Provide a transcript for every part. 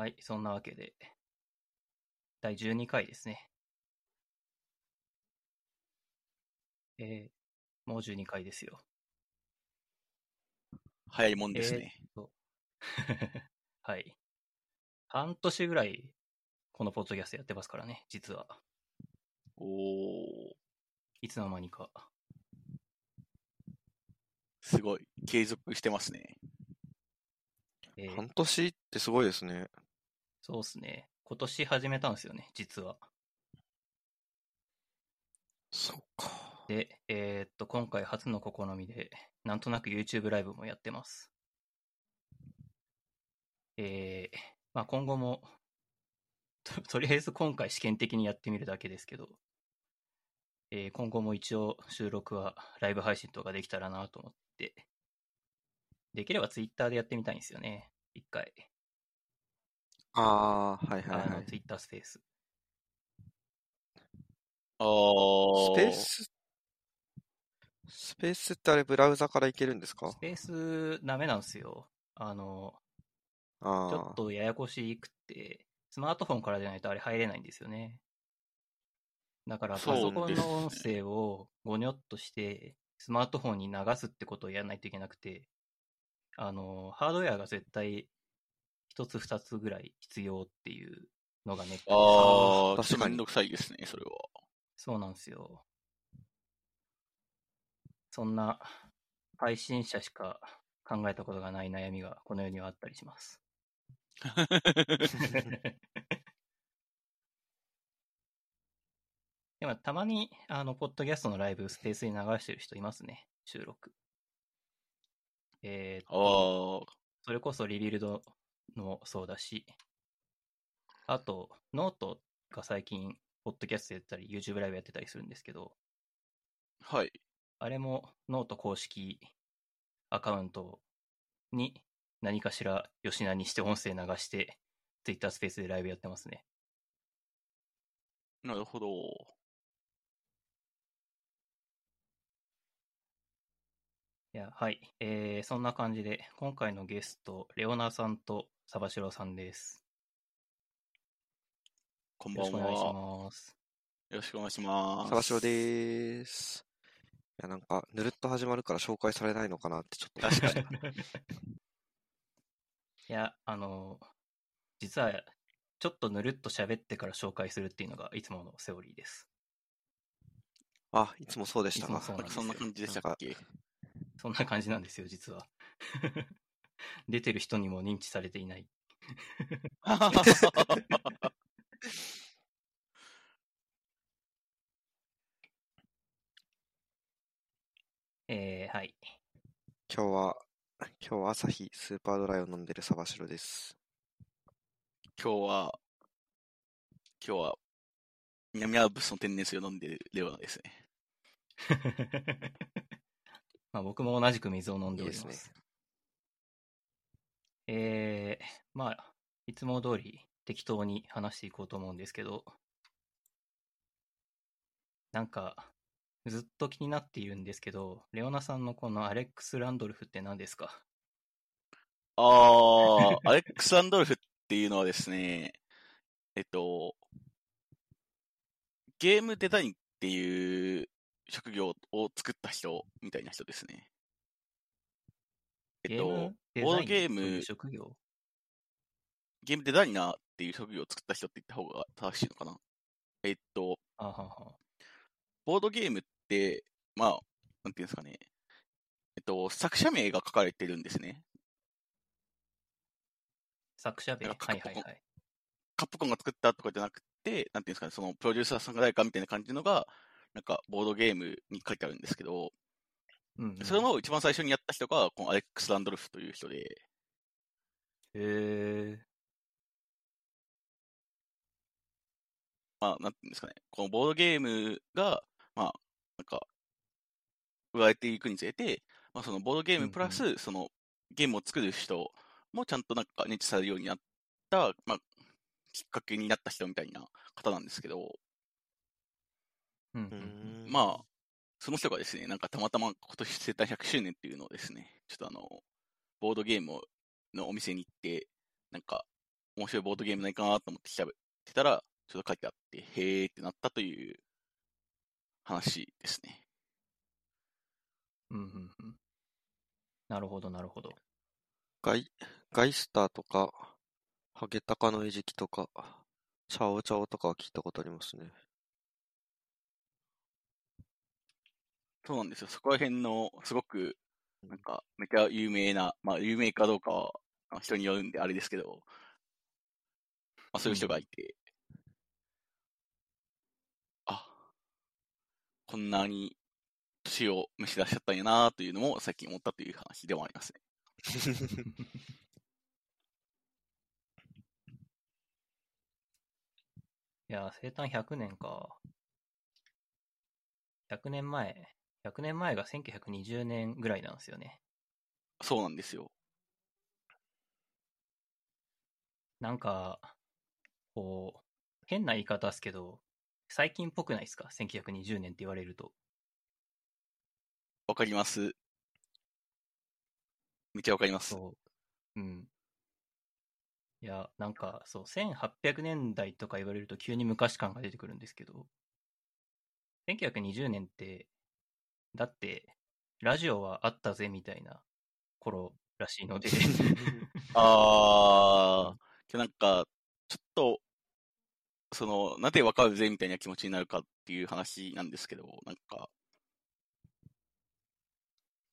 はい、そんなわけで、第12回ですね。えー、もう12回ですよ。早いもんですね。えーっと はい。半年ぐらい、このポッドキャストやってますからね、実は。おー、いつの間にか。すごい。継続してますね。えー半年ってすごいですね。そうっすね。今年始めたんですよね、実は。そっか。で、えーっと、今回初の試みで、なんとなく YouTube ライブもやってます。えー、まあ今後も、と とりあえず今回試験的にやってみるだけですけど、えー今後も一応収録はライブ配信とかできたらなと思って、できれば Twitter でやってみたいんですよね、一回。ああー、はいはいあのはい。Twitter スペース。あー。スペース、スペースってあれブラウザからいけるんですか？スペースダメなんですよ。あの、ちょああ。っとややこしくて、スマートフォンからじゃないとあれ入れないんですよね。だからパソコンの音声をゴニョっとして、スマートフォンに流すってことをやらないといけなくて、あの、ハードウェアが絶対一つ二つぐらい必要っていうのがネックであー、確かにめんどくさいですね、それは。そうなんですよ。そんな配信者しか考えたことがない悩みがこの世にはあったりします。でもたまに、あの、ポッドキャストのライブ、スペースに流してる人いますね、収録。えーっと、それこそリビルドもそうだし、あと、ノートが最近、ポッドキャストやったり、YouTube ライブやってたりするんですけど、はい。あれもノート公式アカウントに何かしら吉名にして音声流して、Twitter スペースでライブやってますね。なるほど。いや、はい。えー、そんな感じで、今回のゲスト、レオナさんとサバシロさんです。こんばんよろしくお願いしは。ます。よろしくお願いします。サバシロでーす。いや、なんか、ぬるっと始まるから紹介されないのかなってちょっと。確かに。いや、あの、実は、ちょっとぬるっと喋ってから紹介するっていうのがいつものセオリーです。あ、いつもそうでしたか。そんかそんな感じでしたっけ？そんな感じなんですよ、実は。出てる人にも認知されていない。えー、はい。今日は、今日は朝日スーパードライを飲んでるサバシロです。今日は、今日は、南アルプスの天然水を飲んでるレオナですね。まあ僕も同じく水を飲んでおります。いいですえー、まあ、いつも通り適当に話していこうと思うんですけど、なんか、ずっと気になっているんですけど、レオナさんのこのアレックス・ランドルフって何ですか？あー、アレックス・ランドルフっていうのはですね、えっと、ゲームデザインっていう職業を作った人みたいな人ですね。えっと、ボードゲーム職業ゲームデザイナーっていう職業を作った人って言った方が正しいのかな。えっと、あはは。ボードゲームって、まあ、なんていうんですかね。えっと、作者名が書かれてるんですね。作者名。はいはいはい。カップコンが作ったとかじゃなくて、なんていうんですかね、そのプロデューサーさんが誰かみたいな感じのが、なんかボードゲームに書いてあるんですけど、うん、うん。それを一番最初にやった人が、このアレックス・ランドルフという人で、へー。まあ、なんていうんですかね、このボードゲームが、まあ、なんか、売られていくにつれて、まあ、そのボードゲームプラス、そのゲームを作る人もちゃんとなんか認知されるようになった、まあ、きっかけになった人みたいな方なんですけど、うん。まあ、その人がですね、なんかたまたま今年生誕100周年っていうのをですね、ちょっとあの、ボードゲームのお店に行って、なんか、面白いボードゲームないかなと思って調べてたら、ちょっと書いてあって、へーってなったという話ですね。うんうんうん。なるほど、なるほど。ガイ、ガイスターとか、ハゲタカの餌食とか、チャオチャオとかは聞いたことありますね。そうなんですよ。そこら辺の、すごく、なんか、めちゃ有名な、まあ、有名かどうかは、まあ人によるんであれですけど、まあ、そういう人がいて、あ、こんなに年を召し出しちゃったんやなというのも最近思ったという話でもありますね。いや、生誕100年か。100年前。100年前が1920年ぐらいなんですよね。そうなんですよ。なんか、こう、変な言い方ですけど、最近っぽくないですか ?1920 年って言われると。わかります。めっちゃわかります。そう。うん。いや、なんか、そう、1800年代とか言われると急に昔感が出てくるんですけど、1920年って、だって、ラジオはあったぜみたいな頃らしいので、あー、なんか、ちょっと、その、なぜわかるぜみたいな気持ちになるかっていう話なんですけど、なんか、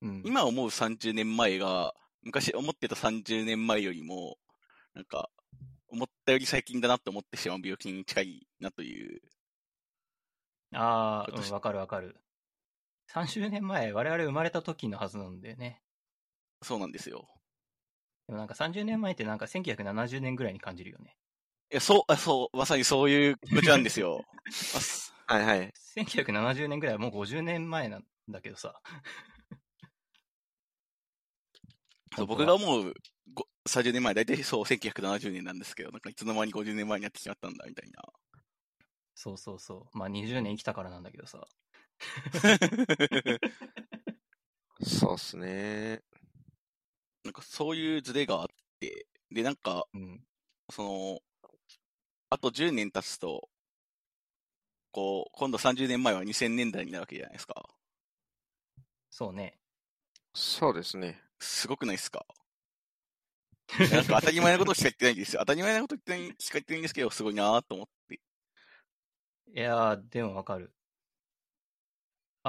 うん。今思う30年前が、昔思ってた30年前よりも、なんか、思ったより最近だなって思ってしまう病気に近いなという。ああ、今年うん、わかるわかる。30年前、我々生まれた時のはずなんだよね。そうなんですよ。でもなんか30年前ってなんか1970年ぐらいに感じるよね。いや、そう、あそう、まさにそういう気持ちなんですよ。はいはい。1970年ぐらいはもう50年前なんだけどさ。そう僕が思うご30年前、だいたいそう、1970年なんですけど、なんかいつの間に50年前になってしまったんだ、みたいな。そうそうそう。まあ20年生きたからなんだけどさ。そうっすね。なんかそういうズレがあって、で、なんか、うん。その、あと10年経つと、こう、今度30年前は2000年代になるわけじゃないですか。そうね。そうですね。すごくないですか？なんか当たり前のことしか言ってないんですよ。当たり前のこと言ってないしか言ってないんですけど、すごいなと思って。いやー、でもわかる。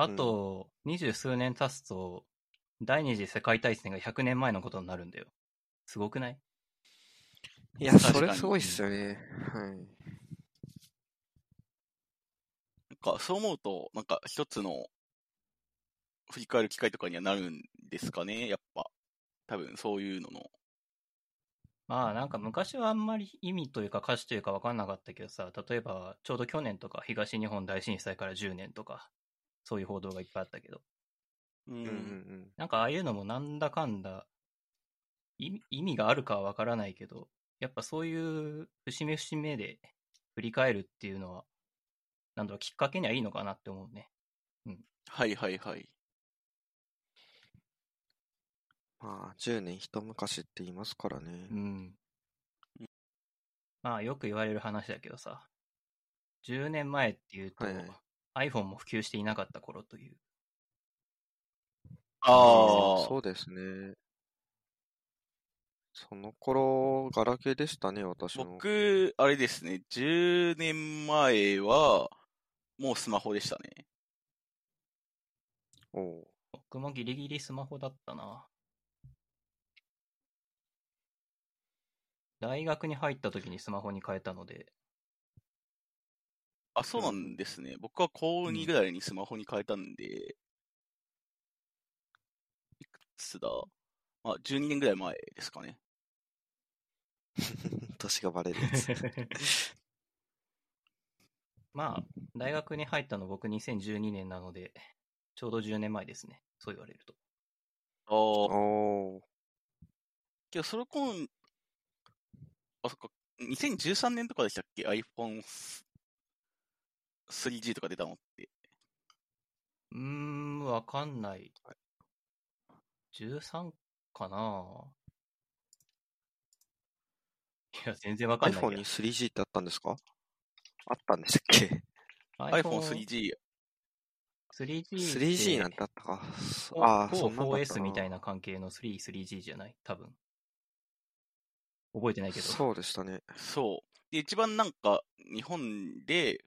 あと、二十数年経つと、第二次世界大戦が100年前のことになるんだよ。すごくない？いや、それすごいっすよね。はい。なんか、そう思うと、なんか一つの振り返る機会とかにはなるんですかね、やっぱ。多分そういうのの。まあなんか昔はあんまり意味というか歌詞というか分かんなかったけどさ、例えばちょうど去年とか東日本大震災から10年とか、そういう報道がいっぱいあったけど、ううんうんうん。なんかああいうのもなんだかんだ意味意味があるかは分からないけど、やっぱそういう節目節目で振り返るっていうのは、なんだろう、きっかけにはいいのかなって思うね。はいはいはい。まあ、10年一昔って言いますからねう。ん。まあよく言われる話だけどさ、10年前っていうと、はいはい iPhone も普及していなかった頃という。ああ、そうですね。その頃、ガラケーでしたね、私も。僕、あれですね、10年前は、もうスマホでしたね。おう僕もギリギリスマホだったな。大学に入った時にスマホに変えたので、あ、そうなんですね。僕は高2ぐらいにスマホに変えたんで、いくつだ？まあ、12年ぐらい前ですかね。年がバレるやつ。まあ、大学に入ったの僕2012年なので、ちょうど10年前ですね。そう言われると。ああ、けど、それこん、あ、そっか、2013年とかでしたっけ ?iPhone 3G とか出たのって。うーん、わかんない。13かないや、全然わかんない iPhone に 3G ってあったんですか？あったんでしたっけ？iPhone 3G。3G。3G なんてあったか。おああ、4そんなんだった 4S みたいな関係の3、3G じゃない？多分。覚えてないけど。そうでしたね。そう。で、一番なんか、日本で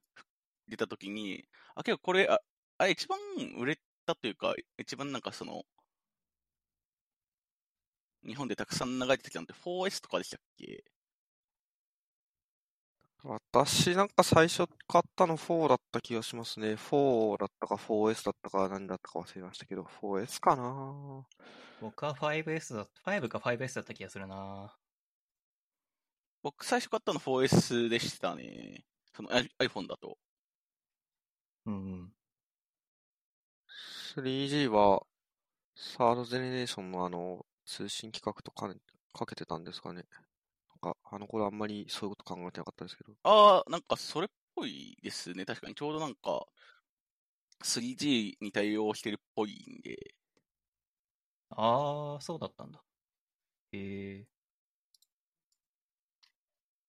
出た時に、あ、結構これ、あ、あれ一番売れたというか、一番なんかその、日本でたくさん流れてきたのって 4S とかでしたっけ？私なんか最初買ったの4だった気がしますね。4だったか 4S だったか何だったか忘れましたけど、4S かな僕は 5S だ、5か 5S だった気がするな僕最初買ったの 4S でしたね。その iPhone だと。うんうん。3G は、サードゼネレーションのあの、通信規格とかね、かけてたんですかね。なんか、あの頃あんまりそういうこと考えてなかったですけど。ああ、なんかそれっぽいですね。確かにちょうどなんか、3G に対応してるっぽいんで。ああ、そうだったんだ。へえ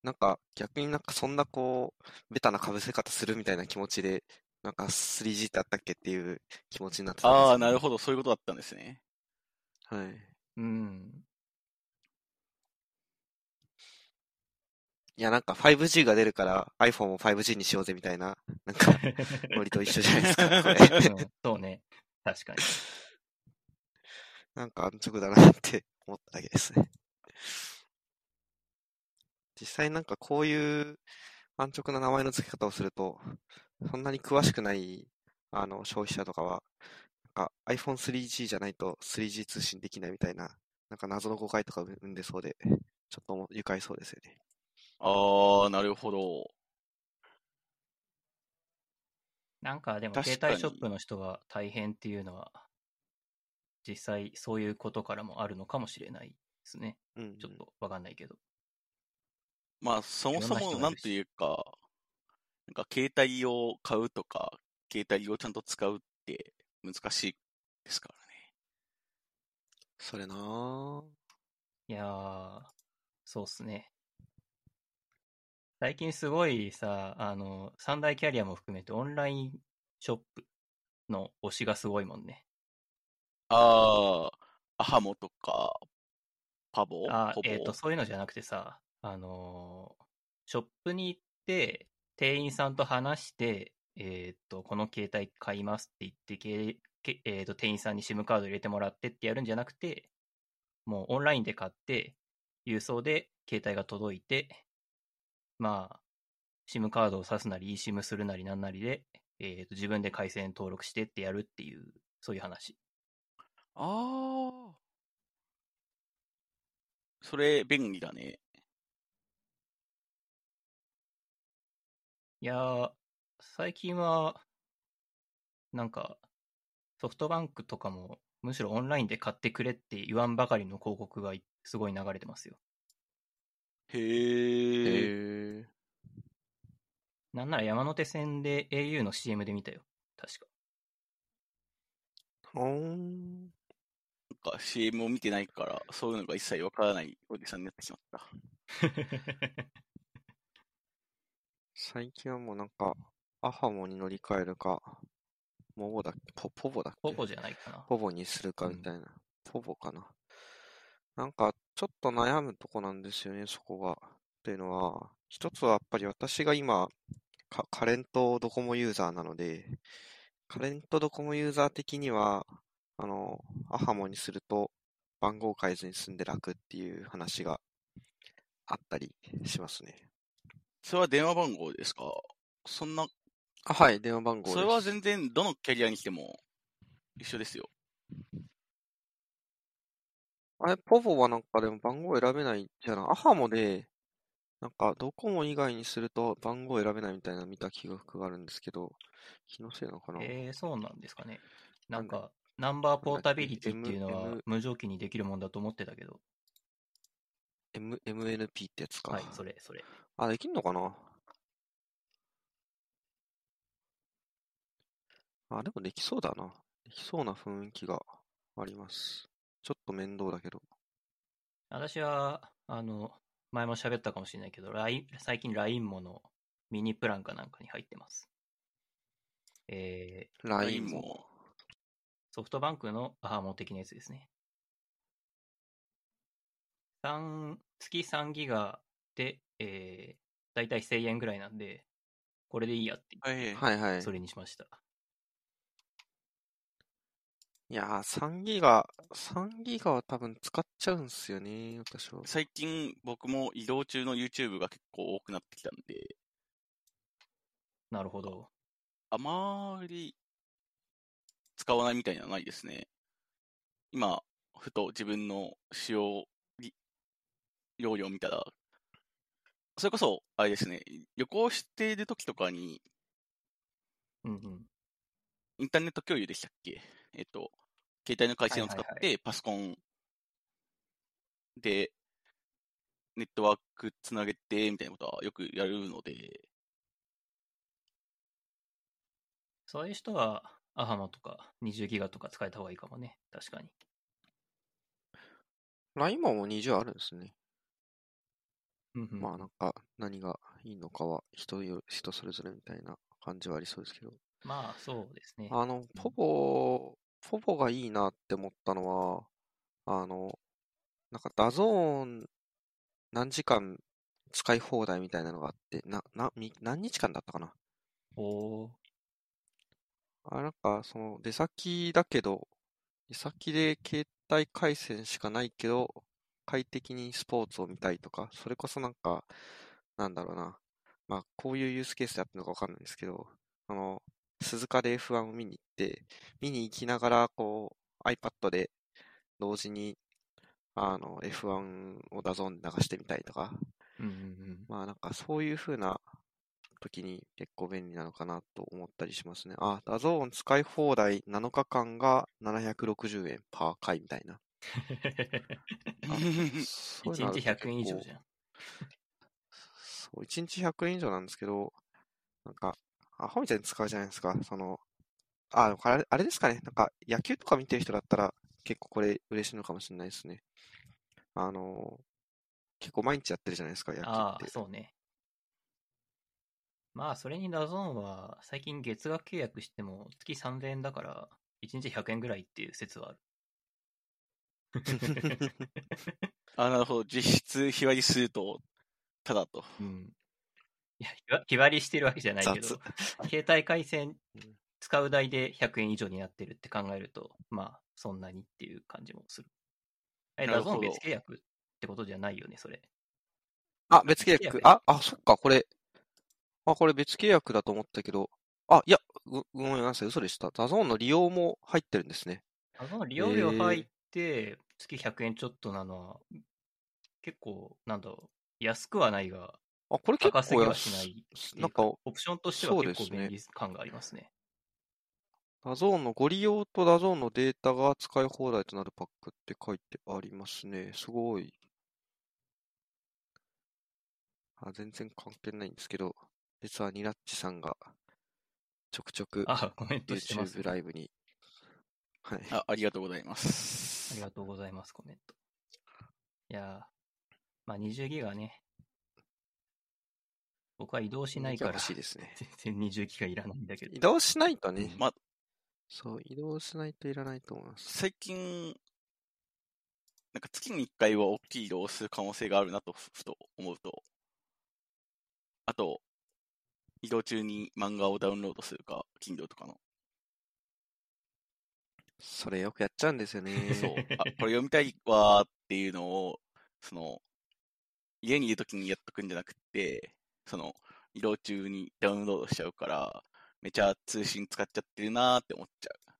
なんか、逆になんかそんなこう、ベタな被せ方するみたいな気持ちで、なんか 3G ってあったっけっていう気持ちになってたんですよああ、なるど。ほど、そういうことだったんですね。はい。うん。いや、なんか 5G が出るから iPhone も 5G にしようぜみたいな、なんか、ノリと一緒じゃないですか、これ。うんそうね。確かに。なんか安直だなって思っただけですね。実際なんかこういう安直な名前の付け方をすると、そんなに詳しくないあの消費者とかは、なんか iPhone3G じゃないと 3G 通信できないみたいな、なんか謎の誤解とか生んでそうで、ちょっとも愉快そうですよね。ああ、なるほど。なんかでも携帯ショップの人が大変っていうのは、実際そういうことからもあるのかもしれないですね。うん。ちょっとわかんないけど。まあ、そもそも、なんというか、なんか携帯を買うとか、携帯をちゃんと使うって難しいですからね。それなぁ。いやー、そうっすね。最近すごいさ、あの、三大キャリアも含めてオンラインショップの推しがすごいもんね。ああ、アハモとか、パボ？あポボ？えっ、と、そういうのじゃなくてさ、あのーショップに行って、店員さんと話して、えっ、と、この携帯買いますって言ってけけ、えーと、店員さんに SIM カード入れてもらってってやるんじゃなくて、もうオンラインで買って、郵送で携帯が届いて、まあ、SIM カードを挿すなり、eSIM するなりなんなりで、えーと、自分で回線登録してってやるっていう、そういう話。ああ。それ、便利だね。いやー、最近は、なんか、ソフトバンクとかも、むしろオンラインで買ってくれって言わんばかりの広告がいすごい流れてますよ。へえ。へえ。なんなら山手線で au の CM で見たよ。確か。ほーん。なんか CM を見てないから、そういうのが一切わからないおじさんになってしまった。最近はもうなんか、アハモに乗り換えるか、モボだっけ？ポポボだっけ？ポポじゃないかな。ポボにするかうんみたいな。ポボかな。なんか、ちょっと悩むとこなんですよね、そこが。っていうのは、一つはやっぱり私が今、かカレントドコモユーザーなので、カレントドコモユーザー的には、あの、アハモにすると番号変えずに済んで楽っていう話があったりしますね。それは電話番号ですか？そんな、あ、はい、電話番号です。それは全然どのキャリアにしても一緒ですよ。あれ、ポボはなんかでも番号選べないじゃない？アハモで、なんかドコモ以外にすると番号選べないみたいなの見た記憶があるんですけど、気のせいなのかな？えー、そうなんですかね。なんか、ナンバーポータビリティっていうのは無条件にできるもんだと思ってたけど。M、MNP ってやつか。はい、それ、それ。あ、できんのかな？あ、でもできそうだな。できそうな雰囲気があります。ちょっと面倒だけど。私は、あの、前も喋ったかもしれないけど、LINE 最近 LINE ものミニプランかなんかに入ってます。えー、LINE も。ソフトバンクのアハモ的なやつですね。三月3ギガで、えー、だいたい1000円ぐらいなんで、これでいいやってはい。はいはい。それにしました。いやー、3ギガ、3ギガは多分使っちゃうんすよね、私は。最近僕も移動中の YouTube が結構多くなってきたんで、なるほど。あまり使わないみたいなのはないですね。今、ふと自分の使用り容量を見たら、それこそ、あれですね、旅行している時とかに、うんうん。インターネット共有でしたっけ？えっと、携帯の回線を使って、パソコンで、ネットワークつなげて、みたいなことはよくやるので、そういう人は、アハモとか20ギガとか使えた方がいいかもね。確かに。LINE ももう20あるんですね。うんうん、まあなんか、何がいいのかは人よ、人それぞれみたいな感じはありそうですけど。まあ、そうですね。あの、 povo、povo がいいなって思ったのは、あの、なんか DAZN 何時間使い放題みたいなのがあって、な、な、み何日間だったかなおーあ、なんか、その、出先だけど、出先で携帯回線しかないけど、快適にスポーツを見たいとか、それこそなんか、なんだろうな。まあ、こういうユースケースでやってるのかわかんないんですけど、あの、鈴鹿で F1 を見に行って、見に行きながら、こう、iPad で同時に、あの、F1 を DAZN で流してみたいとか、うんうんうん。まあなんかそういう風な時に結構便利なのかなと思ったりしますね。あ、 DAZN 使い放題7日間が760円 per 回みたいな。そう1いうのある日と100円以上じゃん。そう、1日100円以上なんですけど、なんか、アホみたいに使うじゃないですか。その、あ、あれあれですかね。なんか野球とか見てる人だったら結構これ嬉しいのかもしれないですね。あの、結構毎日やってるじゃないですか、野球ああ、って。そうね。まあ、それに DAZN は、最近月額契約しても月3000円だから、1日100円ぐらいっていう説はある。あ、なるほど。実質日割りすると、ただと。うん。いや、日割りしてるわけじゃないけど雑、携帯回線うん使う代で100円以上になってるって考えると、まあ、そんなにっていう感じもする。え、 DAZN 別契約ってことじゃないよね、それ。あ、別契約別契約。あ、あ、そっか、これ。あ、これ別契約だと思ったけど。あ、いや、ごごめんなさい、嘘でした。 DAZN の利用も入ってるんですね。DAZN 利用料入って、月100円ちょっとなのは、結構、なんだろう、安くはないが、あ、これ結高すぎ構はしない安。なんか、オプションとしては結構便利感がありますね。 DAZN のご利用と DAZN のデータが使い放題となるパックって書いてありますね。すごい。あ、全然関係ないんですけど、実はニラッチさんがちょくちょくあ、コメントしてます、YouTube ライブに。はい。あありがとうございます。ありがとうございます、コメント。いやー、まあ20ギガね。僕は移動しないから、欲しいですね。全然20ギガいらないんだけど移。動しないとね、まあ、そう、移動しないといらないと思います。最近、なんか月に1回は大きい移動をする可能性があるなと、ふふと思うと。あと、移動中に漫画をダウンロードするか、Kindle とかの。それよくやっちゃうんですよね。そう、あ、これ読みたいわーっていうのを、その、家にいるときにやっとくんじゃなくて、その、移動中にダウンロードしちゃうから、めちゃ通信使っちゃってるなーって思っちゃう。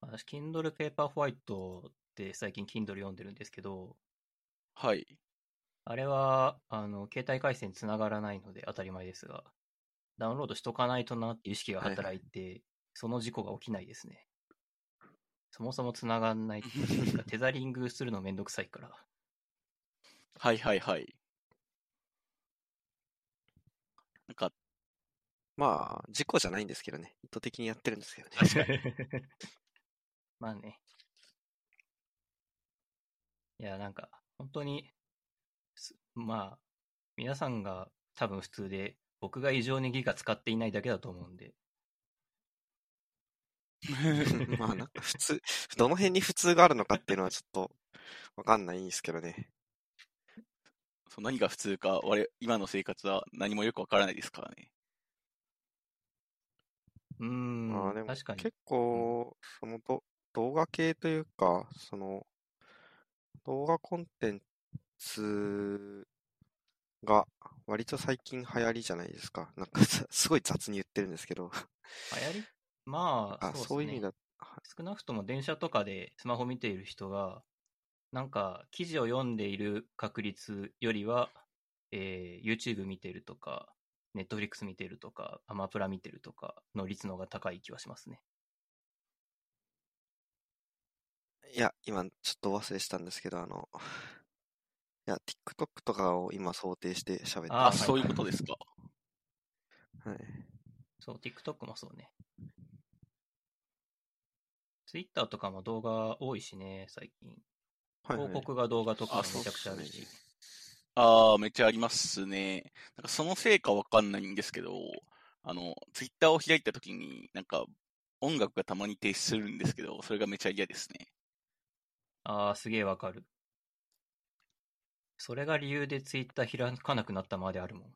私、Kindle Paperwhite って最近 Kindle 読んでるんですけど、はい。あれは、あの、携帯回線つながらないので当たり前ですが、ダウンロードしとかないとなっていう意識が働いて、その事故が起きないですね。そもそもつながんないっていうか、テザリングするのめんどくさいから。はいはいはい。なんか、まあ、事故じゃないんですけどね。意図的にやってるんですけどね。まあね。いや、なんか、本当に、すまあ、皆さんが多分普通で、僕が異常にギガ使っていないだけだと思うんで。まあなんか普通、どの辺に普通があるのかっていうのはちょっとわかんないんですけどね。そう何が普通か、我々今の生活は何もよくわからないですからね。うーん、まあでも確かに。結構、そのど動画系というか、その動画コンテンツが割と最近流行りじゃないですか。なんかさすごい雑に言ってるんですけど。流行り？まあ、あ、そうですね。そういう意味だ。は少なくとも電車とかでスマホ見ている人が、なんか記事を読んでいる確率よりは、えー YouTube 見てるとか、Netflix 見てるとか、アマプラ見てるとかの率の方が高い気はしますね。いや、今ちょっとお忘れしたんですけど、あの、いや、TikTok とかを今想定して喋ってあ、あはいそういうことですか。はい。そう、TikTok もそうね。Twitter とかも動画多いしね、最近。はいはい広告が動画とかめちゃくちゃあるすねし。ああ、めっちゃありますね。なんかそのせいかわかんないんですけど、あの、ツイッターを開いたときに、なんか音楽がたまに停止するんですけど、それがめちゃ嫌ですね。ああ、すげえわかる。それが理由で Twitter 開かなくなったまであるもん。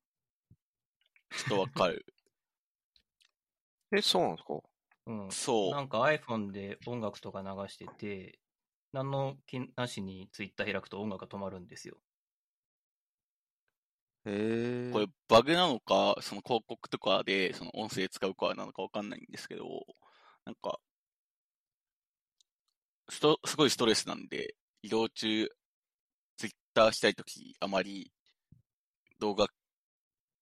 ちょっとわかる。え、そうなんですか？うん。そう。なんか iPhone で音楽とか流してて、何の気なしに Twitter 開くと音楽が止まるんですよ。へえ。これバグなのか、その広告とかでその音声使うかなのかわかんないんですけど、なんか、ストすごいストレスなんで、移動中、ツイッターしたいとき、あまり動画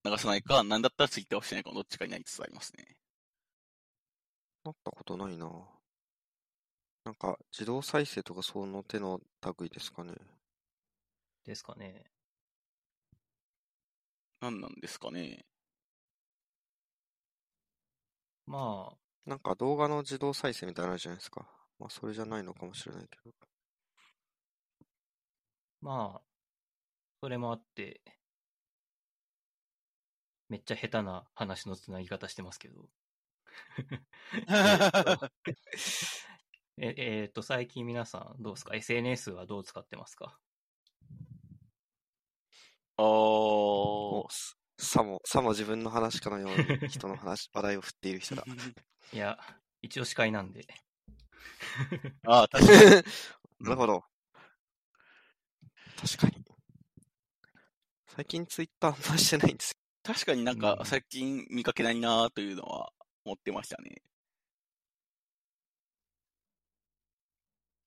流さないか、なんだったらツイッターをしないかのどっちかになりつつありますね。なったことないな。なんか、自動再生とかその手の類ですかね。ですかね。なんなんですかね。まあ、なんか動画の自動再生みたいなのあるじゃないですか。まあ、それじゃないのかもしれないけど。まあ、それもあって、めっちゃ下手な話のつなぎ方してますけど。え、えーと、最近皆さんどうですか ?SNS はどう使ってますか？あー。すさも、さも自分の話かのように人の話、話題を振っている人だ。いや、一応司会なんで。あー、確かに。なるほど。確かに。最近ツイッターあんましてないんですよ。確かになんうんか最近見かけないなというのは思ってましたね。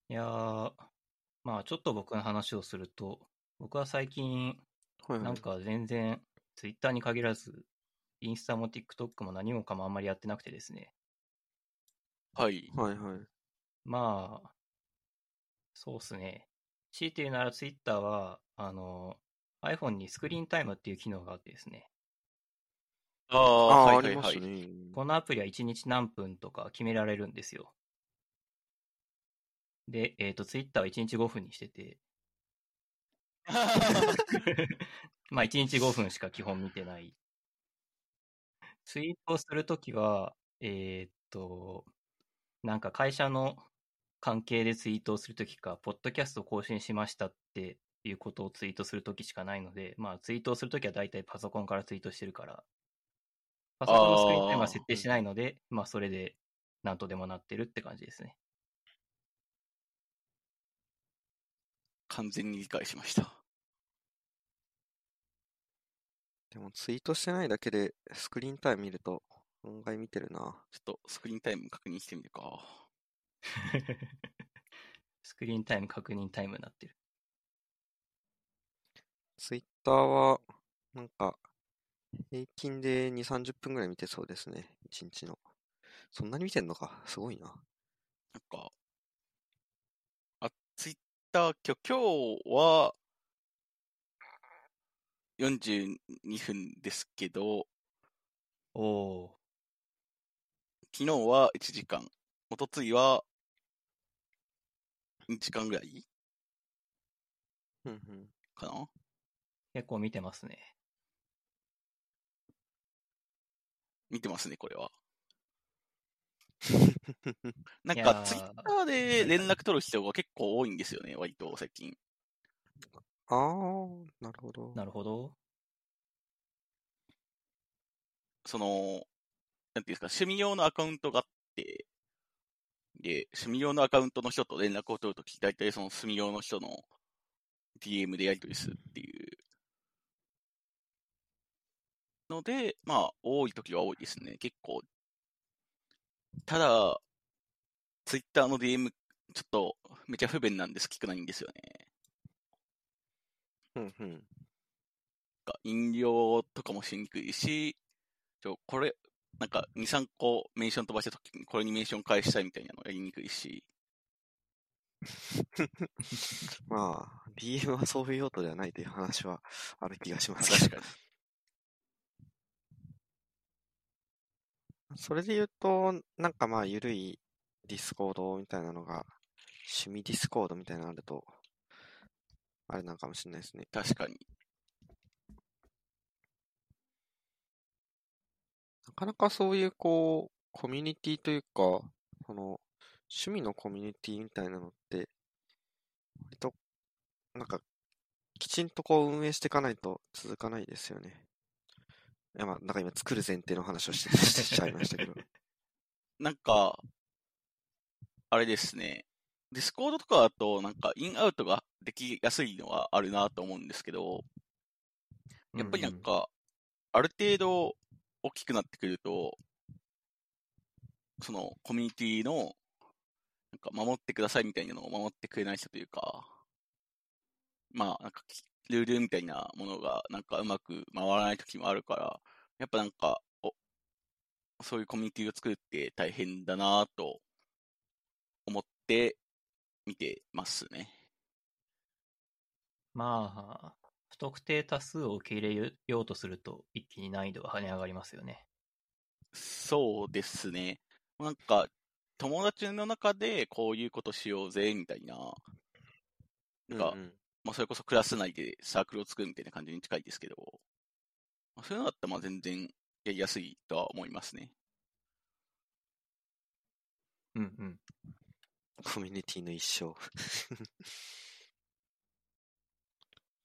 いやー、まあちょっと僕の話をすると、僕は最近、はいはい。なんか全然、ツイッターに限らず、インスタも TikTok も何もかもあんまりやってなくてですね。はい。はいはい。まあ、そうっすね。強いて言うなら Twitter は、あの、iPhone にスクリーンタイムっていう機能があってですね。ああ、あり。ますね。このアプリは1日何分とか決められるんですよ。で、えっ、と、Twitter は1日5分にしてて、まあ1日5分しか基本見てない。ツイートをするときは、えーっと、なんか会社の関係でツイートをするときか、ポッドキャストを更新しましたっていうことをツイートするときしかないので、まあツイートをするときは大体パソコンからツイートしてるから、パソコンのスクリーンタイムは設定してないので、まあそれでなんとでもなってるって感じですね。完全に理解しました。でもツイートしてないだけでスクリーンタイム見ると案外見てるな。ちょっとスクリーンタイム確認してみるか。スクリーンタイム確認タイムになってる。ツイッターは、なんか、平均で2、30分ぐらい見てそうですね。1日の。そんなに見てんのか。すごいな。なんか、あ、ツイッター、今日、今日は、42分ですけど、おお昨日は1時間、おとついは2時間ぐらいうんうん。かな？結構見てますね。見てますね、これは。なんか、ツイッターで連絡取る人が結構多いんですよね、割と最近。あー、なるほど。なるほど。その、なんていうんですか、趣味用のアカウントがあって、で、趣味用のアカウントの人と連絡を取るとき、大体その趣味用の人の DM でやり取りするっていう。ので、まあ、多いときは多いですね、結構。ただ、ツイッターの DM、ちょっと、めちゃ不便なんで好きくないんですよね。うんうん。飲料とかもしにくいし、ちょ、これ、なんか2、3個メンション飛ばしたときにこれにメンション返したいみたいなのやりにくいし、まあ、DM はそういう用途ではないという話はある気がします。確かに。それで言うと、なんかまあ、ゆるいディスコードみたいなのが、趣味ディスコードみたいなのあると、あれなんかもしれないですね。確かに。なかなかそういう、こう、コミュニティというか、その、趣味のコミュニティみたいなのって、割と、なんか、きちんとこう運営していかないと続かないですよね。いや、まあ、なんか今作る前提の話をして しちゃいましたけど。なんか、あれですね。ディスコードとかだと、なんか、インアウトができやすいのはあるなと思うんですけど、やっぱりなんか、ある程度大きくなってくると、そのコミュニティの、なんか守ってくださいみたいなのを守ってくれない人というか、まあ、なんか、ルールみたいなものが、なんかうまく回らない時もあるから、やっぱなんか、お、そういうコミュニティを作るって大変だなと思って見てますね。まあ、不特定多数を受け入れようとすると、一気に難易度が跳ね上がりますよね。そうですね。なんか、友達の中でこういうことしようぜ、みたいな、なんかうんうんまあ、それこそクラス内でサークルを作るみたいな感じに近いですけど、まあ、そういうのだったらまあ全然やりやすいとは思いますね。うんうん。コミュニティの一生。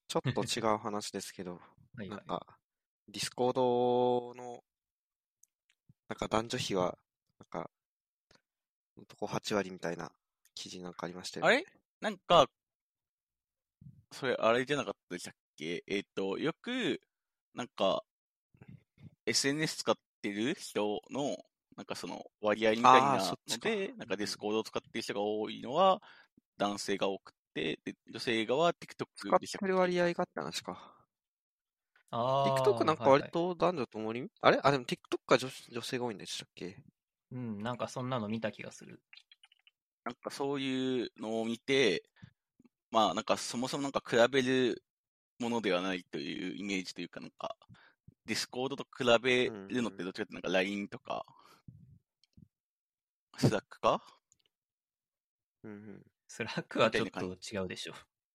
ちょっと違う話ですけど、はいはい。なんか、ディスコードの、なんか男女比は、なんか、男8割みたいな記事なんかありましたよね。あれ？なんか、それあれじゃなかったでしたっけ？えっ、と、よく、なんか、SNS 使ってる人の、なんかその割合みたいなので、なんかディスコードを使ってる人が多いのは男性が多くて、で女性側は TikTok 使っでしたってける割合があった話か。ああ。TikTok なんか割はいはい。と男女ともに、あれ？あ、でも TikTok が女女性が多いんでしたっけ？うん、なんかそんなの見た気がする。なんかそういうのを見て、まあなんかそもそもなんか比べるものではないというイメージというかなんか、ディスコードと比べるのってどっちかっていうとなんか LINE とか、スラックか？うんうん。スラックはちょっと違うでしょ。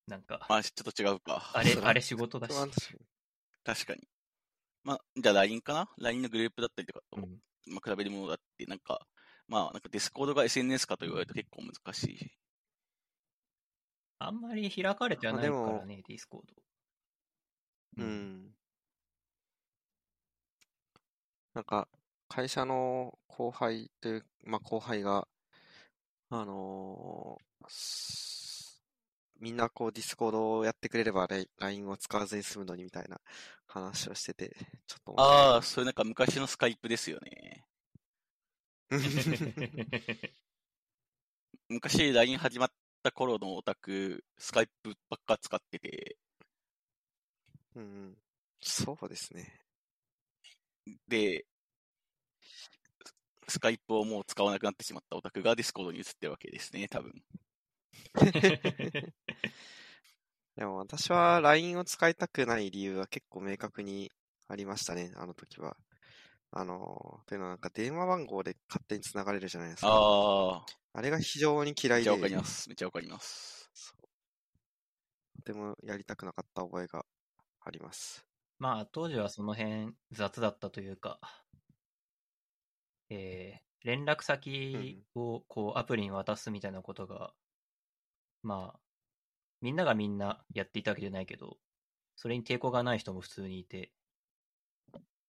なんか、まあちょっと違うか。あれ、あれ仕事だし確かに確かに。まあ、じゃあ LINE かな ?LINE のグループだったりとかと、うんまあ、比べるものだって、なんか、まあ、なんかディスコードが SNS かと言われると結構難しい。あんまり開かれてはないかあでもらね、ディスコード。うん。なんか、会社の後輩という、まあ後輩が、あのーすみんなこうディスコードをやってくれればライ LINE を使わずに済むのにみたいな話をしてて、ちょっとああ、それなんか昔のスカイプですよね。昔 LINE 始まった頃のオタク、スカイプばっか使ってて、うんうん。そうですね。で、スカイプをもう使わなくなってしまったオタクがディスコードに移ってるわけですね、多分。でも私は LINE を使いたくない理由は結構明確にありましたね、あの時は。あの、というのはなんか電話番号で勝手に繋がれるじゃないですか。ああ、あれが非常に嫌いでめっちゃわかります。めっちゃわかります。とてもやりたくなかった覚えがあります。まあ、当時はその辺雑だったというか、えー連絡先をこうアプリに渡すみたいなことが、まあ、みんながみんなやっていたわけじゃないけど、それに抵抗がない人も普通にいて、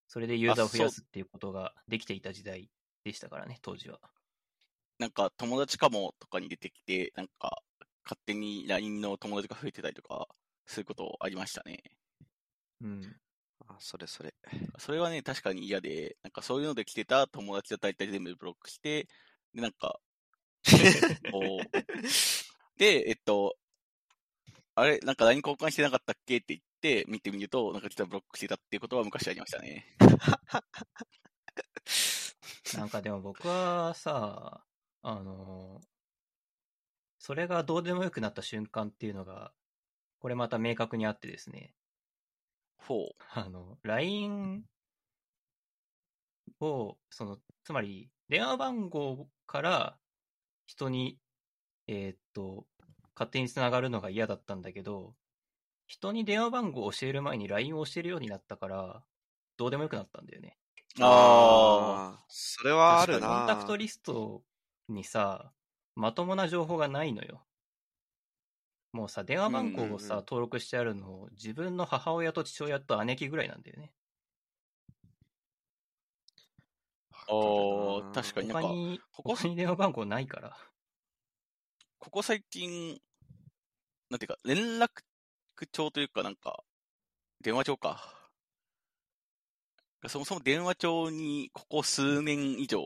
それでユーザーを増やすっていうことができていた時代でしたからね、当時は。なんか友達かもとかに出てきて、なんか勝手に LINE の友達が増えてたりとか、そういうことありましたね。うん。あ、それそれ。それはね、確かに嫌で、なんかそういうので来てた友達は大体全部ブロックして、で、なんか、こう、で、えっと、あれ、なんか LINE 交換してなかったっけって言って、見てみると、なんか実はブロックしてたっていうことは昔ありましたね。なんかでも僕はさ、あの、それがどうでもよくなった瞬間っていうのが、これまた明確にあってですね、ほう。あの、LINE を、その、つまり、電話番号から人に、えーっと、勝手につながるのが嫌だったんだけど、人に電話番号を教える前に LINE を教えるようになったから、どうでもよくなったんだよね。ああー、それはある確なコンタクトリストにさ、まともな情報がないのよ。もうさ、電話番号をさ、登録してあるの、自分の母親と父親と姉貴ぐらいなんだよね。あー確かになんか他に、ここ他に電話番号ないから。ここ最近、なんていうか、連絡帳というか、なんか、電話帳か。そもそも電話帳に、ここ数年以上、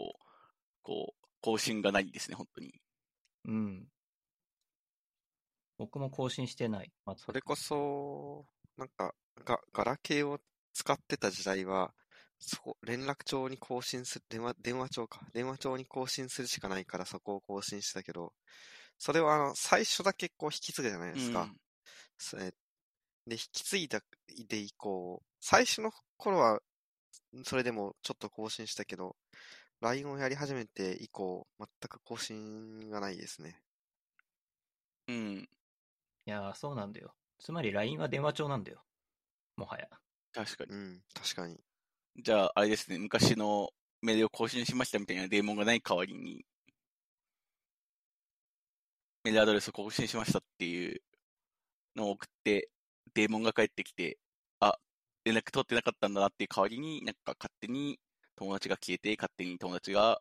こう、更新がないですね、本当に。うん。僕も更新してない。全くそれこそ、なんか、が、ガラケーを使ってた時代は、そこ、連絡帳に更新する、電話、電話帳か。電話帳に更新するしかないからそこを更新してたけど、それはあの、最初だけこう引き継ぐじゃないですか。うんそれで、引き継いだで以降、最初の頃は、それでもちょっと更新したけど、LINE をやり始めて以降、全く更新がないですね。うん。いやー、そうなんだよ。つまり LINE は電話帳なんだよ。もはや。確かに。うん、確かに。じゃあ、あれですね、昔のメールを更新しましたみたいなデーモンがない代わりに、メールアドレスを更新しましたっていうのを送って、デーモンが帰ってきて、あ、連絡取ってなかったんだなっていう代わりに、なんか勝手に友達が消えて、勝手に友達が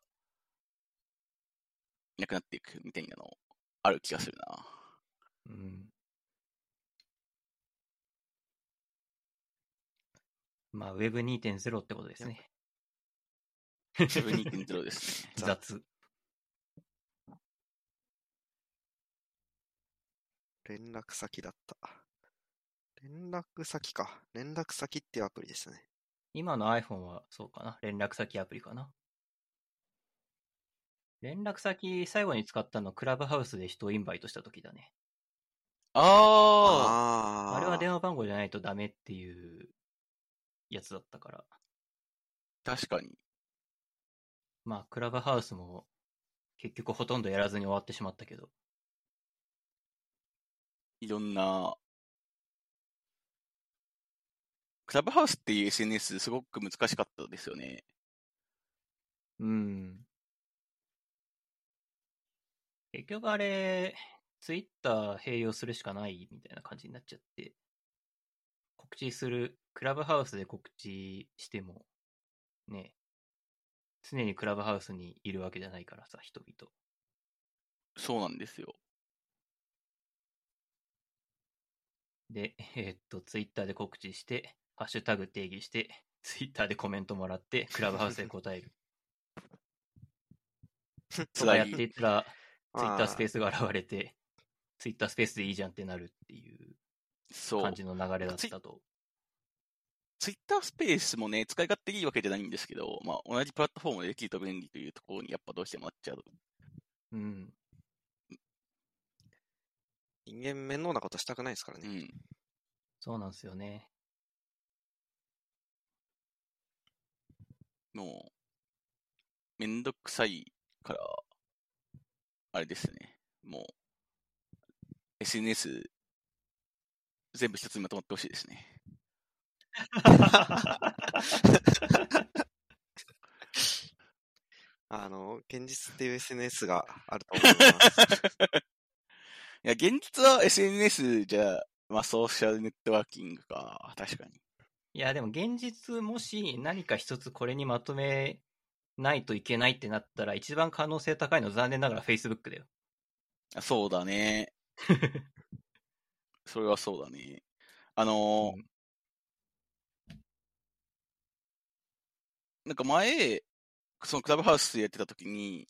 いなくなっていくみたいなのある気がするな。うん。まあ、Web2.0 ってことですね。Web2.0 ですね。雑。連絡先だった。連絡先か。連絡先っていうアプリでしたね。今の iPhone はそうかな。連絡先アプリかな。連絡先最後に使ったのクラブハウスで人をインバイトした時だね。あああれは電話。話番号じゃないとダメっていうやつだったから。ー、確かに。まあ、クラブハウスも結局ほとんどやらずに終わってしまったけど。いろんな、クラブハウスっていう SNS すごく難しかったですよね。うん。結局あれ、ツイッター併用するしかないみたいな感じになっちゃって、告知する、クラブハウスで告知しても、ね、常にクラブハウスにいるわけじゃないからさ、人々。そうなんですよ。で、えーっと、ツイッターで告知して、ハッシュタグ定義して、ツイッターでコメントもらって、クラブハウスで答える。とかやっていったら、ツイッタースペースが現れて、ツイッタースペースでいいじゃんってなるっていうそう感。じの流れだったと。ツイッタースペースもね、使い勝手いいわけじゃないんですけど、まあ、同じプラットフォームでできると便利というところにやっぱどうしてもなっちゃう。うん。人間面倒なことしたくないですからね。うん。そうなんですよね。もう、めんどくさいから、あれですね。もう、SNS 全部一つにまとまってほしいですね。あの、現実っていう SNS があると思います。いや、現実は SNS じゃ、まあ、ソーシャルネットワーキングか。確かに。いや、でも現実もし何か一つこれにまとめないといけないってなったら、一番可能性高いの残念ながら Facebook だよ。あそうだね。それはそうだね。あのーうんなんか前、そのクラブハウスやってた時に、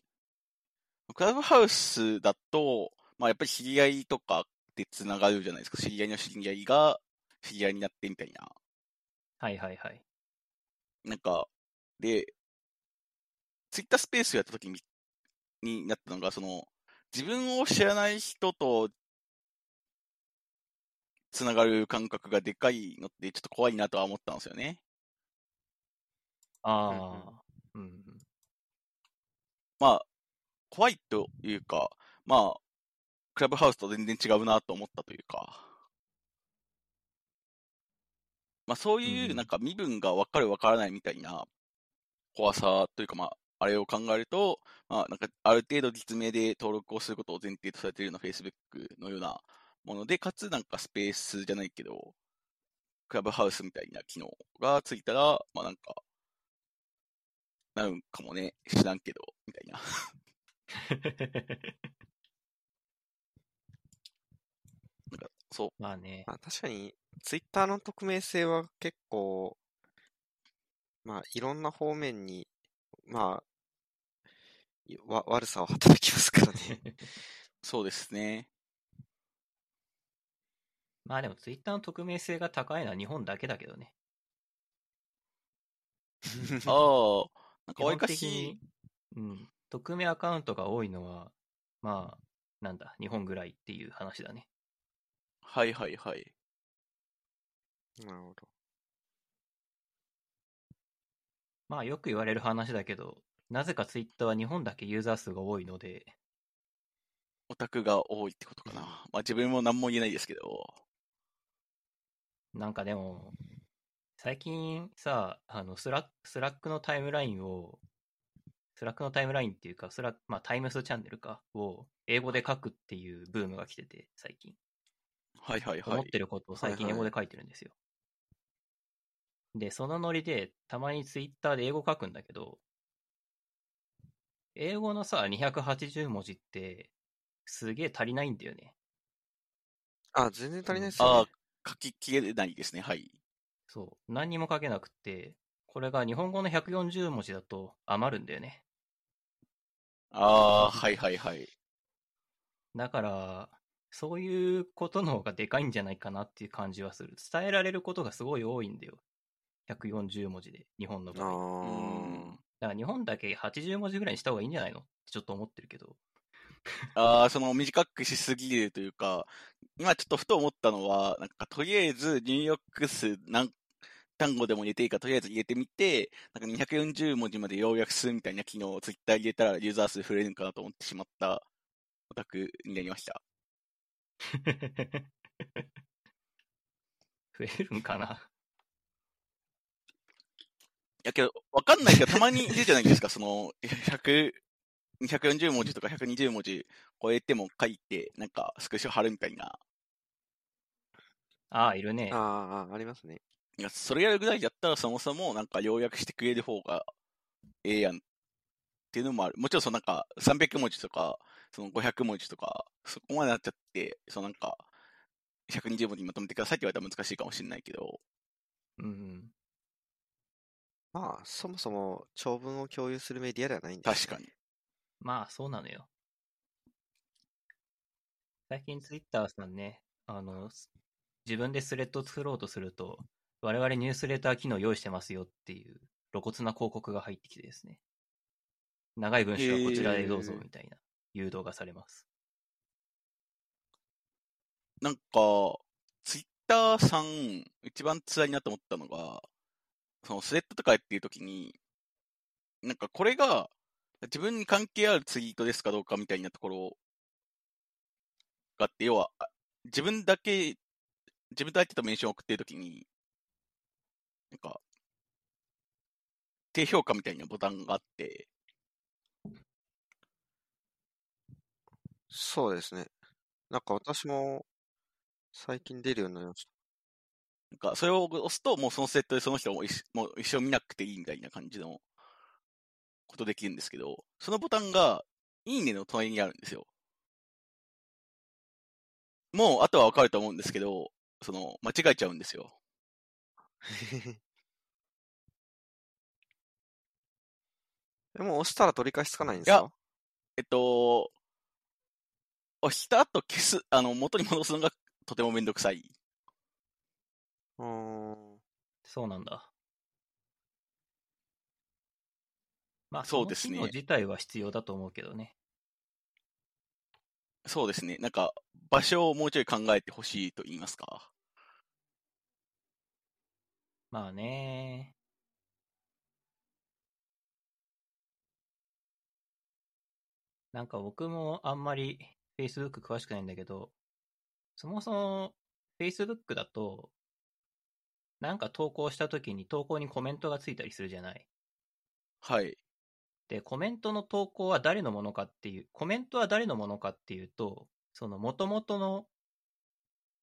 クラブハウスだと、まあやっぱり知り合いとかで繋がるじゃないですか。知り合いの知り合いが知り合いになってみたいな。はいはいはい。なんか、で、ツイッタースペースをやった時に、になったのが、その、自分を知らない人と繋がる感覚がでかいのってちょっと怖いなとは思ったんですよね。ああ。うん。まあ、怖いというか、まあ、クラブハウスと全然違うなと思ったというか、まあそういううんなんか身分が分かる分からないみたいな怖さというかまあ、あれを考えると、まあなんかある程度実名で登録をすることを前提とされているような Facebook のようなもので、かつなんかスペースじゃないけど、クラブハウスみたいな機能がついたら、まあなんか、なるんかもね、知らんけど、みたいな。なんか、そう。まあね。まあ、確かに、ツイッターの匿名性は結構、まあ、いろんな方面に、まあ、いわ悪さを働きますからね。そうですね。まあでもツイッターの匿名性が高いのは日本だけだけどね。ああ、なんかわりかし的に、、うん。匿名アカウントが多いのは、まあ、なんだ、日本ぐらいっていう話だね。はいはいはい。なるほど。まあよく言われる話だけど、なぜかツイッターは日本だけユーザー数が多いので、オタクが多いってことかな。まあ自分も何も言えないですけど。なんかでも、最近さ、あのスラック、スラックのタイムラインを、スラックのタイムラインっていうか、スラック、まあタイムスチャンネルか、を英語で書くっていうブームが来てて、最近。はいはいはい。思ってることを最近英語で書いてるんですよ。で、そのノリで、たまにツイッターで英語書くんだけど、英語のさ、280文字って、すげえ足りないんだよね。あ、全然足りないですあよ、あ、書ききれないですね。はい。そう。何にも書けなくって、これが日本語の140文字だと余るんだよね。ああ、はいはいはい。だから、そういうことの方がでかいんじゃないかなっていう感じはする。伝えられることがすごい多いんだよ。140文字で、日本のね。場合。だから日本だけ80文字ぐらいにした方がいいんじゃないの？ってちょっと思ってるけど。ああ、その短くしすぎるというか、今ちょっとふと思ったのは、なんかとりあえず入力数何単語でも入れていいからとりあえず入れてみて、なんか240文字まで要約するみたいな機能をツイッター入れたらユーザー数増えるんかなと思ってしまったオタクになりました。増えるんかな？いやけど、わかんないけど、たまにいるじゃないですか、その、100、240文字とか120文字超えても書いて、なんかスクショ貼るみたいな。ああ、いるねあ。。ああ、ありますね。いや、それやるぐらいだったらそもそもなんか要約してくれる方がええやんっていうのもある。もちろんそのなんか300文字とか、その500文字とか、そこまでなっちゃって、そのなんか、120文字にまとめてくださいって言われたら難しいかもしれないけど、うんうん。まあ、そもそも長文を共有するメディアではないんです確かに。まあ、そうなのよ。最近ツイッターさんね、あの、す自分でスレッドを作ろうとすると、我々ニュースレター機能用意してますよっていう露骨な広告が入ってきてですね。長い文章はこちらでどうぞみたいな誘導がされます。なんか、ツイッターさん、一番辛いなと思ったのが、そのスレッドとかやってるときに、なんかこれが自分に関係あるツイートですかどうかみたいなところがあって、要は、自分だけ自分と相手とメンションを送ってるときに、なんか、低評価みたいなボタンがあって、そうですね。なんか私も最近出るようになりました。なんか、それを押すと、もうそのセットでその人も一もう一生見なくていいみたいな感じのことできるんですけど、そのボタンが、いいねの隣にあるんですよ。もう、あとはわかると思うんですけど、その、間違えちゃうんですよ。でも押したら取り返しつかないんですいやか？えっと、押した後消す、あの、元に戻すのがとてもめんどくさい。うーん。そうなんだ。まあ、そうですね自体は必要だと思うけどね。そうですね。なんか、場所をもうちょい考えてほしいと言いますか。まあね。なんか僕もあんまり Facebook 詳しくないんだけど、そもそも Facebook だと、なんか投稿した時に投稿にコメントがついたりするじゃない？はい。で、コメントの投稿は誰のものかっていう、コメントは誰のものかっていうと、その元々の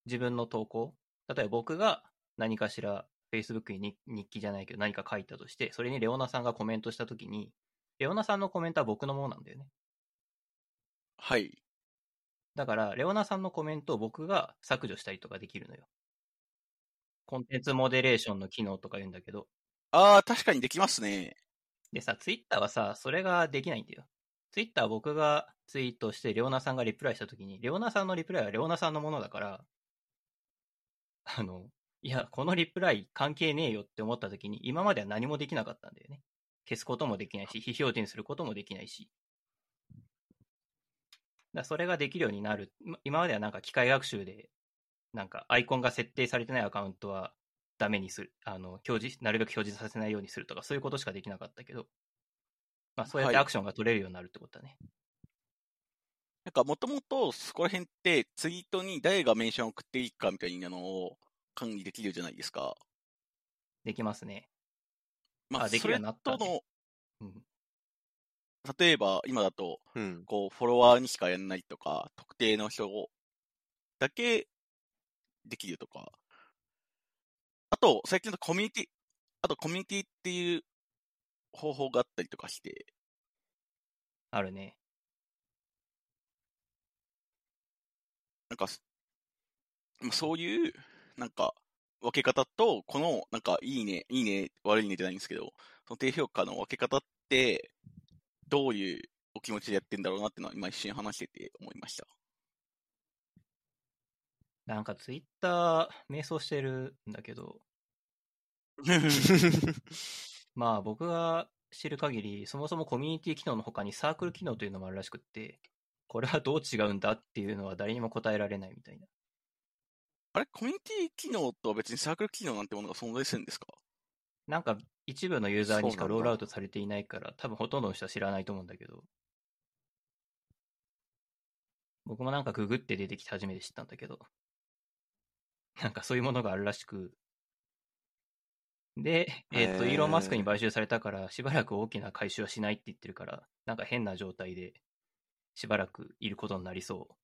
自分の投稿、例えば僕が何かしら Facebook に日日記じゃないけど何か書いたとして、それにレオナさんがコメントしたときに、レオナさんのコメントは僕のものなんだよね。はい。だから、レオナさんのコメントを僕が削除したりとかできるのよ。コンテンツモデレーションの機能とか言うんだけど。ああ、確かにできますね。でさ、ツイッターはさ、それができないんだよ。ツイッターは僕がツイートして、レオナさんがリプライしたときに、レオナさんのリプライはレオナさんのものだから、あの、いや、このリプライ関係ねえよって思ったときに、今までは何もできなかったんだよね。消すこともできないし、非表示にすることもできないし。だそれができるようになる。今今まではなんか機械学習で、なんかアイコンが設定されてないアカウントはダメにする。あの、表示、なるべく表示させないようにするとか、そういうことしかできなかったけど、まあそうやってはいアクションが取れるようになるってことだね。なんか、もともと、そこら辺って、ツイートに誰がメンションを送っていいかみたいなのを管理できるじゃないですか。できますね。まあ、あできそれるようになったとねの、うん。例えば、今だと、うん。こう、フォロワーにしかやんないとか、特定の人だけできるとか。あと、最近だとコミュニティ、あとコミュニティっていう方法があったりとかして、あるね。なんかす、まあそういう、なんか、分け方と、この、なんか、いいね、いいね、悪いねじゃないんですけど、その低評価の分け方って、どういうお気持ちでやってんだろうなっていうのは、今一瞬話してて思いました。なんかツイッター、迷走してるんだけど、まあ僕が知る限り、そもそもコミュニティ機能の他にサークル機能というのもあるらしくって、これはどう違うんだっていうのは誰にも答えられないみたいな。あれ？コミュニティ機能とは別にサークル機能なんてものが存在するんですか？なんか一部のユーザーにしかロールアウトされていないから、多分ほとんどの人は知らないと思うんだけど、僕もなんかググって出てきて初めて知ったんだけど、なんかそういうものがあるらしく、で、えっ、ーイーロン・マスクに買収されたから、しばらく大きな回収はしないって言ってるから、なんか変な状態で、しばらくいることになりそう。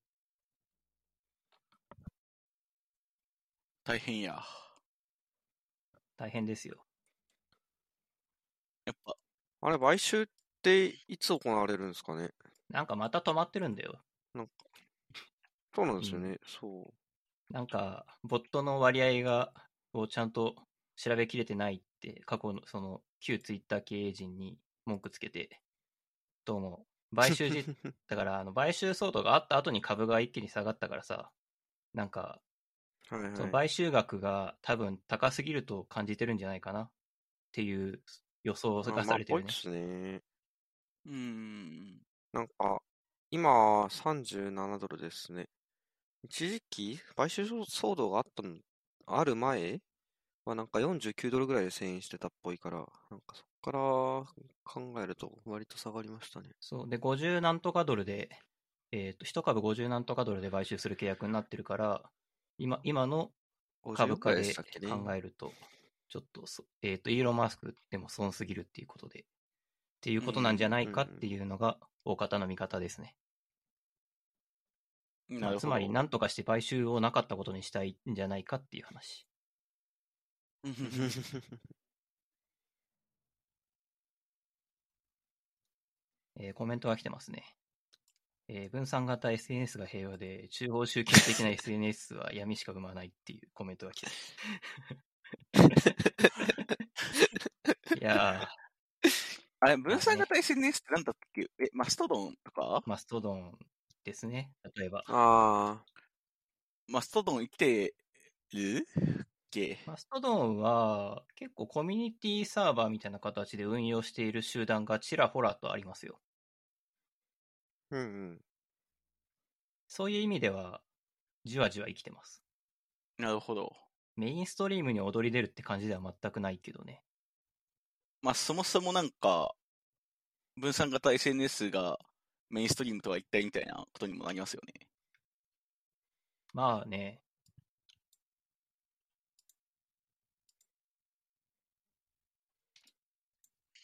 大変や。大変ですよ。やっぱ、あれ、買収っていつ行われるんですかね？なんかまた止まってるんだよ。そうなんですよね。そなんか、ボットの割合が、をちゃんと調べきれてないって、過去の、その、旧ツイッター経営陣に文句つけて、どうも、買収じ、だから、あの、買収騒動があった後に株が一気に下がったからさ、なんか、う。はいはい。その買収額が多分高すぎると感じてるんじゃないかなっていう予想がされてるねあまあ。すね。うーん。なんか、今、37ドルですね。一時期、買収騒動があったの、ある前はなんか49ドルぐらいで1000円してたっぽいから、なんかそっから考えると割と下がりましたね。そう。で、50何とかドルで、えっ、と、1株50何とかドルで買収する契約になってるから、今、今の50億株価で。考えると、ちょっとそ、えっ、と、イーロン・マスクでも損すぎるっていうことで、っていうことなんじゃないかっていうのが、大方の見方ですね。まあ。つまり、なんとかして買収をなかったことにしたいんじゃないかっていう話。えーコメントが来てますね。えー分散型 SNS が平和で、中央集権的な SNS は闇しか生まないっていうコメントが来てます。いやあれ、分散型 SNS ってなんだっけ？え、マストドンとか？ー、マストドンですね。例えば。あマストドン生きてる？っけマストドンは結構コミュニティサーバーみたいな形で運用している集団がちらほらとありますよ。あ、うんうん。そういう意味では、じわじわ生きてます。なるほど。メインストリームに躍り出るって感じでは全くないけどね。まあ、そもそもなんか、分散型 SNS がメインストリームとは一体みたいなことにもなりますよね。まあね、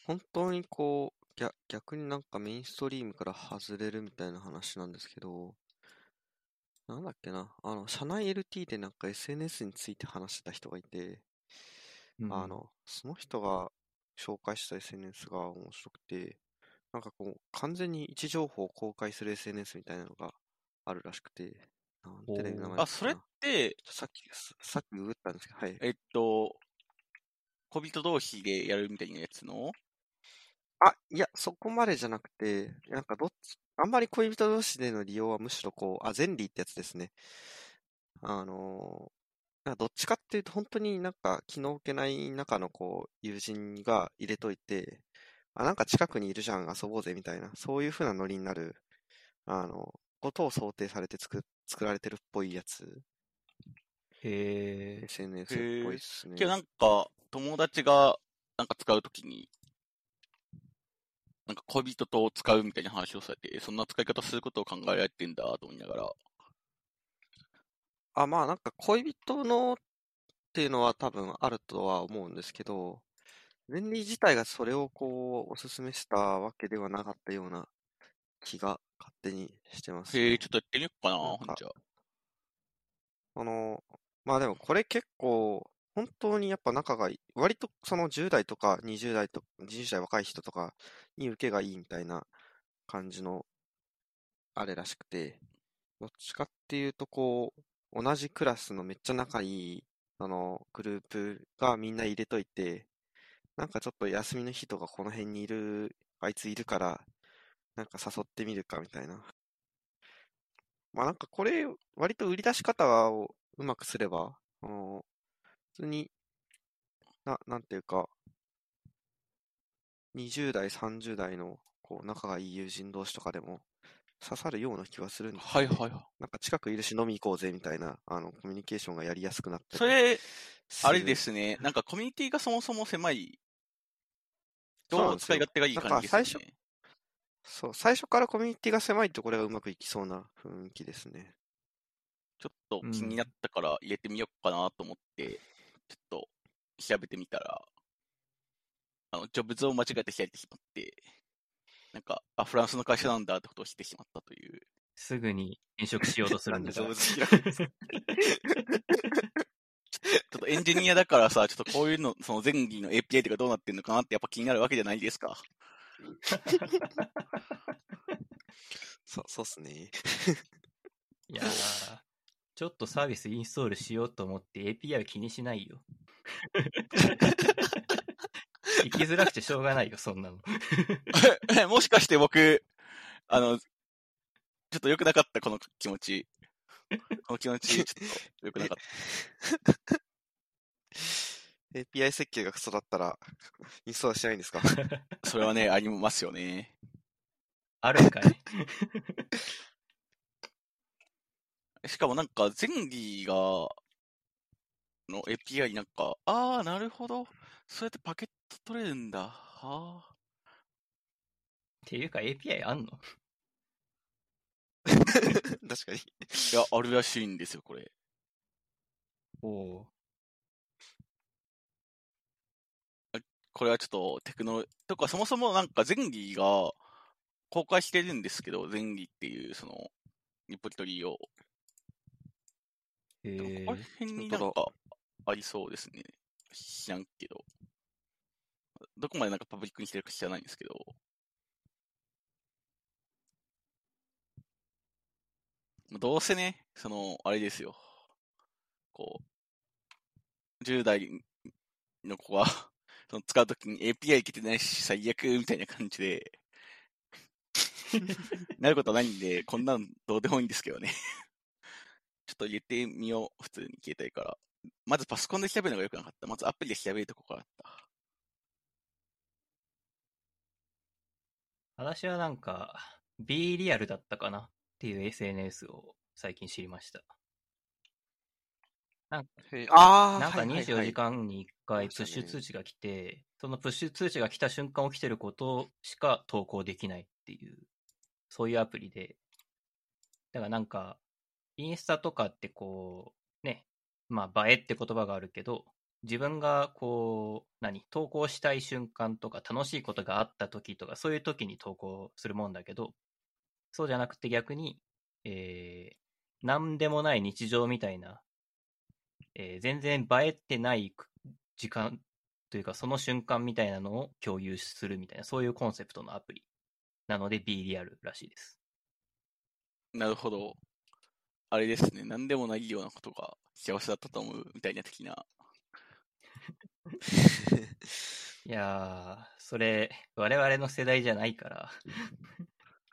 本当にこう、逆逆になんかメインストリームから外れるみたいな話なんですけど、なんだっけな、あの、社内 LT でなんか SNS について話してた人がいて、うんあの、その人が紹介した SNS が面白くて、なんかこう、完全に位置情報を公開する SNS みたいなのがあるらしくて、なんてね名前あ、それって、さっき、ささっきググったんですけど、はい。えっと、小人同士でやるみたいなやつの？あ、いや、そこまでじゃなくて、なんかどっち、あんまり恋人同士での利用はむしろこう、あ、ゼンリーってやつですね。あのーどっちかっていうと、本当になんか気の置けない中のこう、友人が入れといて、あ、なんか近くにいるじゃん、遊ぼうぜみたいな、そういう風なノリになる、あの、ことを想定されて作、作られてるっぽいやつ、へえ、SNS っぽいっすね。けどなんか、友達がなんか使うときに、なんか恋人と使うみたいな話をされて、そんな使い方することを考えられてんだと思いながら、あ、まあなんか恋人のっていうのは多分あるとは思うんですけど、ゼンリー自体がそれをこう、おすすめしたわけではなかったような気が勝手にしてますね。へえ、ちょっとやってみようかな、ほんじゃ。あの、まあでもこれ結構、本当にやっぱ仲がいい。割とその10代とか20代とか、20代若い人とかに受けがいいみたいな感じの、あれらしくて、どっちかっていうとこう、同じクラスのめっちゃ仲いい、あの、グループがみんな入れといて、なんかちょっと休みの日とかこの辺にいる、あいついるから、なんか誘ってみるかみたいな。まあなんかこれ、割と売り出し方をうまくすれば、あの、普通に、な、なんていうか、20代、30代の、こう、仲がいい友人同士とかでも刺さるような気はするんですはいはいはい。なんか近くいるし飲み行こうぜみたいな、あの、コミュニケーションがやりやすくなってそれ、あれですね、なんかコミュニティがそもそも狭いとそうなんですよ使い勝手がいい感じですなんかね。そう、最初からコミュニティが狭いとこれがうまくいきそうな雰囲気ですね。ちょっと気になったから入れてみようかなと思って、ちょっと調べてみたら、あの、ジョブズを間違えて開いてしまって、なんか、あ、フランスの会社なんだってことを知ってしまったという。すぐに転職しようとするんです ちょっとエンジニアだからさ、ちょっとこういうの、その前儀の API とかどうなってんのかなってやっぱ気になるわけじゃないですか。そう、そうっすね。いやー、ちょっとサービスインストールしようと思って API は気にしないよ。行きづらくてしょうがないよ、そんなの。もしかして僕、あの、ちょっと良くなかった、この気持ち。この気持ち、ちょっと良くなかった。API 設計がクソだったら、インストールしないんですか？それはね、ありますよね。あるんかい？しかもなんか、前儀が、の API になんか、あー、なるほど。そうやってパケット取れるんだ。はあ。っていうか API あんの？確かに。いや、あるらしいんですよ、これ。おうこれはちょっとテクノ、とかそもそもなんか前儀が公開してるんですけど、前儀っていうそのリポジトリを。へえでもここら辺になん本かありそうですね。知らんけど。どこまでなんかパブリックにしてるか知らないんですけど。どうせね、その、あれですよ。こう、10代の子が その使うときに API いけてないし、最悪みたいな感じで、なることはないんで、こんなんどうでもいいんですけどね。ちょっと入れてみよう、普通に携帯から。まずパソコンで調べるのが良くなかった。まずアプリで調べるとこからだった。私はなんか、B リアルだったかなっていう SNS を最近知りました。なんかはいはいはい24時間に1回プッシュ通知が来て、そのプッシュ通知が来た瞬間起きてることしか投稿できないっていう、そういうアプリで。だからなんか、インスタとかってこう、ね、まあ映えって言葉があるけど、自分がこう、何、投稿したい瞬間とか楽しいことがあった時とか、そういう時に投稿するもんだけど、そうじゃなくて逆に、えー、なんでもない日常みたいなえー全然映えてない時間というかその瞬間みたいなのを共有するみたいなそういうコンセプトのアプリなので B リアルらしいです。なるほど。あれですね。何でもないようなことが幸せだったと思うみたいな的な。いやー、それ我々の世代じゃないから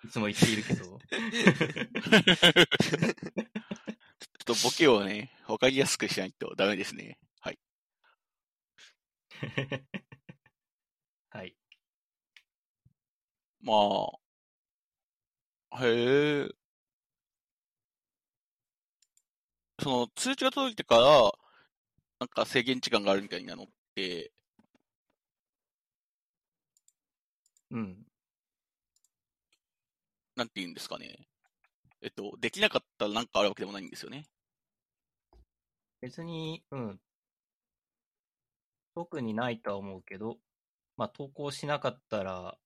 いつも言っているけど、ちょっとボケをね、わかりやすくしないとダメですね。はい。はい。まあ、へえ。その通知が届いてから、なんか制限時間があるみたいなのって、うん。なんて言うんですかね。えっと、できなかったらなんかあるわけでもないんですよね。別に、うん。特にないとは思うけど、まあ投稿しなかったら、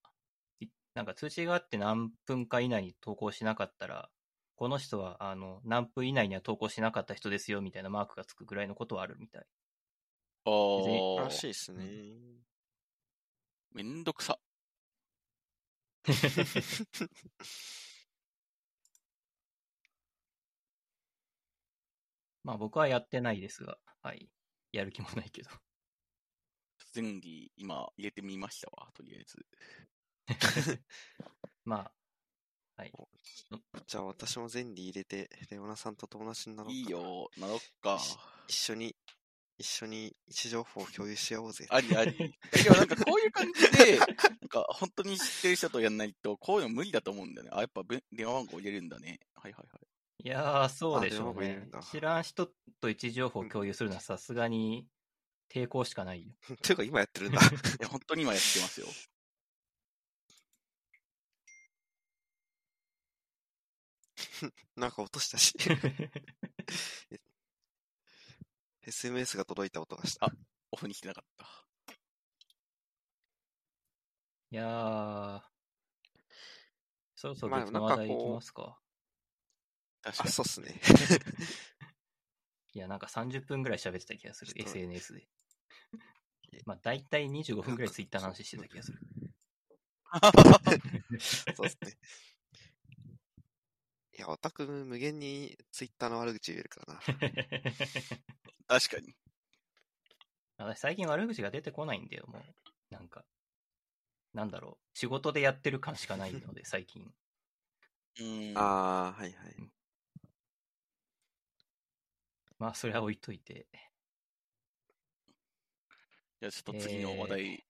なんか通知があって何分か以内に投稿しなかったら、この人はあの何分以内には投稿しなかった人ですよみたいなマークがつくぐらいのことはあるみたい。ああら、しいですね。めんどくさ。まあ僕はやってないですが、はい。やる気もないけど。前儀、今入れてみましたわ、とりあえず。まあ、はい。じゃあ私もゼンリー入れて、レオナさんと友達になろう。いいよ、なろっか。一緒に、一緒に位置情報を共有し合おうぜ。ありあり。でもなんかこういう感じで、なんか本当に知ってる人とやんないと、こういうの無理だと思うんだよね。あ、やっぱべ電話番号入れるんだね。はいはいはい。いやー、そうでしょうね。知らん人と位置情報を共有するのはさすがに抵抗しかないよ。ていうか今やってるんだ。いや、本当に今やってますよ。なんか落としたし。SMS が届いた音がした。オフにしてなかった。いやー、そろそろの話題いきますか。あ、確かに。そうっすね。いや、なんか30分ぐらい喋ってた気がする、SNS で。まあ、大体25分ぐらいツイッターの話してた気がする。そうっすね。いや、オタク無限にツイッターの悪口言えるからな。確かに。私最近悪口が出てこないんだよ、もう。なんか、なんだろう。仕事でやってる感しかないので、最近。うーん。あー、はいはい。まあ、それは置いといて。じゃあちょっと次の話題。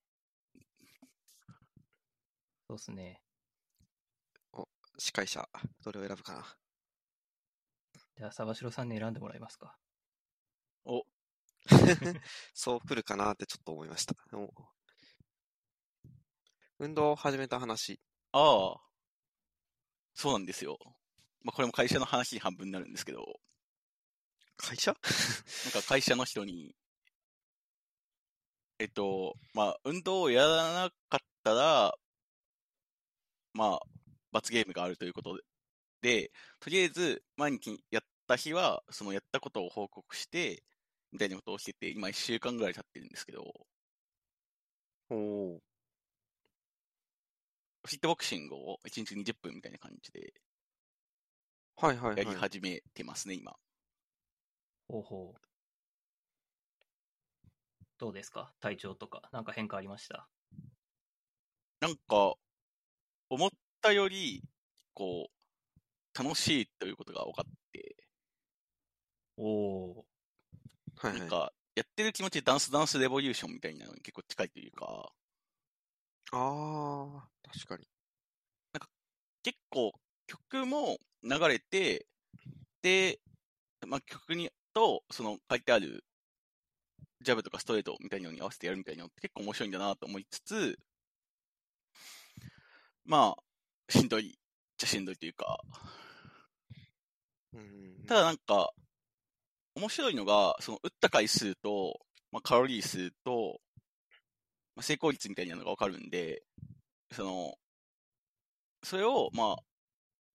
そうっすね。司会者、どれを選ぶかな。じゃあ、沢城さんに選んでもらえますか。お、そう来るかなってちょっと思いました。運動を始めた話。ああ。そうなんですよ。まあ、これも会社の話に半分になるんですけど、会社？なんか会社の人に、えっと、まあ、運動をやらなかったら、まあ、罰ゲームがあるということで、とりあえず、毎日やった日は、そのやったことを報告して、みたいなことをしてて、今1週間ぐらい経ってるんですけど、おおフィットボクシングを1日20分みたいな感じではいはいはい。やり始めてますね、今。ほうほう。どうですか？体調とか。なんか変化ありました？なんか、思ったより、こう、楽しいということが分かって、おおはいはい。なんか、やってる気持ちダンスダンスレボリューションみたいなのに結構近いというか、ああ、確かに。結構曲も流れて、で、まあ、曲にと、その書いてあるジャブとかストレートみたいなのに合わせてやるみたいなのって結構面白いんだなと思いつつ、まあ、しんどいっちゃしんどいというか、うん。ただなんか、面白いのが、その打った回数と、まあ、カロリー数と、まあ、成功率みたいなのがわかるんで、その、それを、まあ、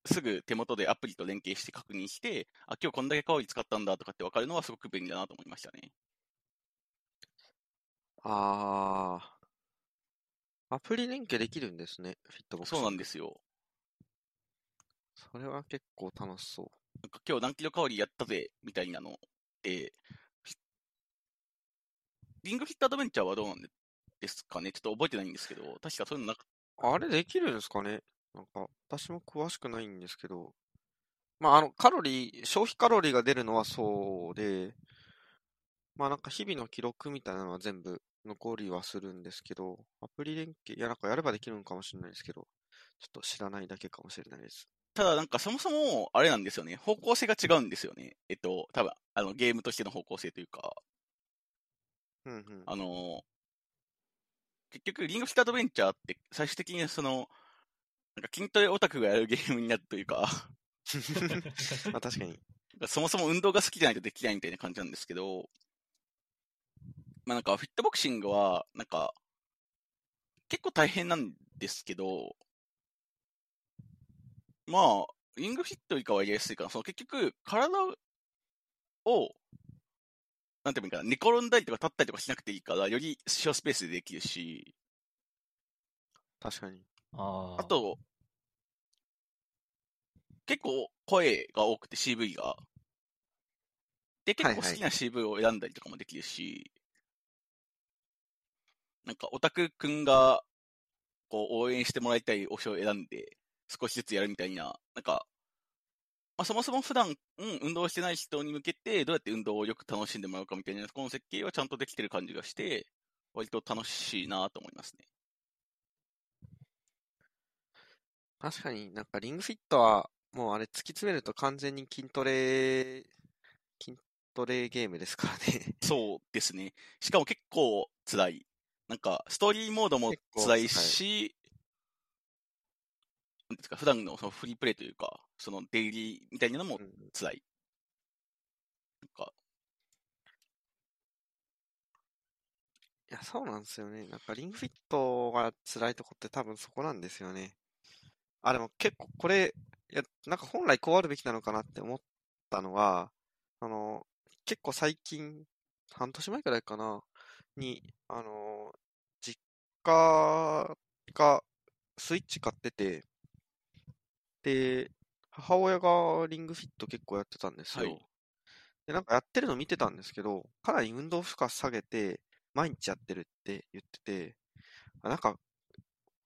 すぐ手元でアプリと連携して確認して、あ、今日こんだけカロリー使ったんだとかってわかるのはすごく便利だなと思いましたね。ああ。アプリ連携できるんですね、フィットボクシング。そうなんですよ。それは結構楽しそう。なんか今日何キロカロリーやったぜ、みたいなのって、リングフィットアドベンチャーはどうなんですかね？ちょっと覚えてないんですけど、確かそういうのなかあれできるんですかね？なんか、私も詳しくないんですけど。まあ、あの、カロリー、消費カロリーが出るのはそうで、まあなんか日々の記録みたいなのは全部残りはするんですけど、アプリ連携、いやなんかやればできるのかもしれないですけど、ちょっと知らないだけかもしれないです。ただなんかそもそも、あれなんですよね。方向性が違うんですよね。えっと、多分あの、ゲームとしての方向性というか、うんうん。あの、結局、リングフィットアドベンチャーって最終的にその、なんか筋トレオタクがやるゲームになるというか、まあ確かに。そもそも運動が好きじゃないとできないみたいな感じなんですけど、まあなんかフィットボクシングは、なんか、結構大変なんですけど、まあ、リングフィットよりかはやりやすいかな。その結局、体を、なんていうのかな、寝転んだりとか立ったりとかしなくていいから、より小スペースでできるし、確かに。あーあと、結構声が多くて CV が。で、結構好きな CV を選んだりとかもできるし、なんかオタクくんが、こう応援してもらいたい推しを選んで、少しずつやるみたいな、なんか、まあ、そもそも普段、うん、運動してない人に向けて、どうやって運動をよく楽しんでもらうかみたいな、この設計はちゃんとできてる感じがして、割と楽しいなと思いますね。確かになんかリングフィットは、もうあれ突き詰めると完全に筋トレ、筋トレゲームですからね。そうですね。しかも結構辛い。なんか、ストーリーモードも辛いし、なんですか、普段のそのフリープレイというか、そのデイリーみたいなのもうん辛い。なんか、いや、そうなんですよね。なんかリングフィットが辛いとこって多分そこなんですよね。あ、でも結構これ、いや、なんか本来こうあるべきなのかなって思ったのは、あの、結構最近、半年前くらいかな、に、あの、実家がスイッチ買ってて、で、母親がリングフィット結構やってたんですよ。はいで、なんかやってるの見てたんですけど、かなり運動負荷下げて、毎日やってるって言ってて、あなんか、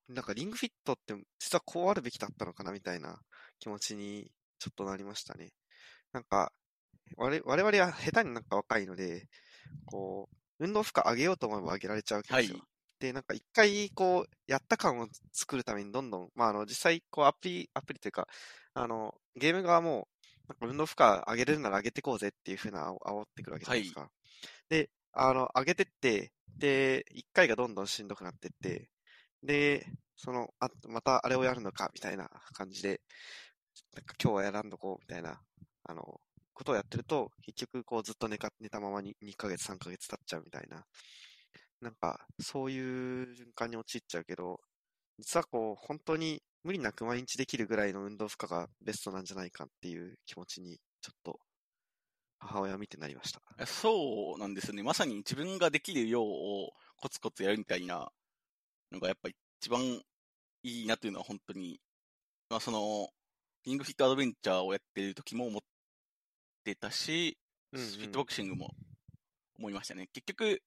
なんかリングフィットって実はこうあるべきだったのかなみたいな気持ちにちょっとなりましたね。なんか、我々我々は下手になんか若いので、こう、運動負荷上げようと思えば上げられちゃうわけですよ。はいで、なんか一回こう、やった感を作るためにどんどん、まああの、実際こうアプリ、アプリというか、あの、ゲーム側も、なんか運動負荷上げれるなら上げてこうぜっていうふうな煽ってくるわけじゃないですか。で、あの、上げてって、で、一回がどんどんしんどくなってって、で、その、あ、またあれをやるのか、みたいな感じで、なんか今日はやらんどこう、みたいな、あの、ことをやってると、結局こうずっと寝か寝たままに2ヶ月、3ヶ月経っちゃうみたいな。なんか、そういう循環に陥っちゃうけど、実はこう、本当に無理なく毎日できるぐらいの運動負荷がベストなんじゃないかっていう気持ちに、ちょっと、母親を見てなりました。そうなんですよね。まさに自分ができるようをコツコツやるみたいなのがやっぱ一番いいなというのは本当に、まあその、リングフィットアドベンチャーをやってる時も思ってたし、うんうんフィットボクシングも思いましたね。結局、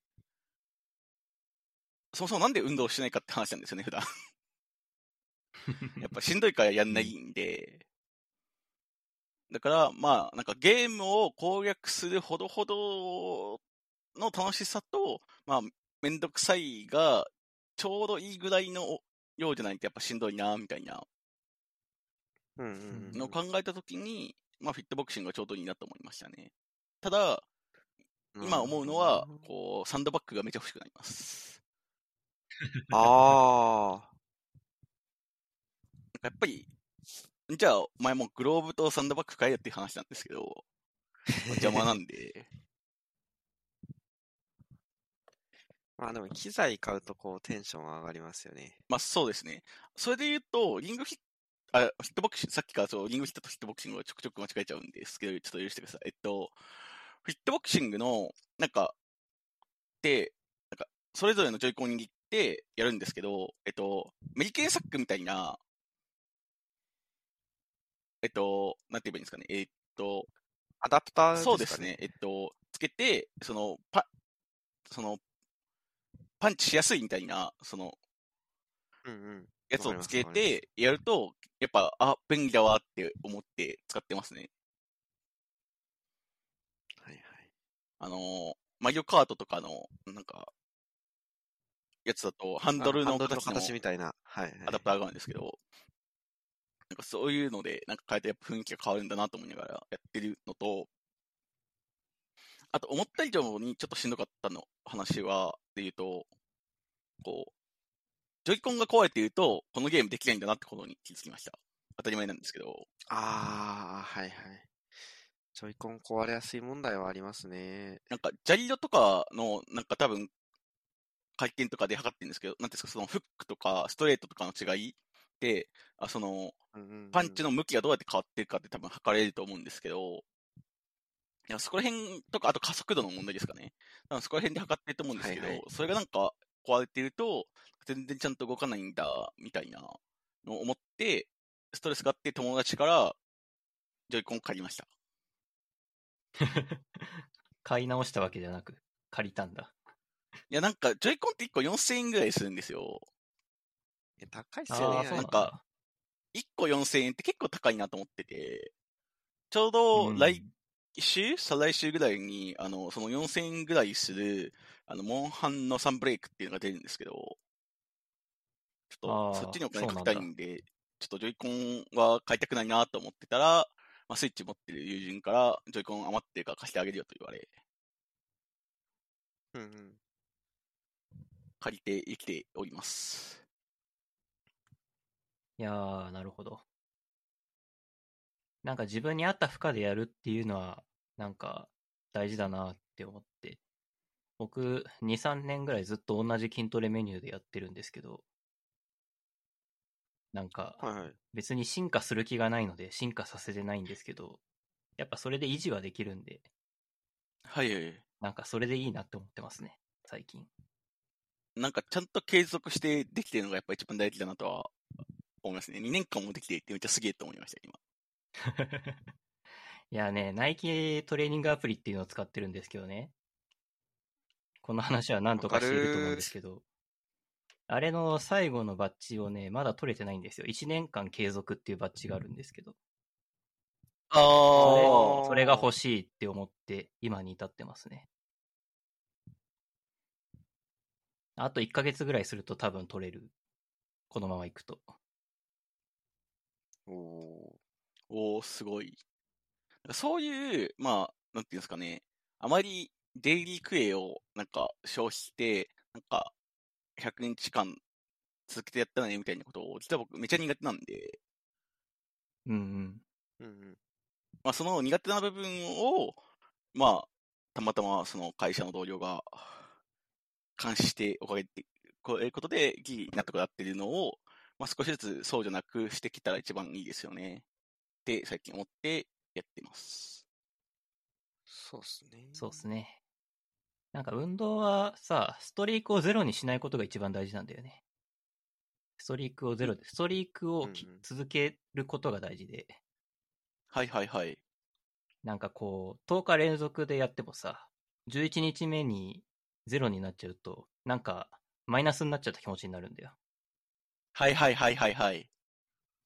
そもそもなんで運動しないかって話なんですよね、普段。やっぱしんどいからやんないんで。だから、まあ、なんかゲームを攻略するほどほどの楽しさと、まあ、めんどくさいが、ちょうどいいぐらいのようじゃないとやっぱしんどいな、みたいなうんうんうんのを考えたときに、まあ、フィットボクシングがちょうどいいなと思いましたね。ただ、今思うのは、こう、サンドバッグがめちゃ欲しくなります。ああ、やっぱり、じゃあ、お前もグローブとサンドバッグ買えよっていう話なんですけど、邪魔なんで、まあでも機材買うとこうテンション上がりますよね。まあそうですね。それで言うと、リングフィット、あ、フィットボクシング、さっきからそう、リングフィットとフィットボクシングをちょくちょく間違えちゃうんですけど、ちょっと許してください。えっと、フィットボクシングの、なんか、で、なんか、それぞれのジョイコンに握ってやるんですけど、えっと、メリケンサックみたいな、えっと、なんて言えばいいんですかね。えっと、アダプターですかそうですね。。えっと、つけて、その、パ、その、パンチしやすいみたいな、その、うんうん。やつをつけて、やると、やっぱ、あ、便利だわって思って使ってますね。はいはい。あのー、マリオカートとかの、なんか、やつだと、ハンドルのあハンドルの形の形みたいな。はい、はい。アダプターがあるんですけど、なんかそういうので、なんか変えてやっぱ雰囲気が変わるんだなと思いながらやってるのと、あと思った以上にちょっとしんどかったの話は、で言うと、こう、ジョイコンが壊れていると、このゲームできないんだなってことに気づきました。当たり前なんですけど、ああ、はいはい。ジョイコン壊れやすい問題はありますね。なんか、ジャリドとかの、なんか多分、回転とかで測ってるんですけど、なんですか、そのフックとかストレートとかの違いで、あその、パンチの向きがどうやって変わってるかって多分測れると思うんですけど、いやそこら辺とか、あと加速度の問題ですかね。そこら辺で測ってると思うんですけど、はいはいそれがなんか壊れてると、全然ちゃんと動かないんだ、みたいなのを思って、ストレスがあって友達から、ジョイコンを借りました。買い直したわけじゃなく、借りたんだ。いや、なんか、ジョイコンって1個4000円ぐらいするんですよ。え高いっすよね。なんなんかだ。1個4000円って結構高いなと思ってて、ちょうどうん来週、再来週ぐらいに、あの、その4000円ぐらいする、あの、モンハンのサンブレイクっていうのが出るんですけど、ちょっと、そっちにお金かけたいんで、ちょっとジョイコンは買いたくないなと思ってたら、まあ、スイッチ持ってる友人から、ジョイコン余ってるから貸してあげるよと言われ、うんうん。借りて生きております。いやー、なるほど。なんか自分に合った負荷でやるっていうのは、なんか大事だなって思って。僕、2、3年ぐらいずっと同じ筋トレメニューでやってるんですけど、なんか。別に進化する気がないので進化させてないんですけど、やっぱそれで維持はできるんで、はいはいはい。なんかそれでいいなって思ってますね、最近。なんかちゃんと継続してできてるのがやっぱ一番大事だなとは思いますね。2年間もできてるってめっちゃすげえと思いました、今。いやね、ナイキトレーニングアプリっていうのを使ってるんですけどね。この話は何とかしていると思うんですけど、あれの最後のバッジをね、まだ取れてないんですよ。1年間継続っていうバッジがあるんですけど、あーそれが欲しいって思って今に至ってますね。あと1ヶ月ぐらいすると多分取れる。このまま行くと。おおおー、すごい。そういう、まあ、なんていうんですかね、あまりデイリークエをなんか消費して、なんか100日間続けてやったらねみたいなことを、実は僕めっちゃ苦手なんで、うんうん。ー。うんうん。まあ、その苦手な部分を、まあ、たまたまその会社の同僚が監視しておかげで、こういうことでギリ納得なっているのを、まあ、少しずつそうじゃなくしてきたら一番いいですよね。って最近思ってやってます。そうっすね。そうっすね。なんか運動はさ、ストリークをゼロにしないことが一番大事なんだよね。ストリークをゼロで、ストリークを、うんうん、続けることが大事で。はいはいはい。なんかこう、10日連続でやってもさ、11日目にゼロになっちゃうと、なんか、マイナスになっちゃった気持ちになるんだよ。はいはいはいはいはい。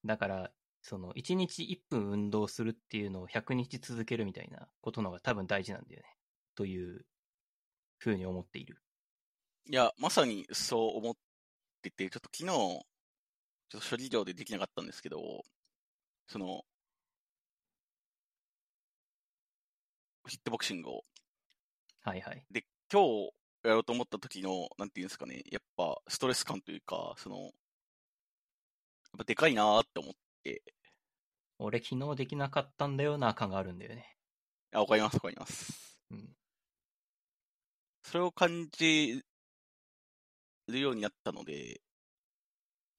だから、その、1日1分運動するっていうのを100日続けるみたいなことのが多分大事なんだよね。というふうに思っている。いや、まさにそう思ってて、ちょっと昨日、ちょっと処理量でできなかったんですけど、その、ヒットボクシングを。はいはい。で、今日やろうと思った時の、なんていうんですかね、やっぱストレス感というか、その、やっぱでかいなーって思って。俺昨日できなかったんだよな感があるんだよね。あ、わかりますわかります。うん。それを感じるようになったので、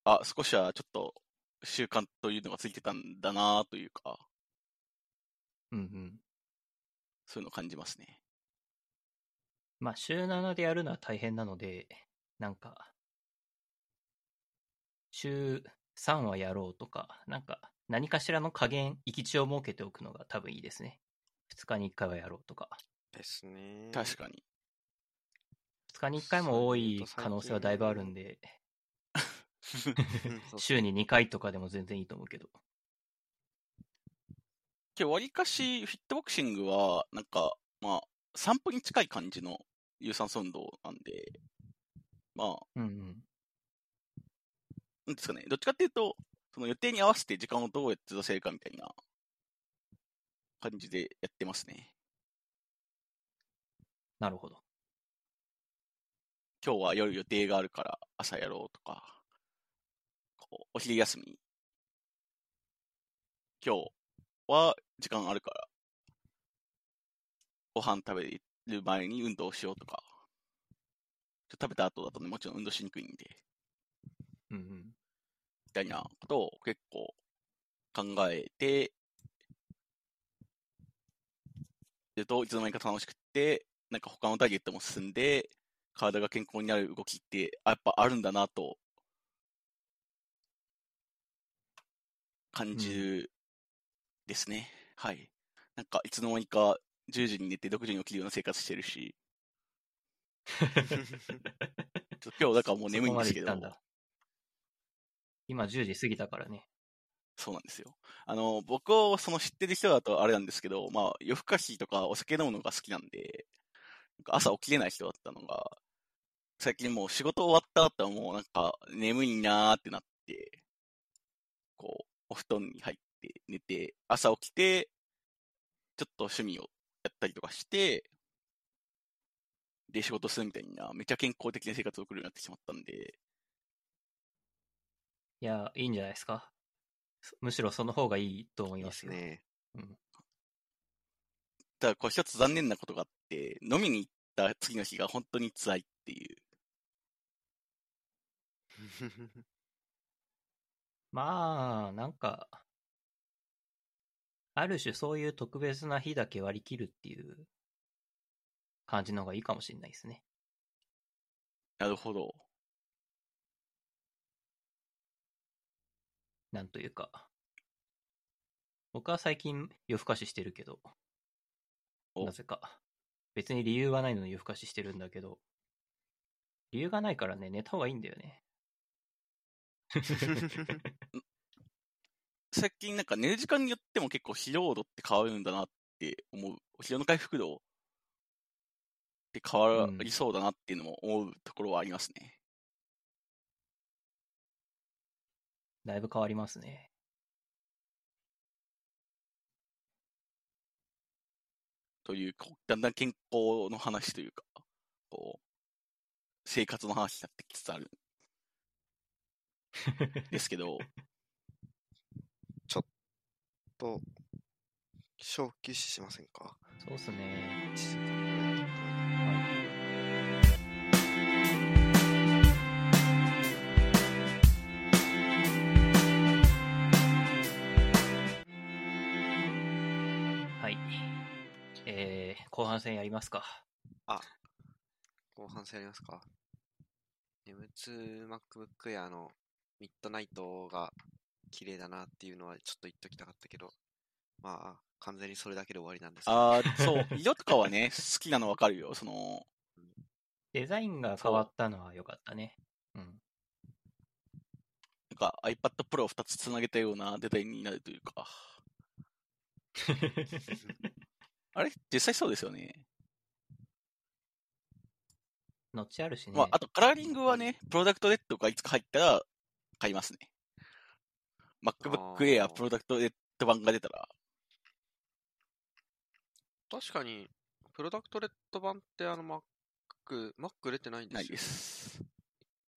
あ、少しはちょっと習慣というのがついてたんだなというか、うんうん。そういうのを感じますね。まあ、週7でやるのは大変なので、なんか、週3はやろうとか、なんか、何かしらの加減、行き地を設けておくのが多分いいですね。2日に1回はやろうとか。ですね。確かに。2日に1回も多い可能性はだいぶあるんで、週に2回とかでも全然いいと思うけど。今日、わりかし、フィットボクシングは、なんか、まあ、散歩に近い感じの有酸素運動なんで、まあ、うんうん。なんですかね、どっちかっていうと、その予定に合わせて時間をどうやって出せるかみたいな感じでやってますね。なるほど。今日は夜予定があるから朝やろうとか、こうお昼休み、今日は時間あるから、ご飯食べる前に運動しようとか、ちょ食べた後だとね、もちろん運動しにくいんで、うんうん。みたいなことを結構考えて、でと、いつの間にか楽しくて、なんか他のダイエットも進んで、体が健康になる動きって、やっぱあるんだなと、感じるですね。うん、はい。なんか、いつの間にか10時に寝て6時に起きるような生活してるし。今日だからもう眠いんですけど。今10時過ぎたからね。そうなんですよ。あの、僕をその知ってる人だとあれなんですけど、まあ、夜更かしとかお酒飲むのが好きなんで、なんか朝起きれない人だったのが、最近もう仕事終わった後はもうなんか眠いなーってなって、こう、お布団に入って寝て、朝起きて、ちょっと趣味をやったりとかして、で、仕事するみたいな、めちゃ健康的な生活を送るようになってしまったんで。いや、いいんじゃないですか。むしろその方がいいと思いますよ。ね。うん。ただ、これ一つ残念なことがあって、飲みに行った次の日が本当に辛いっていう。まあ、なんか、ある種そういう特別な日だけ割り切るっていう感じの方がいいかもしれないですね。なるほど。なんというか。僕は最近夜更かししてるけど、なぜか。別に理由はないのに夜更かししてるんだけど、理由がないからね、寝た方がいいんだよね。最近なんか寝る時間によっても結構疲労度って変わるんだなって思う。疲労の回復度って変わりそうだなっていうのも思うところはありますね。だいぶ変わりますね。という、だんだん健康の話というか、こう、生活の話になってきつつある。ですけど、ちょっと、小休止しませんか？そうっすね。後半戦やりますか？後半戦やりますか ?M2 MacBook Air のミッドナイトが綺麗だなっていうのはちょっと言っときたかったけど、まあ、完全にそれだけで終わりなんですけど。ああ、そう、色とかはね、好きなのわかるよ。その、デザインが変わったのは良かったね。うん。なんか iPad Pro を2つつなげたようなデザインになるというか。あれ？実際そうですよね。後あるしね。まあ、あとカラーリングはね、プロダクトレッドがいつか入ったら買いますね。MacBook あ Air ープロダクトレッド版が出たら、確かに、プロダクトレッド版ってあの Mac、Mac 出てないんですよ、ね。ないです。一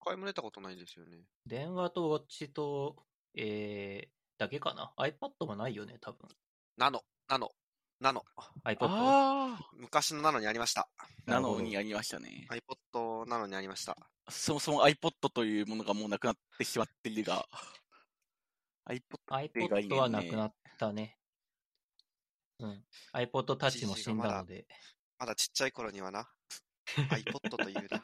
回も出たことないんですよね。電話とウォッチと、えー、だけかな ?iPad もないよね、多分。ナノ、ナノ、ナノ。iPod? ああ、昔のナノにありました。ななるほどのにありましたね。iPod ナノにありました。そもそも iPod というものがもうなくなってしまっているが、iPod って概 iPod 念はなくなったね。うん。iPod Touch も死んだので。まだちっちゃい頃にはな、iPod というな。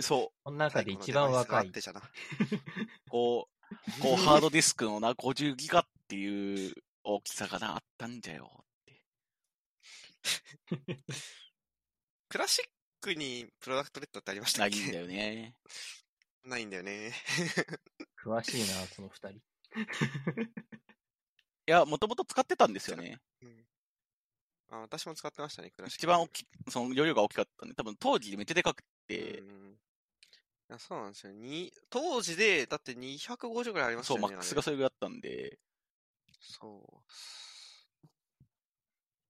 そこの中で一番若い最。古のデバイスがあってじゃな。う、こう、こうハードディスクのな、50ギガっていう大きさがな、あったんじゃよって。クラシックにプロダクトレッドってありましたっけ？ないんだよね。ないんだよね。詳しいな、その二人。いや、もともと使ってたんですよね。うんあ私も使ってましたね、クラシック。一番大きい、その容量が大きかったんで、多分当時めっちゃでかくて、うんいやそうなんですよ。に当時で、だって250ぐらいありましたそう、よね。マックスがそれぐらいあったんで、そ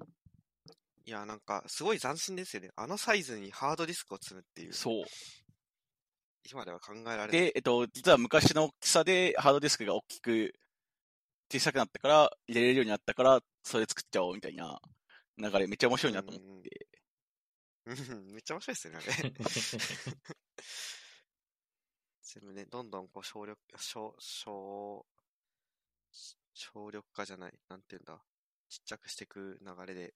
う。いや、なんか、すごい斬新ですよね。あのサイズにハードディスクを積むっていう。そう。今では考えられない。で、えっと、実は昔の大きさでハードディスクが大きく小さくなったから、入れれるようになったから、それ作っちゃおうみたいな流れ、めっちゃ面白いなと思って。うん めっちゃ面白いですよね、あれ。全部ね、どんどんこう省力、省、省、省力化じゃない、なんていうんだ、ちっちゃくしていく流れで、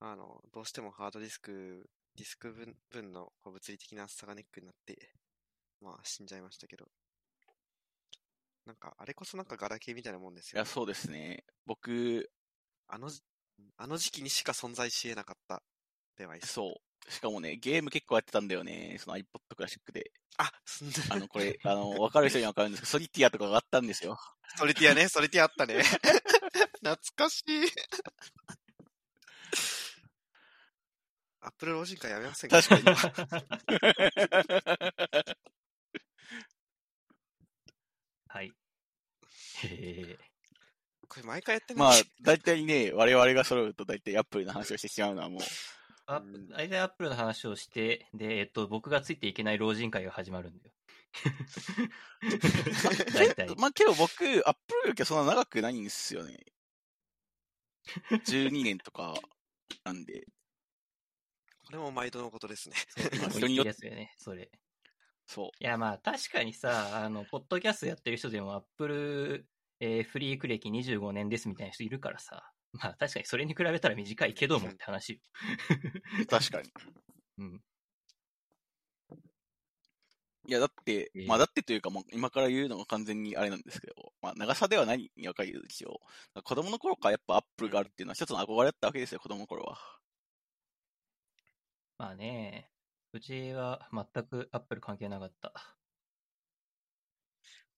あの、どうしてもハードディスク、ディスク分分のこう物理的な厚さがネックになって、まあ死んじゃいましたけど。なんか、あれこそなんかガラケーみたいなもんですよ、いや、ね。そうですね。僕、あのじ、あの時期にしか存在し得なかったデバイス。そう。しかもね、ゲーム結構やってたんだよね。その iPod クラシックで。あ、あの、これ、あの、わかる人にはわかるんですけど、ソリティアとかがあったんですよ。ソリティアね、ソリティアあったね。懐かしい。アップル老人会やめませんか？確かに。はい。へえ。これ毎回やってまあ、大体ね、我々が揃うと大体アップルの話をしてしまうのはもう、あうん大体アップルの話をして、で、えっと、僕がついていけない老人会が始まるんだよ。大体。まあけど僕、アップルよりはそんな長くないんですよね。12年とかなんで、これも毎度のことですね。まあ人人によっ気ですよね、それ。そう。いや、まあ、確かにさ、あの、ポッドキャストやってる人でも、アップル、えーフリーク歴25年ですみたいな人いるからさ。まあ、確かにそれに比べたら短いけどもって話よ。確かに。うん。いや、だって、ええまあだってというか、もう今から言うのが完全にあれなんですけど、まあ長さでは何に分かるでしょう。子供の頃からやっぱアップルがあるっていうのは一つの憧れだったわけですよ、子供の頃は。まあね、うちは全くアップル関係なかった。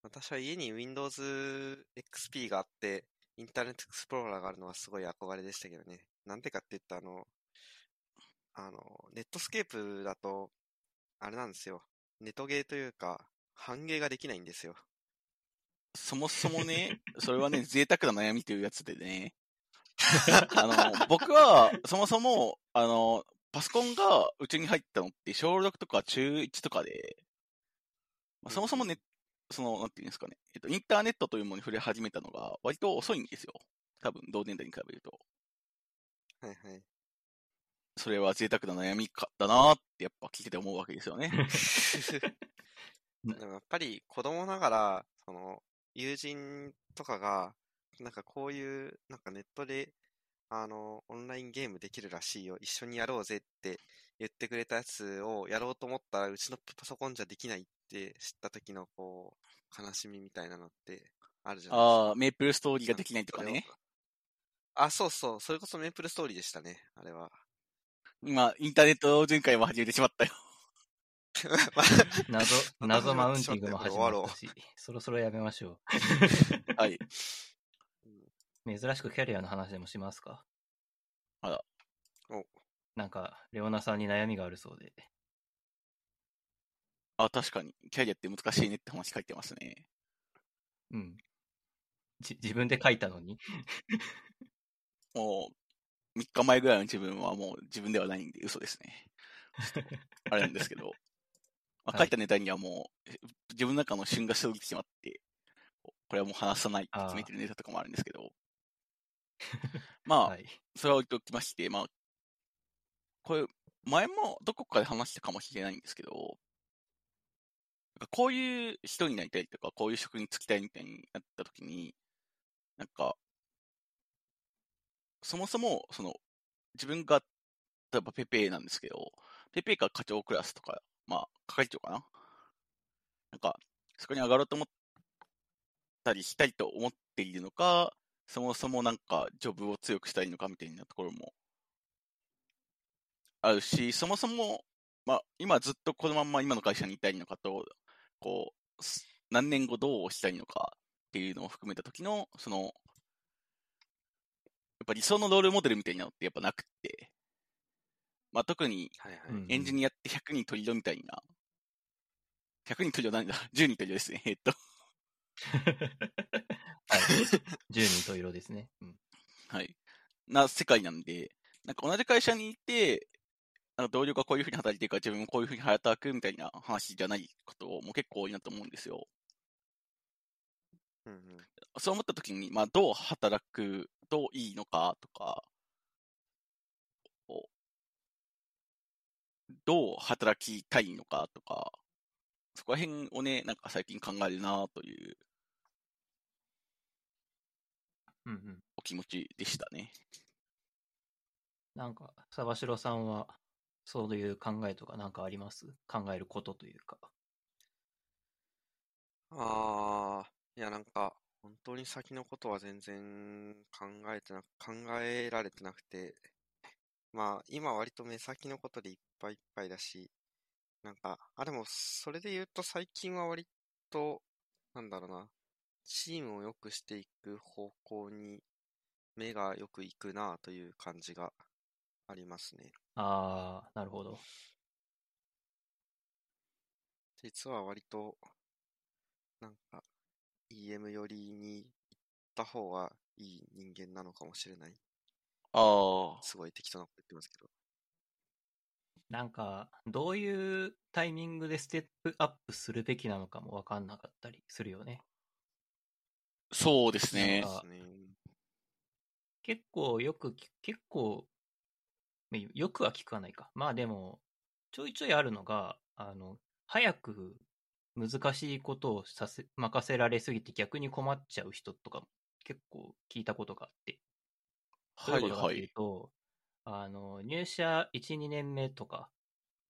私は家に Windows XP があって、インターネットエクスプローラーがあるのはすごい憧れでしたけどね。なんでかって言ったら、あの、あの、ネットスケープだと、あれなんですよ。ネトゲーというか、ハンゲーができないんですよ。そもそもね、それはね、贅沢な悩みというやつでね。あの、僕は、そもそも、あの、パソコンがうちに入ったのって、小6とか中1とかで、まあ、そもそもね、その、なんていうんですかね、えっと、インターネットというものに触れ始めたのが、割と遅いんですよ。多分同年代に比べると。はいはい。それは贅沢な悩みかだなってやっぱ聞いてて思うわけですよね。でもやっぱり子供ながら、その、友人とかが、なんかこういう、なんかネットで、あの、オンラインゲームできるらしいよ、一緒にやろうぜって言ってくれたやつをやろうと思ったら、うちのパソコンじゃできないって知った時の、こう、悲しみみたいなのってあるじゃないですか。ああ、メープルストーリーができないとかね。あ、そうそう、それこそメープルストーリーでしたね、あれは。今、インターネット巡回も始めてしまったよ。謎、謎マウンティングも始まったし、そろそろやめましょはい。う。珍しくキャリアの話でもしますか？あら。おなんか、レオナさんに悩みがあるそうで。あ、確かに。キャリアって難しいねって話書いてますね。うん。じ、自分で書いたのに？もう、3日前ぐらいの自分はもう自分ではないんで嘘ですね。あれなんですけど。まあ、はい書いたネタにはもう、自分の中の旬が過ぎてしまって、これはもう話さないって決めてるネタとかもあるんですけど。まあ、はい。それは置いておきまして、まあ、これ、前もどこかで話したかもしれないんですけど、こういう人になりたいとか、こういう職に就きたいみたいになった時に、なんか、そもそも、その、自分が、例えばペペなんですけど、ペペが課長クラスとか、まあ、係長かな？なんか、そこに上がろうと思ったりしたいと思っているのか、そもそもなんか、ジョブを強くしたいのかみたいなところもあるし、そもそも、まあ、今ずっとこのまんま今の会社にいたいのかと、こう、何年後どうしたいのかっていうのを含めた時の、その、ぱ理想のロールモデルみたいなのってやっぱなくって、まあ特にエンジニアって100人取りろみたいな、100人取りろなんだ、10人取りろですね、えっと、はい。10人と色ですね。うん。はい。な世界なんで、なんか同じ会社にいて、なんか同僚がこういうふうに働いてるから自分もこういうふうに働くみたいな話じゃないことも結構多いなと思うんですよ。うんうん。そう思った時に、まあどう働くといいのかとか、どう働きたいのかとか、そこら辺をね、なんか最近考えるなといううんうん。お気持ちでしたね。なんか、沢城さんは、そういう考えとかなんかあります？考えることというか。ああ、いやなんか、本当に先のことは全然考えてな、考えられてなくて、まあ、今割と目先のことでいっぱいいっぱいだし、なんか、あ、でも、それで言うと最近は割と、なんだろうな、チームを良くしていく方向に目がよくいくなという感じがありますね。ああ、なるほど。実は割と、なんか、EM 寄りに行った方がいい人間なのかもしれない。ああ、すごい適当なこと言ってますけど。なんか、どういうタイミングでステップアップするべきなのかもわかんなかったりするよね。そうですね。結構よくき、結構、まあよくは聞かないか。まあでも、ちょいちょいあるのが、あの、早く難しいことをさせ、任せられすぎて逆に困っちゃう人とかも結構聞いたことがあって。どうはいいうこというはい。と、あの、入社1、2年目とか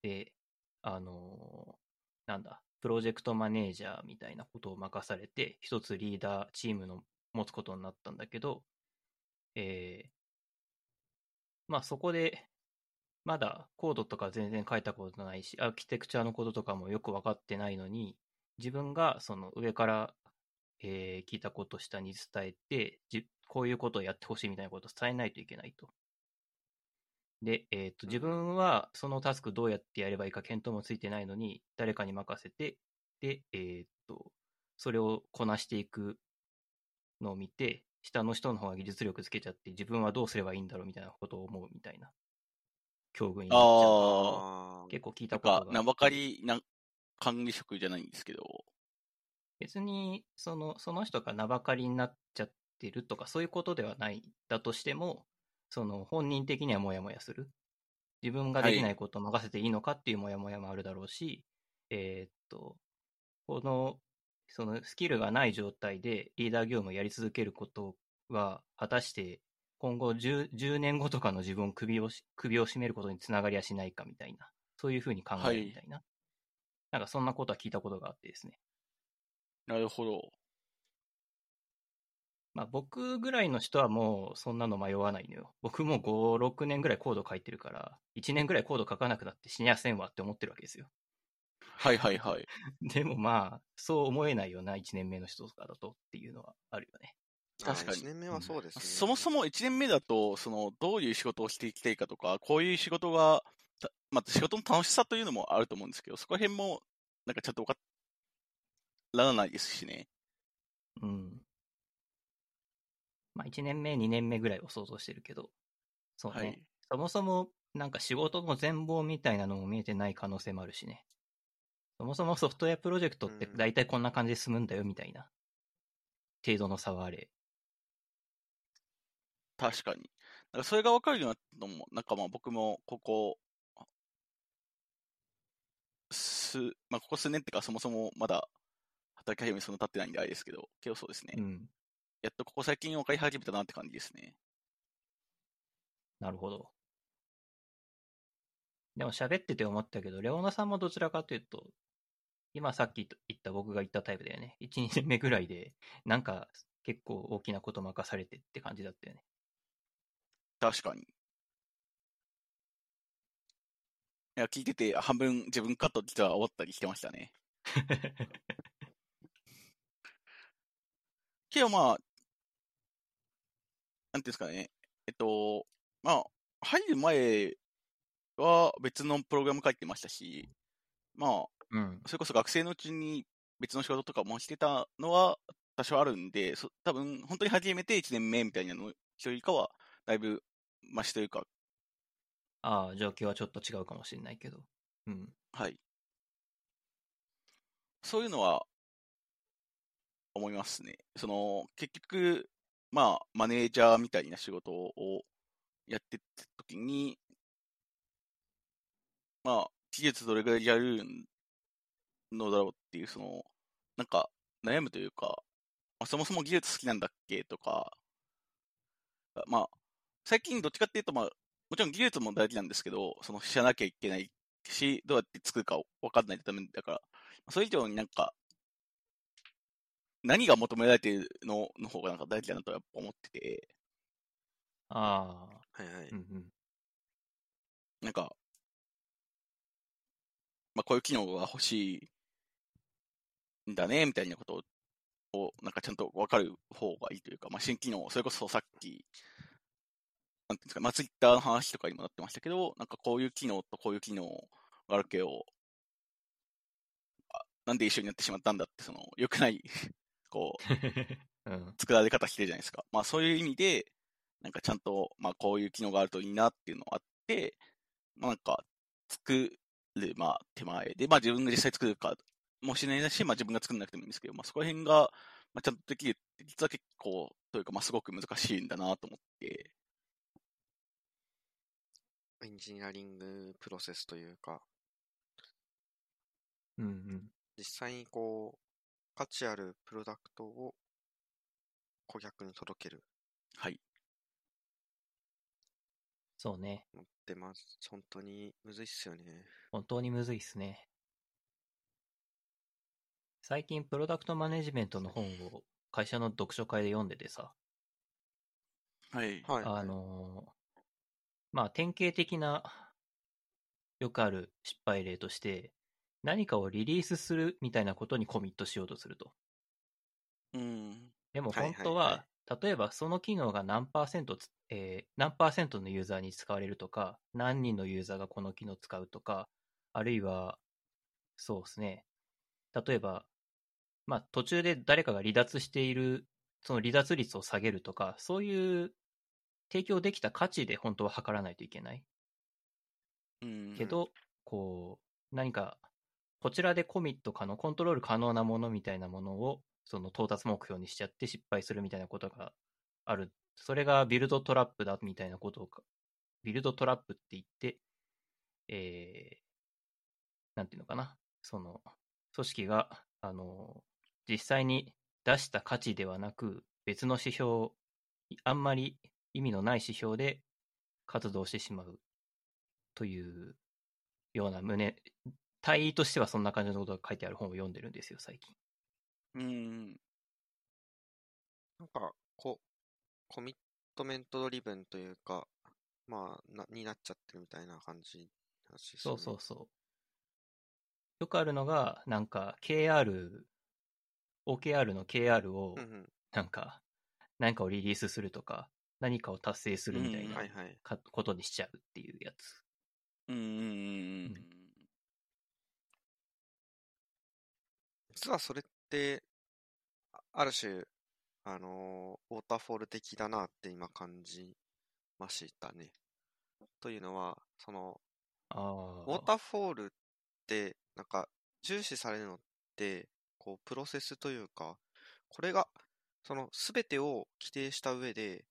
で、あの、なんだ、プロジェクトマネージャーみたいなことを任されて、一つリーダーチームの持つことになったんだけど、えーまあそこで、まだコードとか全然書いたことないし、アーキテクチャのこととかもよく分かってないのに、自分がその上から、えー聞いたことを下に伝えて、じこういうことをやってほしいみたいなことを伝えないといけないと。で、えっ、と、自分はそのタスクどうやってやればいいか見当もついてないのに、誰かに任せて、で、えっ、と、それをこなしていくのを見て、下の人の方が技術力つけちゃって、自分はどうすればいいんだろうみたいなことを思うみたいな、境遇になっちゃう。ああ、あ結構聞いたことが。名ばかりな管理職じゃないんですけど、別に、その、その人が名ばかりになっちゃってるとか、そういうことではない、だとしても、その本人的にはモヤモヤする。自分ができないことを任せていいのかっていうモヤモヤもあるだろうし、えーっと、この、そのスキルがない状態でリーダー業務をやり続けることは、果たして今後 10, 10年後とかの自分を首をし首を絞めることにつながりはしないかみたいな、そういうふうに考えるみたいな。なんかそんなことは聞いたことがあってですね。なるほど。まあ僕ぐらいの人はもうそんなの迷わないのよ。僕も5、6年ぐらいコード書いてるから、1年ぐらいコード書かなくなって死にやせんわって思ってるわけですよ。はいはいはい。でもまあ、そう思えないよな、1年目の人とかだとっていうのはあるよね。確かに1年目はそうですね。そもそも1年目だと、その、どういう仕事をしていきたいかとか、こういう仕事が、たまあ、仕事の楽しさというのもあると思うんですけど、そこら辺も、なんかちゃんと分からないですしね。うん。まあ1年目、2年目ぐらいを想像してるけど、そうね。はい。そもそもなんか仕事の全貌みたいなのも見えてない可能性もあるしね。そもそもソフトウェアプロジェクトってうん大体こんな感じで進むんだよみたいな程度の差はあれ。確かに。なんかそれが分かるようになったのも、なんかまあ僕もここ、す、まあここ数年っていうかそもそもまだ働き始めそんな経ってないんであれですけど、けどそうですね。うん。やっとここ最近分かり始めたなって感じですね。なるほど。でも喋ってて思ったけど、レオナさんもどちらかというと、今さっき言った僕が言ったタイプだよね。1、2年目ぐらいで、なんか結構大きなこと任されてって感じだったよね。確かに。いや、聞いてて半分自分かと実は思ったりしてましたね。けどまあ、なんていうんですかね。えっと、まあ、入る前は別のプログラム書いてましたし、まあ、うん。それこそ学生のうちに別の仕事とかもしてたのは多少あるんで、そ多分本当に初めて1年目みたいなの人よりかは、だいぶマシというか、ああ、状況はちょっと違うかもしれないけど。うん。はい。そういうのは、思いますね。その、結局、まあ、マネージャーみたいな仕事をやってった時に、まあ、技術どれぐらいやるのだろうっていう、その、なんか、悩むというか、まあ、そもそも技術好きなんだっけ？とか、あまあ、最近どっちかっていうと、まあ、もちろん技術も大事なんですけど、その知らなきゃいけないし、どうやって作るか分かんないとダメだから、それ以上になんか、何が求められているのの方がなんか大事だなとやっぱ思ってて、ああ、はいはいうん。うん。なんか、まあこういう機能が欲しいんだね、みたいなことを、なんかちゃんと分かる方がいいというか、まあ新機能、それこそさっき、なんていうんですか、まあツイッターの話とかにもなってましたけど、なんかこういう機能とこういう機能があるけど、あなんで一緒になってしまったんだって、その、良くない、こう、うん。作られ方してるじゃないですか。まあそういう意味で、なんかちゃんと、まあこういう機能があるといいなっていうのがあって、まあなんか作る、まあ手前で、まあ自分が実際作るかもしれないし、まあ自分が作んなくてもいいんですけど、まあそこら辺が、まあちゃんとできるって、実は結構、というかまあすごく難しいんだなと思って、エンジニアリングプロセスというか、うんうん。実際にこう、価値あるプロダクトを顧客に届けるはい。そうね。のって、まあ、本当にむずいっすよね。本当にむずいっすね。最近、プロダクトマネジメントの本を会社の読書会で読んでてさ、はい。はい。あのーまあ、典型的な、よくある失敗例として、何かをリリースするみたいなことにコミットしようとすると。うん。でもはい本当は、例えばその機能が何パーセントつ、えー何パーセントのユーザーに使われるとか、何人のユーザーがこの機能を使うとか、あるいは、そうですね。例えば、まあ途中で誰かが離脱している、その離脱率を下げるとか、そういう提供できた価値で本当は測らないといけない。うん。けど、こう、何か、こちらでコミット可能、コントロール可能なものみたいなものを、その到達目標にしちゃって失敗するみたいなことがある。それがビルドトラップだみたいなことをか、ビルドトラップって言って、えー、なんていうのかな。その、組織が、あの、実際に出した価値ではなく、別の指標、あんまり意味のない指標で活動してしまうというような胸、体位としてはそんな感じのことが書いてある本を読んでるんですよ、最近。うん。なんか、こ、コミットメントドリブンというか、まあ、な、になっちゃってるみたいな感じね。そうそうそう。よくあるのが、なんか KR、OKR の KR を。なんか、何かをリリースするとか、何かを達成するみたいうんなことにしちゃうっていうやつ。うんうんうんうん。実はそれって、あある種、あのーウォーターフォール的だなって今感じましたね。というのは、その、あウォーターフォールって、なんか、重視されるのって、こう、プロセスというか、これが、その、すべてを規定した上で、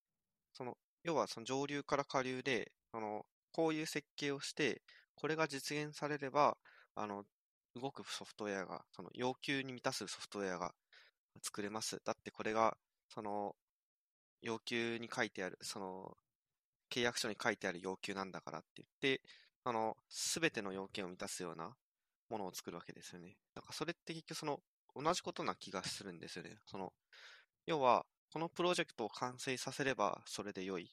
要はその上流から下流で、その、こういう設計をして、これが実現されれば、あの、動くソフトウェアが、その、要求に満たすソフトウェアが作れます。だってこれが、その、要求に書いてある、その、契約書に書いてある要求なんだからって言って、あの、すべての要件を満たすようなものを作るわけですよね。だからそれって結局その、同じことな気がするんですよね。その、要は、このプロジェクトを完成させればそれで良い。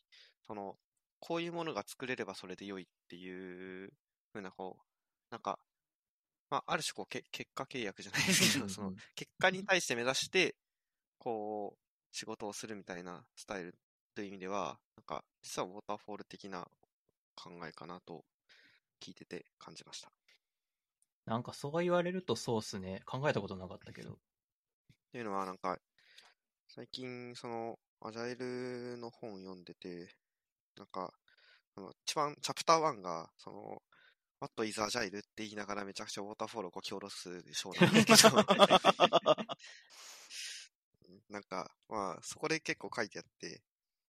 その、こういうものが作れればそれで良いっていうふうな、こう、なんか、まあ、ある種こう、け結果契約じゃないですけど、その、結果に対して目指して、こう、仕事をするみたいなスタイルという意味では、なんか、実はウォーターフォール的な考えかなと聞いてて感じました。なんかそう言われるとそうっすね。考えたことなかったけど。っていうのは、なんか、最近、その、アジャイルの本を読んでて、なんか、あの一番、チャプター1が、その、What is Agile? って言いながらめちゃくちゃウォーターフォールをこき下ろす章なんですけど、なんか、まあ、そこで結構書いてあって、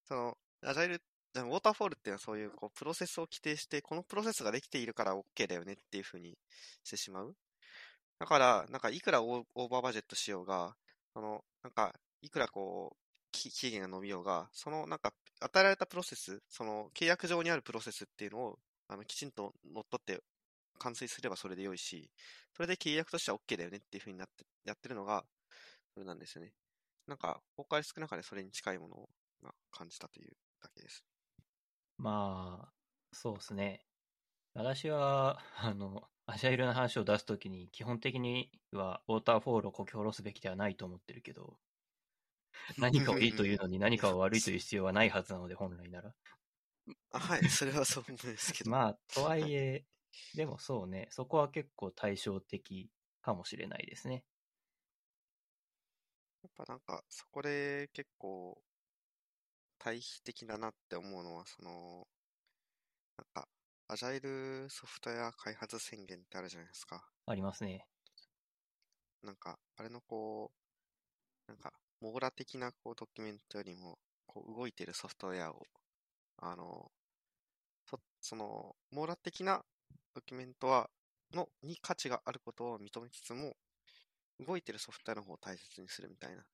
その、アジャイル、ウォーターフォールっていうのはそういう、こう、プロセスを規定して、このプロセスができているから OK だよねっていうふうにしてしまう。だから、なんか、いくらオーオーバーバジェットしようが、その、なんか、いくらこう、期限が伸びようが、その、なんか、与えられたプロセス、その、契約上にあるプロセスっていうのを、あの、きちんと乗っ取って完遂すればそれで良いし、それで契約としては OK だよねっていうふうになって、やってるのが、それなんですよね。なんか、崩壊少な中でそれに近いものを、感じたというだけです。まあ、そうですね。私は、あの、アジャイルの話を出すときに、基本的にはウォーターフォールをこき下ろすべきではないと思ってるけど、何かをいいというのに何かを悪いという必要はないはずなので、本来なら。あはい、それはそう思うんですけど。まあ、とはいえ、でもそうね、そこは結構対照的かもしれないですね。やっぱなんか、そこで結構、対比的だなって思うのは、その、なんか、アジャイルソフトウェア開発宣言ってあるじゃないですか。ありますね。なんか、あれのこう、なんか、網羅的なこうドキュメントよりも、こう動いてるソフトウェアを、あの、そその、網羅的なドキュメントは、の、に価値があることを認めつつも、動いてるソフトウェアの方を大切にするみたいな。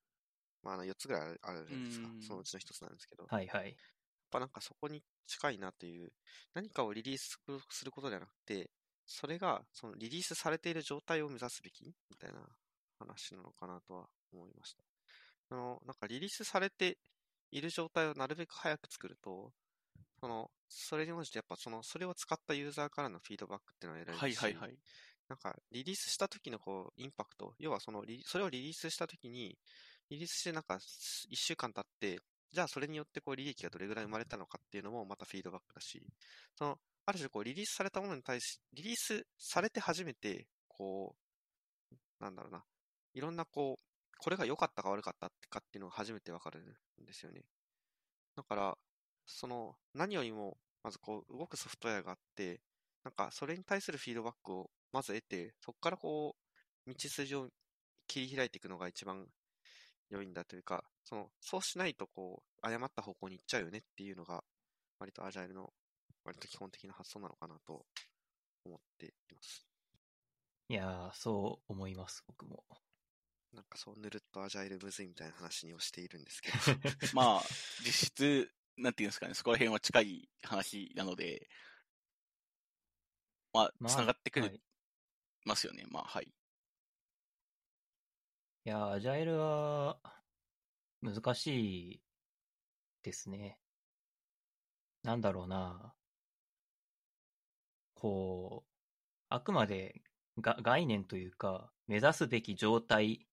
まあ、あの、4つぐらいあるじゃないですかう。んそのうちの1つなんですけど。はいはい。やっぱなんかそこに近いなという、何かをリリースすることではなくて、それがそのリリースされている状態を目指すべきみたいな話なのかなとは思いました。あの、なんかリリースされている状態をなるべく早く作ると、その、それに応じてやっぱその、それを使ったユーザーからのフィードバックっていうのは得られはいるし、はいはい。なんか、リリースした時のこう、インパクト、要はそのリ、それをリリースした時に、リリースしてなんか、1週間経って、じゃあそれによってこう、利益がどれぐらい生まれたのかっていうのもまたフィードバックだし、その、ある種こう、リリースされたものに対し、リリースされて初めて、こう、なんだろうな、いろんなこう、これが良かったか悪かったかっていうのが初めてわかるんですよね。だから、その、何よりも、まずこう、動くソフトウェアがあって、なんか、それに対するフィードバックをまず得て、そこからこう、道筋を切り開いていくのが一番良いんだというか、その、そうしないとこう、誤った方向に行っちゃうよねっていうのが、割とアジャイルの、割と基本的な発想なのかなと思っています。いやー、そう思います、僕も。なんかそう、ぬるっとアジャイルむずいみたいな話にをしているんですけど。まあ、実質、なんていうんですかね、そこら辺は近い話なので、まあ、まあ繋がってくるはい、ますよね。まあ、はい。いやー、アジャイルは難しいですね。なんだろうな。こう、あくまでが概念というか、目指すべき状態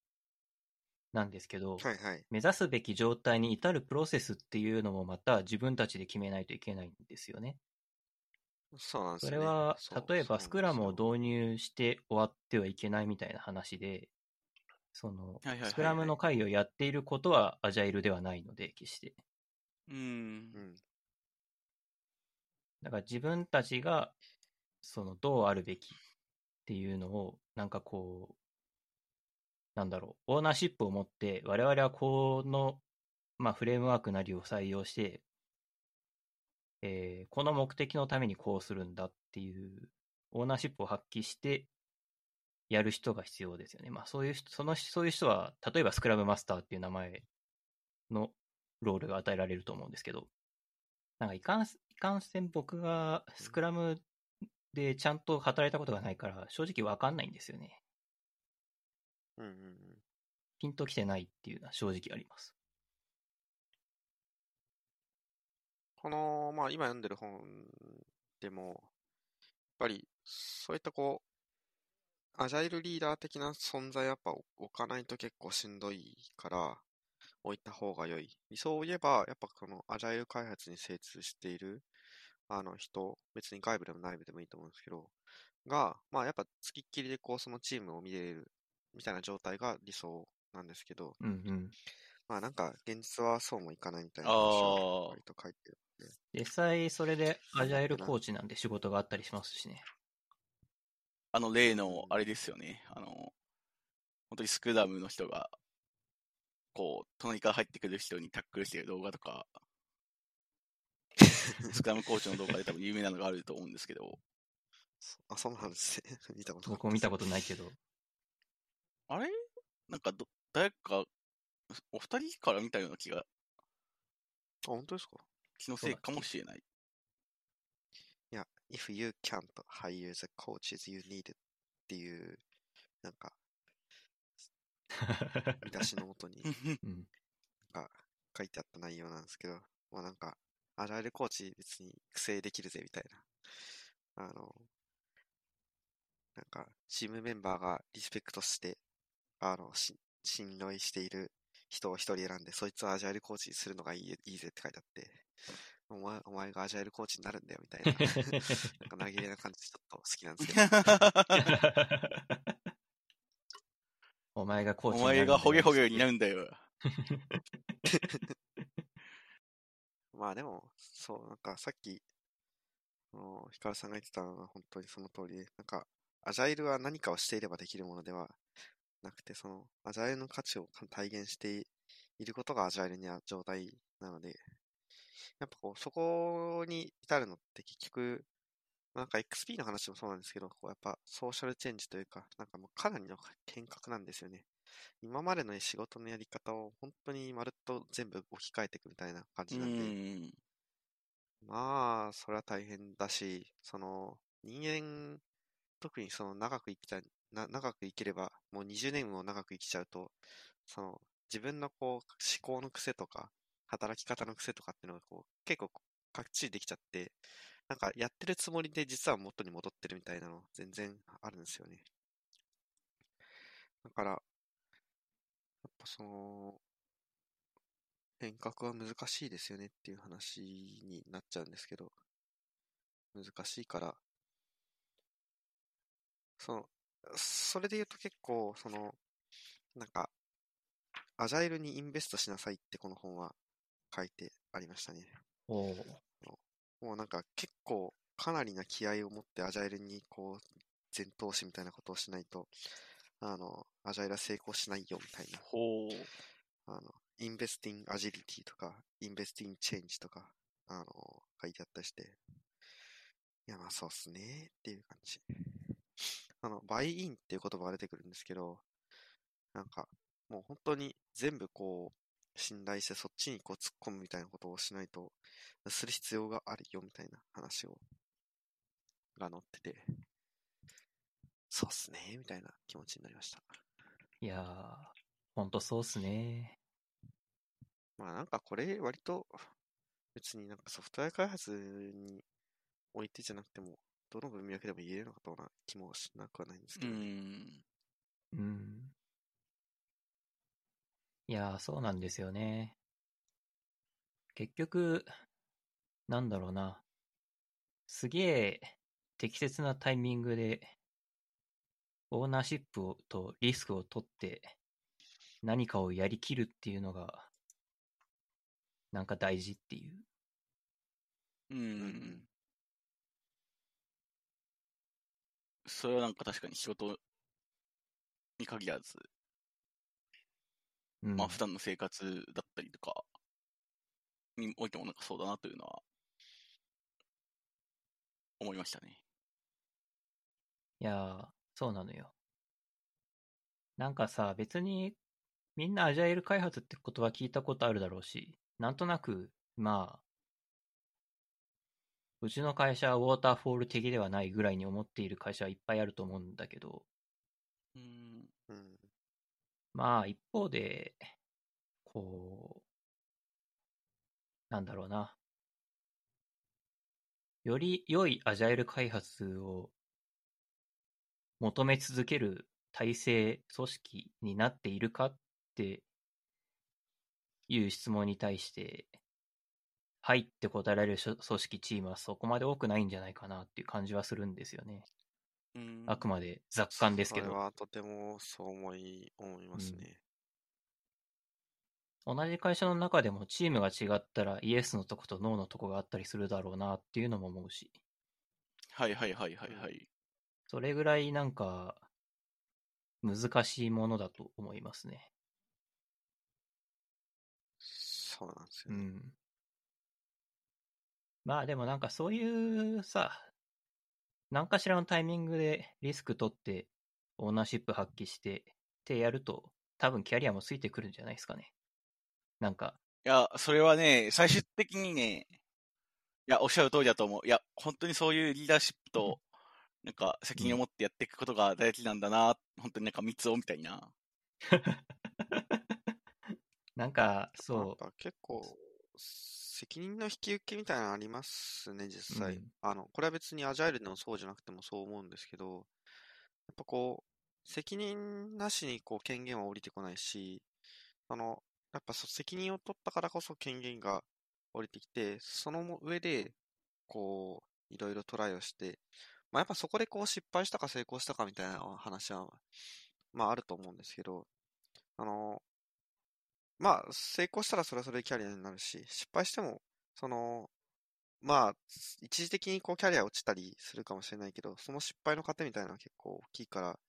なんですけど、はいはい。目指すべき状態に至るプロセスっていうのもまた自分たちで決めないといけないんですよね。そうなんですよね。それは例えばスクラムを導入して終わってはいけないみたいな話で、そのスクラムの会議をやっていることはアジャイルではないので、決して。うん。だから自分たちが、その、どうあるべきっていうのを、なんかこう、なんだろう、オーナーシップを持って、我々はこの、まあ、フレームワークなりを採用して、えーこの目的のためにこうするんだっていう、オーナーシップを発揮して、やる人が必要ですよね。まあ、そういう人、その、そういう人は、例えばスクラムマスターっていう名前のロールが与えられると思うんですけど、なんかいかん、いかんせん僕がスクラムでちゃんと働いたことがないから、正直わかんないんですよね。うんうんうん。ピンときてないっていうのは正直あります。この、まあ今読んでる本でも、やっぱり、そういったこう、アジャイルリーダー的な存在やっぱ置かないと結構しんどいから、置いた方が良い。理想を言えば、やっぱこのアジャイル開発に精通している、あの人、別に外部でも内部でもいいと思うんですけど、が、まあやっぱ付きっきりでこうそのチームを見れるみたいな状態が理想なんですけど、うんうん。まあなんか現実はそうもいかないみたいな割と書いてる。実際それでアジャイルコーチなんで仕事があったりしますしね。あの例の、あれですよね。あの、本当にスクラムの人が、こう、隣から入ってくる人にタックルしてる動画とか、スクラムコーチの動画で多分有名なのがあると思うんですけど、あ、そうなんですね。見たこと僕も見たこことないけど。あれ？なんかど、誰か、お二人から見たような気が、と。あ、本当ですか？気のせいかもしれない。いや、if you can't hire the coaches you need っていう、なんか、見出しのもとに うん。が書いてあった内容なんですけど、まあなんか、アジャイルコーチ別に育成できるぜみたいな。あの、なんか、チームメンバーがリスペクトして、あの、し信頼している人を一人選んで、そいつをアジャイルコーチにするのがいいいいぜって書いてあって、お前お前がアジャイルコーチになるんだよみたいな、なんか投げれな感じちょっと好きなんですけど、お前がコーおチになるんだよ前がホゲホゲになるんだよ。まあでも、そう、なんかさっき、ヒカルさんが言ってたのは本当にその通りで、なんか、アジャイルは何かをしていればできるものではなくて、その、アジャイルの価値を体現していることがアジャイルには状態なので、やっぱこう、そこに至るのって結局、なんか XP の話もそうなんですけど、こうやっぱソーシャルチェンジというか、なんかもうかなりの変革なんですよね。今までの仕事のやり方を本当にまるっと全部置き換えていくみたいな感うじなんで、ん。まあ、それは大変だし、その、人間、特にその長く生きたい、な、長く生きれば、もう20年も長く生きちゃうと、その、自分のこう、思考の癖とか、働き方の癖とかっていうのがこう、結構、かっちりできちゃって、なんか、やってるつもりで実は元に戻ってるみたいなの、全然あるんですよね。だから、やっぱその、変革は難しいですよねっていう話になっちゃうんですけど、難しいから、その、それで言うと結構、その、なんか、アジャイルにインベストしなさいってこの本は書いてありましたね。もうなんか結構かなりな気合を持ってアジャイルにこう全投資みたいなことをしないと、あの、アジャイルは成功しないよみたいな、ほう。あの、 Invest in Agility とか、 Invest in Change とか、あの、書いてあったりして、いや、まあそうっすねっていう感じ。あの、 buy-in っていう言葉が出てくるんですけど、なんか、もう本当に全部こう、信頼してそっちにこう突っ込むみたいなことをしないと、する必要があるよみたいな話を、が載ってて、そうっすねみたいな気持ちになりました。いやー、ほんとそうっすね。まあなんかこれ割と別になんかソフトウェア開発においてじゃなくても、どの文脈でも言えるのかとな気もしなくはないんですうけどね。ん。うん。いやー、そうなんですよね。結局、なんだろうな。すげえ適切なタイミングで、オーナーシップをとリスクを取って、何かをやりきるっていうのが、なんか大事っていう。うん。それはなんか確かに仕事に限らず、うんまあ普段の生活だったりとかにおいてもなんかそうだなというのは思いましたね。いやー、そうなのよ。なんかさ、別に、みんなアジャイル開発ってことは聞いたことあるだろうし、なんとなく、まあ、うちの会社はウォーターフォール的ではないぐらいに思っている会社はいっぱいあると思うんだけど、うん。うん。まあ一方で、こう、なんだろうな。より良いアジャイル開発を求め続ける体制、組織になっているかっていう質問に対して、はいって答えられる組織、チームはそこまで多くないんじゃないかなっていう感じはするんですよね。うんあくまで雑感ですけど。それはとてもそう思い、思いますね。同じ会社の中でもチームが違ったらイエスのとことノーのとこがあったりするだろうなっていうのも思うし、はいはいはいはいはい。それぐらいなんか難しいものだと思いますね。そうなんですよね。うん。まあでもなんかそういうさ、何かしらのタイミングでリスク取ってオーナーシップ発揮してってやると多分キャリアもついてくるんじゃないですかね。なんか、いや、それはね、最終的にね、いや、おっしゃる通りだと思う。いや、本当にそういうリーダーシップと、なんか責任を持ってやっていくことが大事なんだな、本当になんか三つをみたいな。なんかやそっぱ結構、責任の引き受けみたいなのありますね、実際。うんあの、これは別にアジャイルでもそうじゃなくてもそう思うんですけど、やっぱこう、責任なしにこう権限は降りてこないし、あの、やっぱそ責任を取ったからこそ権限が降りてきて、その上で、こう、いろいろトライをして、まあやっぱそこでこう失敗したか成功したかみたいな話は、まああると思うんですけど、あの、まあ、成功したらそれはそれでキャリアになるし、失敗しても、その、まあ、一時的にこうキャリア落ちたりするかもしれないけど、その失敗の糧みたいなのは結構大きいから、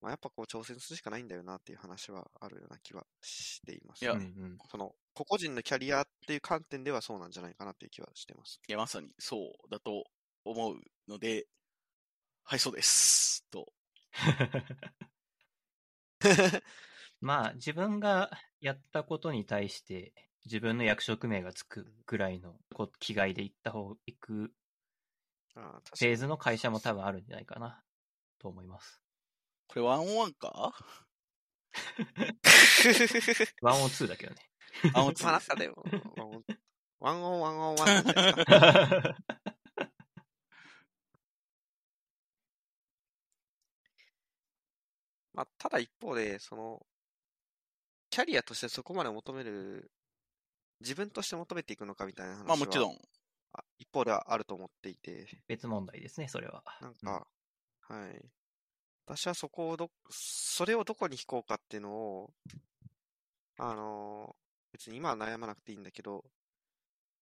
まあ、やっぱこう挑戦するしかないんだよなっていう話はあるような気はしていますね。うん、その、個々人のキャリアっていう観点ではそうなんじゃないかなっていう気はしてます。いや、まさにそうだと思うので、はい、そうです。と。まあ、自分がやったことに対して、自分の役職名がつくぐらいのこ気概で行った方、行くフェーにズの会社も多分あるんじゃないかな、と思います。これワンオンワンか？ワンオンツーだけどね。ワンオンまあなんツかでも、ワンオンワンオンワンなんじゃないですか。まあ、ただ一方で、その、キャリアとしてそこまで求める、自分として求めていくのかみたいな話は、まあもちろん。あ一方ではあると思っていて、別問題ですね、それは。なんか、はい。私はそこをど、それをどこに引こうかっていうのを、あの別に今は悩まなくていいんだけど、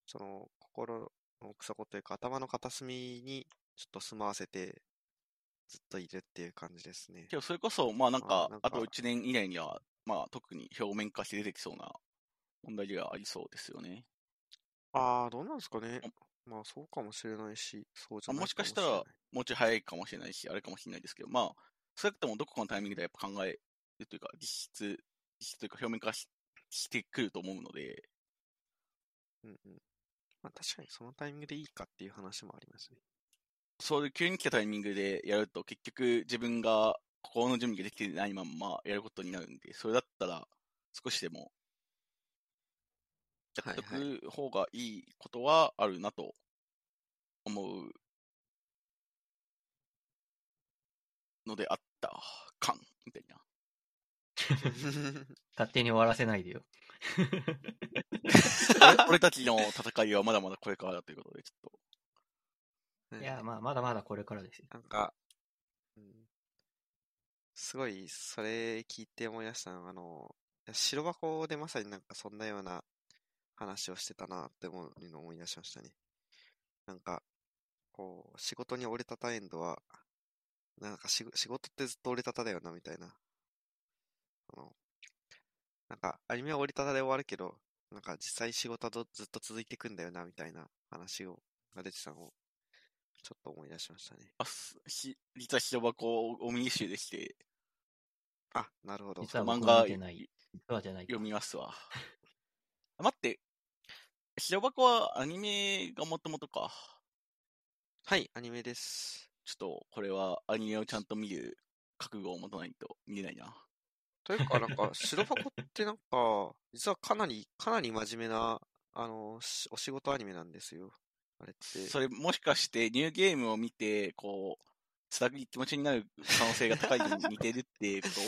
その、心の奥底というか、頭の片隅にちょっと住まわせて、ずっといるっていう感じですね。けどそれこそ、まあなんかあ、なんかあと1年以内には、まあ特に表面化して出てきそうな問題ではありそうですよね。ああ、どうなんですかね。まあ、そうかもしれないし、そうじゃないもしかしたら、もうちょい早いかもしれないし、あれかもしれないですけど、まあ、少なくともどこかのタイミングでやっぱ考えるというか、実質、実質というか表面化ししてくると思うので。うんうん。まあ確かにそのタイミングでいいかっていう話もありますね。そういう急に来たタイミングでやると、結局自分が心の準備ができてないままやることになるんで、それだったら少しでもやっておく方がいいことはあるなと思うのであった感みたいな。勝手に終わらせないでよ。俺たちの戦いはまだまだこれからだということで、ちょっと。いや、まあ、まだまだこれからですよ。なんか、うん、すごい、それ聞いて思い出したのは、あの、白箱でまさになんかそんなような話をしてたなって思うのを思い出しましたね。なんか、こう、仕事に折れたたエンドは、なんか仕事ってずっと折れたただよな、みたいな。あの、なんか、アニメは折りたたで終わるけど、なんか実際仕事はずっと続いていくんだよな、みたいな話を、が出てたのを、ちょっと思い出しましたね。あ、し、実は白箱をおミニ集できて、あ、なるほど。実は漫画、実はじゃない。読みますわ。待って、白箱はアニメがもともとか？はい、アニメです。ちょっと、これはアニメをちゃんと見る覚悟を持たないと見れないな。というか、なんか、白箱ってなんか、実はかなり、かなり真面目な、あの、お仕事アニメなんですよ。あれって。それ、もしかして、ニューゲームを見て、こう、つらい気持ちになる可能性が高いに似てるってこと？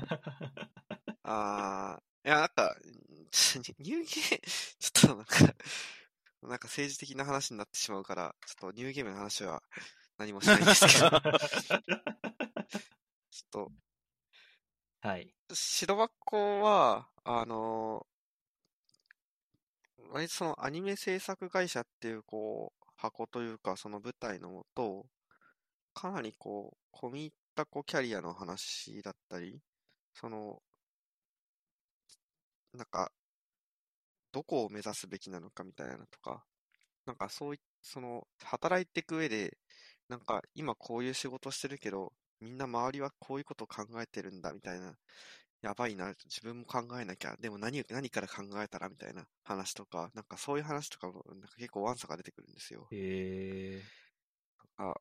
あー、いや、なんか、ニューゲーム、ちょっとなんか、なんか政治的な話になってしまうから、ちょっとニューゲームの話は何もしないんですけど。ちょっと、はい。白箱は、あの割とそのアニメ制作会社っていう、こう、箱というか、その舞台のもと、かなりこう、込み入ったこうキャリアの話だったり、その、なんか、どこを目指すべきなのかみたいなとか、なんかそういその、働いていく上で、なんか今こういう仕事してるけど、みんな周りはこういうことを考えてるんだみたいな、やばいな、自分も考えなきゃ、でも何何から考えたらみたいな話とか、なんかそういう話とかもなんか結構ワンサが出てくるんですよ。へなんか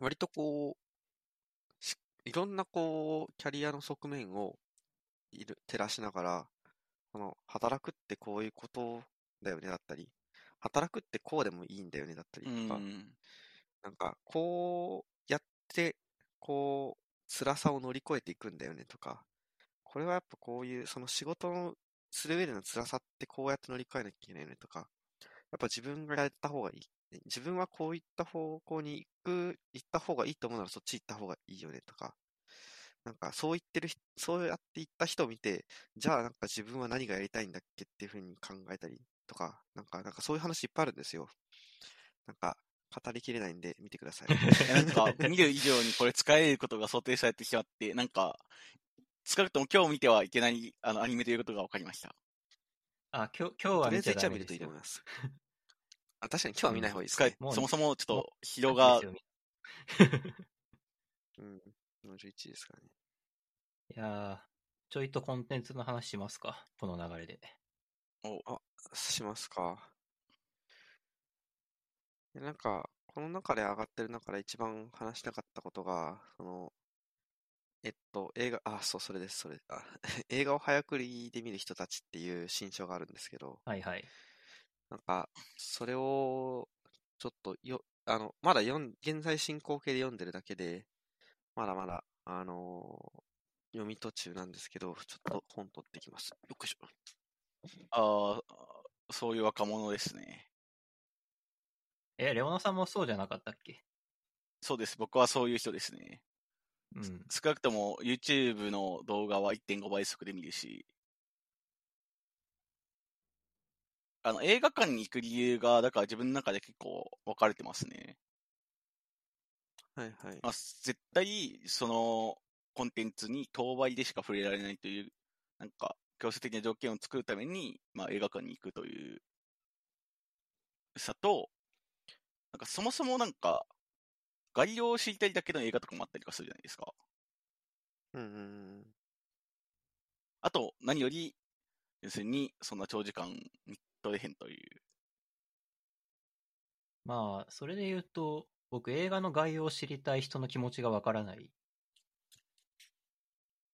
割とこう、いろんなこう、キャリアの側面をいる照らしながら、この働くってこういうことだよねだったり、働くってこうでもいいんだよねだったりとか、なんかこうやってこう、辛さを乗り越えていくんだよねとか、これはやっぱこういう、その仕事をする上での辛さってこうやって乗り越えなきゃいけないよねとか、やっぱ自分がやった方がいい。自分はこういった方向に行く、行った方がいいと思うならそっち行った方がいいよねとか、なんかそう言ってる、そうやって言った人を見て、じゃあなんか自分は何がやりたいんだっけっていうふうに考えたりとか、なんか、なんかそういう話いっぱいあるんですよ。なんか、語りきれないんで見てください。なんか、見る以上にこれ使えることが想定されてしまって、なんか、少なくとも今日見てはいけないあのアニメということが分かりました。あ、今日、今日は見ちゃダメですよ。見るといいと思います？あ、確かに今日は見ない方がいいですね。うん、そもそもちょっと疲労が。うん、41ですかね。いやちょいとコンテンツの話しますか、この流れで。お、あ、しますか？なんか、この中で上がってる中で一番話したかったことが、その、えっと、映画、あ、そう、それです、それ。あ 映画を早送りで見る人たちっていう新書があるんですけど、はいはい。なんか、それを、ちょっとよ、あの、まだ読ん、現在進行形で読んでるだけで、まだまだ、あのー、読み途中なんですけど、ちょっと本取ってきます。よっこいしょ。ああ、そういう若者ですね。え、レオナさんもそうじゃなかったっけ？そうです。僕はそういう人ですね。うん。少なくとも YouTube の動画は1.5倍速で見るし、あの、映画館に行く理由が、だから自分の中で結構分かれてますね。はいはい。まあ、絶対、その、コンテンツに当倍でしか触れられないという、なんか、強制的な条件を作るために、まあ、映画館に行くというさと、なんかそもそもなんか、概要を知りたいだけの映画とかもあったりとかするじゃないですか。うんうんうん。あと、何より、要するに、そんな長時間見とれへんという。まあ、それで言うと、僕映画の概要を知りたい人の気持ちがわからない。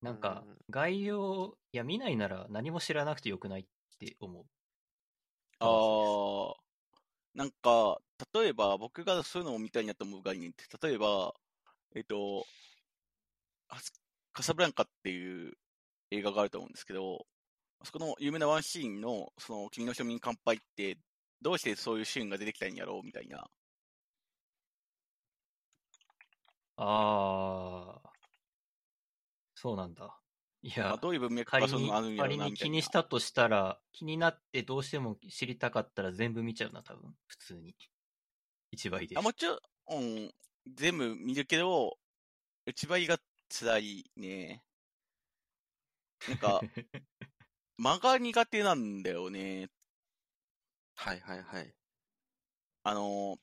なんかうん、概要、いや見ないなら何も知らなくてよくないって思う。ああ、なんか、例えば僕がそういうのを見たいなと思う概念って、例えば、えっと、カサブランカっていう映画があると思うんですけど、あそこの有名なワンシーンの、その、君の庶民乾杯って、どうしてそういうシーンが出てきたんやろうみたいな。ああ、そうなんだ。いまあや、どういう文脈仮にがそのがあるんやろうな、仮にみたいな。気にしたとしたら、気になってどうしても知りたかったら全部見ちゃうな、多分。普通に。一倍であ、。もちろん、うん、全部見るけど、一倍が辛いね。なんか、間が苦手なんだよね。はいはいはい。あの、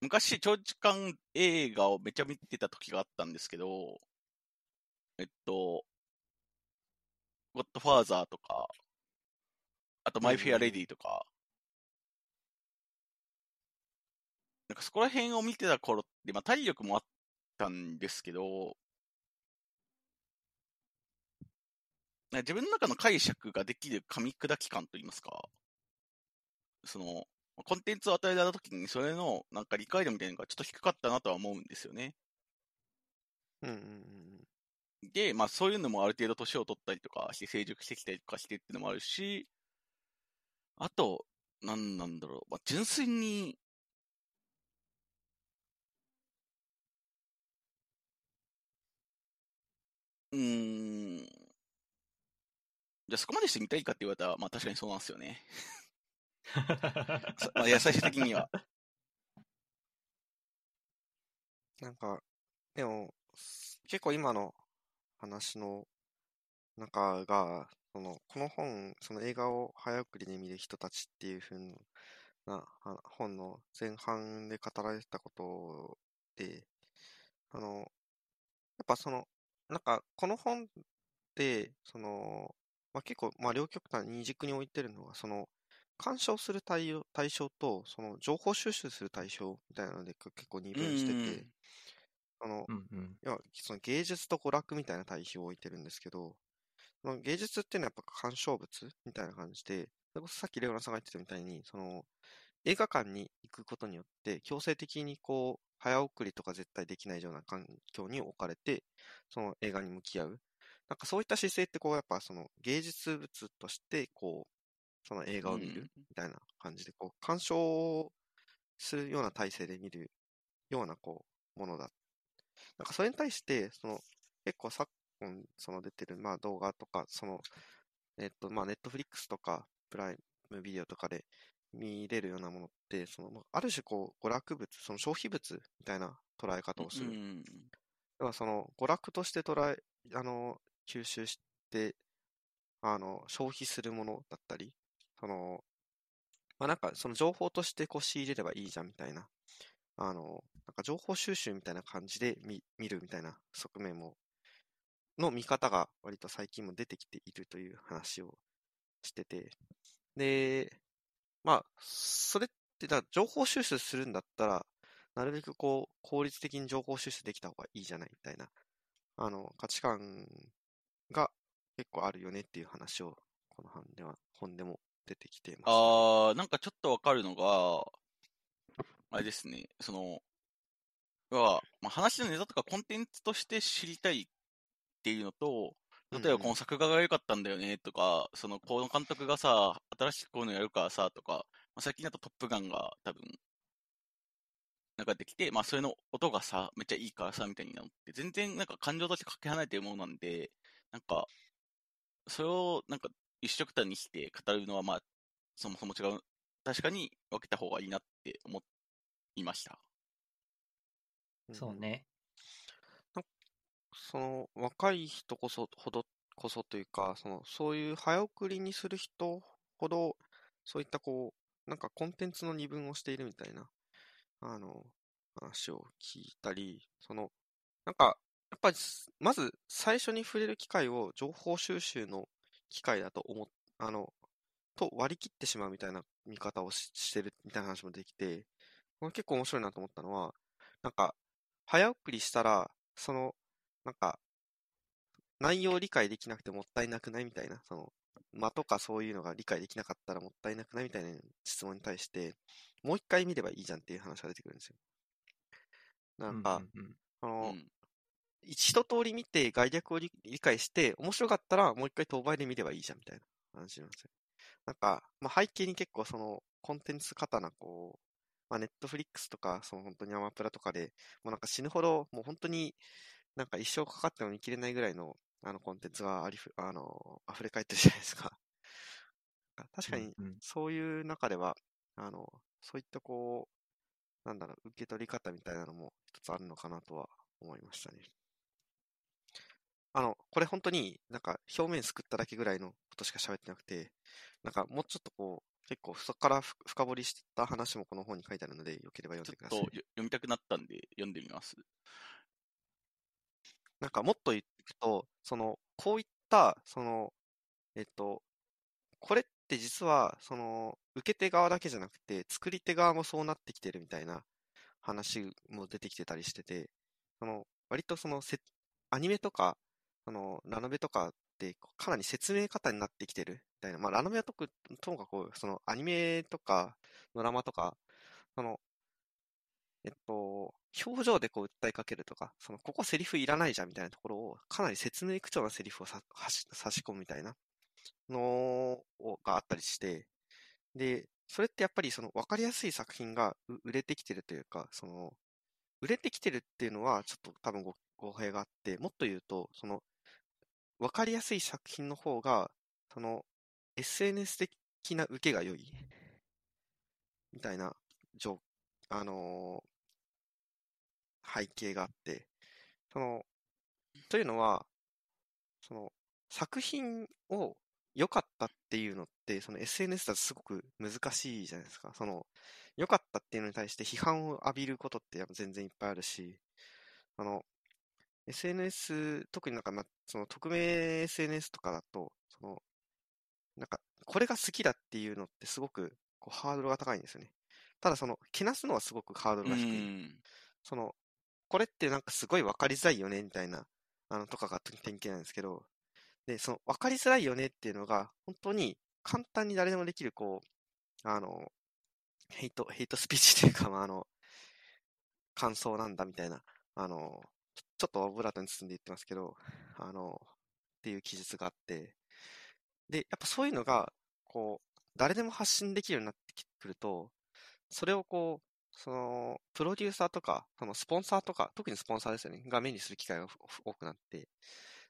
昔長時間映画をめっちゃ見てた時があったんですけど、えっと、ゴッドファーザーとか、あとマイ・フェア・レディとか、なんかそこら辺を見てた頃って、まあ体力もあったんですけど、自分の中の解釈ができる噛み砕き感といいますか、その、コンテンツを与えられた時に、それのなんか理解度みたいなのがちょっと低かったなとは思うんですよね。うんうんうんで、まあそういうのもある程度年を取ったりとかして成熟してきたりとかしてっていうのもあるし、あと、なんなんだろう、まあ、純粋に、うーん、じゃあそこまでして見たいかって言われたら、まあ確かにそうなんですよね。そまあ、いや最終的には。なんか、でも、す結構今の話の中が、その、この本、その映画を早送りで見る人たちっていう風な本の前半で語られてたことで、あの、やっぱその、なんか、この本って、その、まあ、結構、まあ、両極端に二軸に置いてるのが、その、鑑賞する対対象と、その、情報収集する対象みたいなので、結構二分してて、あの、うんうん。要はその芸術と娯楽みたいな対比を置いてるんですけど、その芸術っていうのはやっぱ鑑賞物みたいな感じで、それこそさっきレオナさんが言ってたみたいに、その映画館に行くことによって強制的にこう、早送りとか絶対できないような環境に置かれて、その映画に向き合う。なんかそういった姿勢ってこう、やっぱその芸術物としてこう、その映画を見るみたいな感じで、こう、鑑賞するような体制で見るようなこう、ものだなんかそれに対して、その、結構昨今、その出てる、まあ動画とか、その、えっと、まあネットフリックスとか、プライムビデオとかで見れるようなものって、その、まあある種こう、娯楽物、その消費物みたいな捉え方をする。その、娯楽として捉え、あの、吸収して、あの、消費するものだったり、その、まあなんかその情報としてこう仕入れればいいじゃんみたいな、あの、なんか情報収集みたいな感じで見見るみたいな側面も、の見方が割と最近も出てきているという話をしてて、で、まあ、それって、だ情報収集するんだったら、なるべくこう、効率的に情報収集できた方がいいじゃないみたいな、あの、価値観が結構あるよねっていう話を、この本では、本でも出てきています。あー、なんかちょっとわかるのが、あれですね、その、要は、まあ、話のネタとかコンテンツとして知りたいっていうのと、例えばこの作画が良かったんだよねとか、その、この監督がさ、新しくこういうのやるからさ、とか、まあ、最近だとトップガンが多分、なんかできて、まあそれの音がさ、めっちゃいいからさ、みたいになって、全然なんか感情としてかけ離れてるものなんで、なんか、それをなんか一緒くたにして語るのはまあ、そもそも違う。確かに分けた方がいいなって思いました。うんそうね。その若い人こそほどこそというか、その、そういう早送りにする人ほど、そういったこう、なんかコンテンツの二分をしているみたいな、あの、話を聞いたり、その、なんか、やっぱり、まず最初に触れる機会を情報収集の機会だと思っ、あの、と割り切ってしまうみたいな見方をししてるみたいな話もできて、これ結構面白いなと思ったのは、なんか、早送りしたら、その、なんか、内容を理解できなくてもったいなくないみたいな、その、間とかそういうのが理解できなかったらもったいなくないみたいな質問に対して、もう一回見ればいいじゃんっていう話が出てくるんですよ。なんか、うんうんうんあの、うん一通り見て概略を理理解して、面白かったらもう一回当倍で見ればいいじゃんみたいな話なんですよ。なんか、まあ、背景に結構そのコンテンツ過多なこう、まあ、ネットフリックスとか、その本当にアマプラとかで、もうなんか死ぬほど、もう本当になんか一生かかっても見切れないぐらいのあのコンテンツがありふ、あの、溢れ返ってるじゃないですか。確かにそういう中では、あの、そういったこう、なんだろう、受け取り方みたいなのも一つあるのかなとは思いましたね。あの、これ本当になんか表面すくっただけぐらいのことしか喋ってなくて、なんかもうちょっとこう、結構そこからふ深掘りした話もこの本に書いてあるので、よければ読んちょでください。っとよ読みたくなったんで読んでみます。なんかもっと言っていくと、その、こういった、その、えっと、これって実は、その、受け手側だけじゃなくて、作り手側もそうなってきてるみたいな話も出てきてたりしてて、その、割とそのせ、アニメとか、その、ラノベとかかなり説明方になってきてるみたいな。まあ、ラノベはとく、ともかく、その、アニメとか、ドラマとか、その、えっと、表情でこう訴えかけるとか、その、ここセリフいらないじゃんみたいなところを、かなり説明口調なセリフをさはし差し込むみたいなのをがあったりして、で、それってやっぱりその分かりやすい作品が売れてきてるというか、その、売れてきてるっていうのはちょっと多分ご語弊があって、もっと言うと、その、分かりやすい作品の方が、その、SNS 的な受けが良い、みたいな、状あのー背景があって、その、というのは、その、作品を良かったっていうのって、その SNS だとすごく難しいじゃないですか。その、良かったっていうのに対して批判を浴びることって全然いっぱいあるし、あの、SNS、特になんかな、その匿名 SNS とかだと、その、なんか、これが好きだっていうのってすごくこうハードルが高いんですよね。ただその、けなすのはすごくハードうルが低い。ん。その、これってなんかすごい分かりづらいよね、みたいな、あの、とかが典型なんですけど、で、その分かりづらいよねっていうのが、本当に簡単に誰でもできる、こう、あの、ヘイト、ヘイトスピーチというか、まあ、あの、感想なんだみたいな、あの、ちょっとオブラートに包んで言ってますけど、あの、っていう記述があって、で、やっぱそういうのが、こう、誰でも発信できるようになってくると、それをこう、その、プロデューサーとか、そのスポンサーとか、特にスポンサーですよね、が目にする機会が多くなって、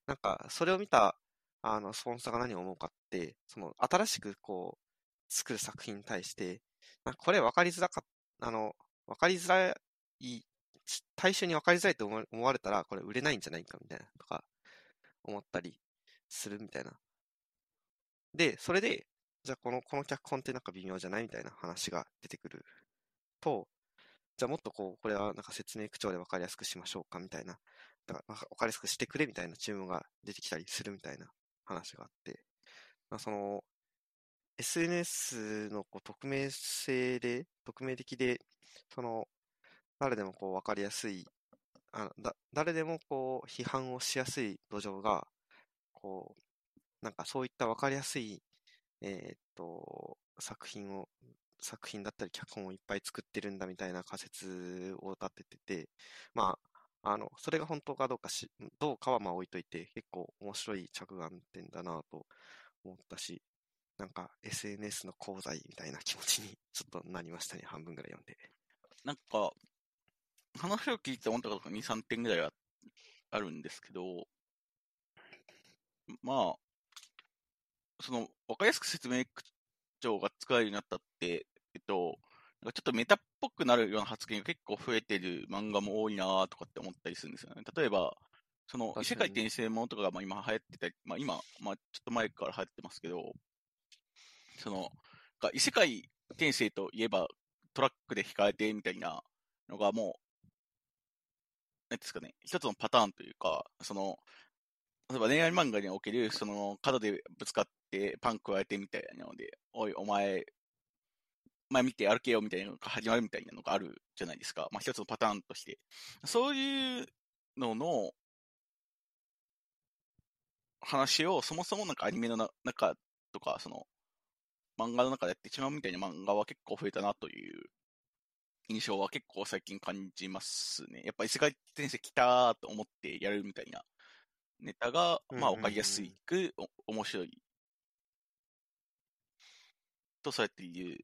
なんか、それを見た、あの、スポンサーが何を思うかって、その、新しくこう、作る作品に対して、これ分かりづらかあの、分かりづらい、対象に分かりづらいと思われたら、これ売れないんじゃないかみたいな、とか、思ったりするみたいな。で、それで、じゃあこの、この脚本ってなんか微妙じゃないみたいな話が出てくると、じゃあもっとこう、これはなんか説明口調で分かりやすくしましょうかみたいな、だからか分かりやすくしてくれみたいな注文が出てきたりするみたいな話があって、まあ、その、SNS のこう匿名性で、匿名的で、その、誰でもこう分かりやすい、あだ誰でもこう批判をしやすい土壌が、こう、なんかそういった分かりやすい、えーっと、作品を、作品だったり脚本をいっぱい作ってるんだみたいな仮説を立ててて、まあ、あの、それが本当かどうかし、どうかはまあ置いといて、結構面白い着眼点だなと思ったし、なんか SNS の功罪みたいな気持ちにちょっとなりましたね、半分ぐらい読んで。なんか、話を聞いて思ったことが2、3点ぐらいはあるんですけど、まあ、その、わかりやすく説明口調が使えるようになったって、えっと、ちょっとメタっぽくなるような発言が結構増えてる漫画も多いなとかって思ったりするんですよね。例えば、その、異世界転生ものとかがまあ今流行ってたり、まあ今、まあちょっと前から流行ってますけど、その、異世界転生といえばトラックで引かれてみたいなのがもう、なんですかね、一つのパターンというか、その、例えば恋愛漫画における、その、角でぶつかってパン加えてみたいなので、おい、お前、前見て歩けよみたいなのが始まるみたいなのがあるじゃないですか。まあ一つのパターンとして。そういうのの話をそもそもなんかアニメの中とか、その漫画の中でやってしまうみたいな漫画は結構増えたなという印象は結構最近感じますね。やっぱ異世界転生来たと思ってやるみたいなネタが、まあわかりやすく、面白い。と、そうやって言う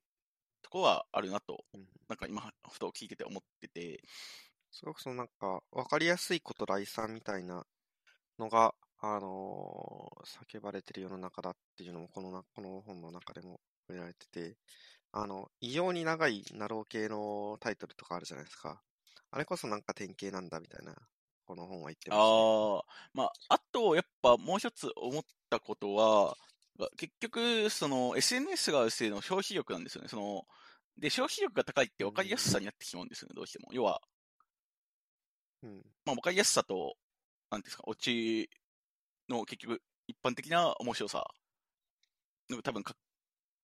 とこはあるなと、なんか今、ふと聞いてて思ってて。すごくそのなんか、わかりやすいこと来産みたいなのが、あのー、叫ばれてる世の中だっていうのも、このな、この本の中でも触れられてて、あの、異様に長いナロー系のタイトルとかあるじゃないですか。あれこそなんか典型なんだみたいな、この本は言ってます、ね、ああ、まあ、あと、やっぱもう一つ思ったことは、結局、その SNS があるせいの消費力なんですよね。その、で、消費力が高いって分かりやすさになってしまうんですよね、どうしても。要は、うん、まあ分かりやすさと、なんですか、オチの結局、一般的な面白さの多分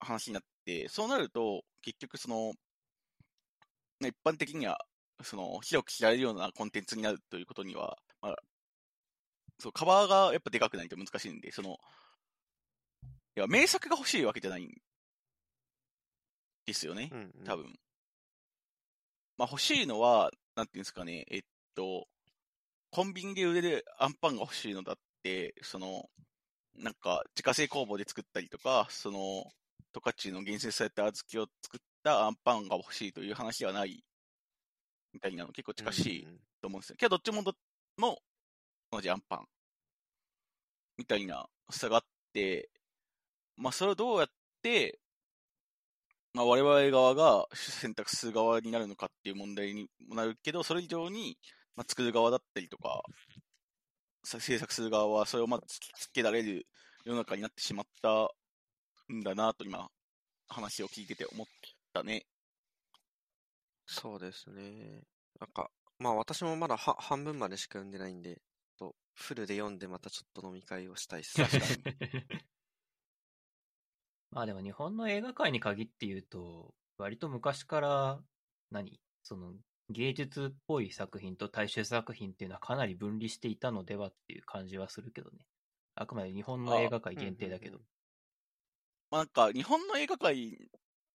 話になって、そうなると、結局その、一般的には、その、広く知られるようなコンテンツになるということには、まあ、そう、カバーがやっぱでかくないと難しいんで、その、いや、名作が欲しいわけじゃないんですよね、うんうん、多分。まあ欲しいのは、なんていうんですかね、えっと、コンビニで売れるアンパンが欲しいのだって、その、なんか、自家製工房で作ったりとか、その、十勝の厳選された小豆を作ったアンパンが欲しいという話ではない。みたいなの結構近しいと思うんですよ。けどどっちもども同じアンパン。みたいな差があって、まあそれをどうやって、まあ我々側が選択する側になるのかっていう問題にもなるけど、それ以上に、まあ、作る側だったりとか、制作する側はそれをまあ突きつけられる世の中になってしまったんだなと今、話を聞いてて思ったね。そうですね。なんか、まあ私もまだは半分までしか読んでないんで、とフルで読んでまたちょっと飲み会をしたいっす。まあでも日本の映画界に限って言うと、割と昔から、何その芸術っぽい作品と大衆作品っていうのはかなり分離していたのではっていう感じはするけどね。あくまで日本の映画界限定だけど。まあ、なんか、日本の映画界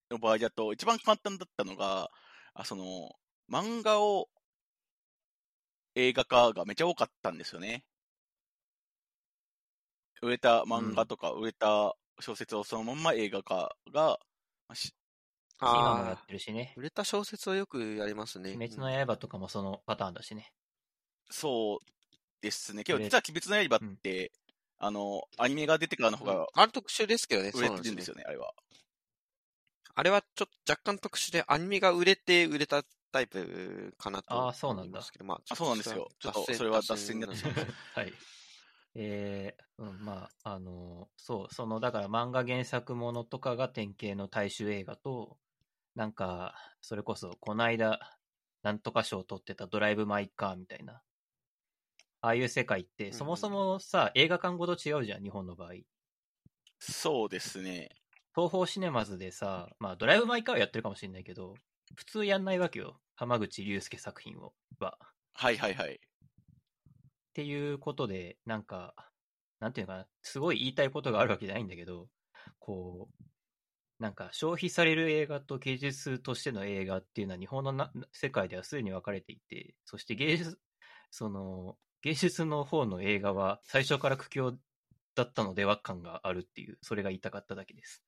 の場合だと、一番簡単だったのが、あその、漫画を映画化がめちゃ多かったんですよね。売れた漫画とか、売れた小説をそのまま映画化が、今もやってるしね。売れた小説はよくやりますね。鬼滅の刃とかもそのパターンだしね。そうですね。けど実は鬼滅の刃って、あの、アニメが出てからの方が、あれ特殊ですけどね、売れてるんですよね、あれは。あれはちょっと若干特殊で、アニメが売れて売れたタイプかなと思いますけど、まあ、そうなんですよ。ちょっとそれは脱線になってしまう。はい。えー、うん、まあ、あの、そう、その、だから漫画原作ものとかが典型の大衆映画と、なんか、それこそ、この間、なんとか賞を取ってたドライブ・マイ・カーみたいな、ああいう世界って、そもそもさ、映画館ごと違うじゃん、日本の場合。そうですね。東宝シネマズでさ、まあ、ドライブ・マイ・カーはやってるかもしれないけど、普通やんないわけよ。浜口竜介作品を、は。はいはいはい。っていうことで、なんか、なんていうのかな、すごい言いたいことがあるわけじゃないんだけど、こう、なんか消費される映画と芸術としての映画っていうのは日本のな世界ではすでに分かれていて、そして芸術、その、芸術の方の映画は最初から苦境だったのでは感があるっていう、それが言いたかっただけです。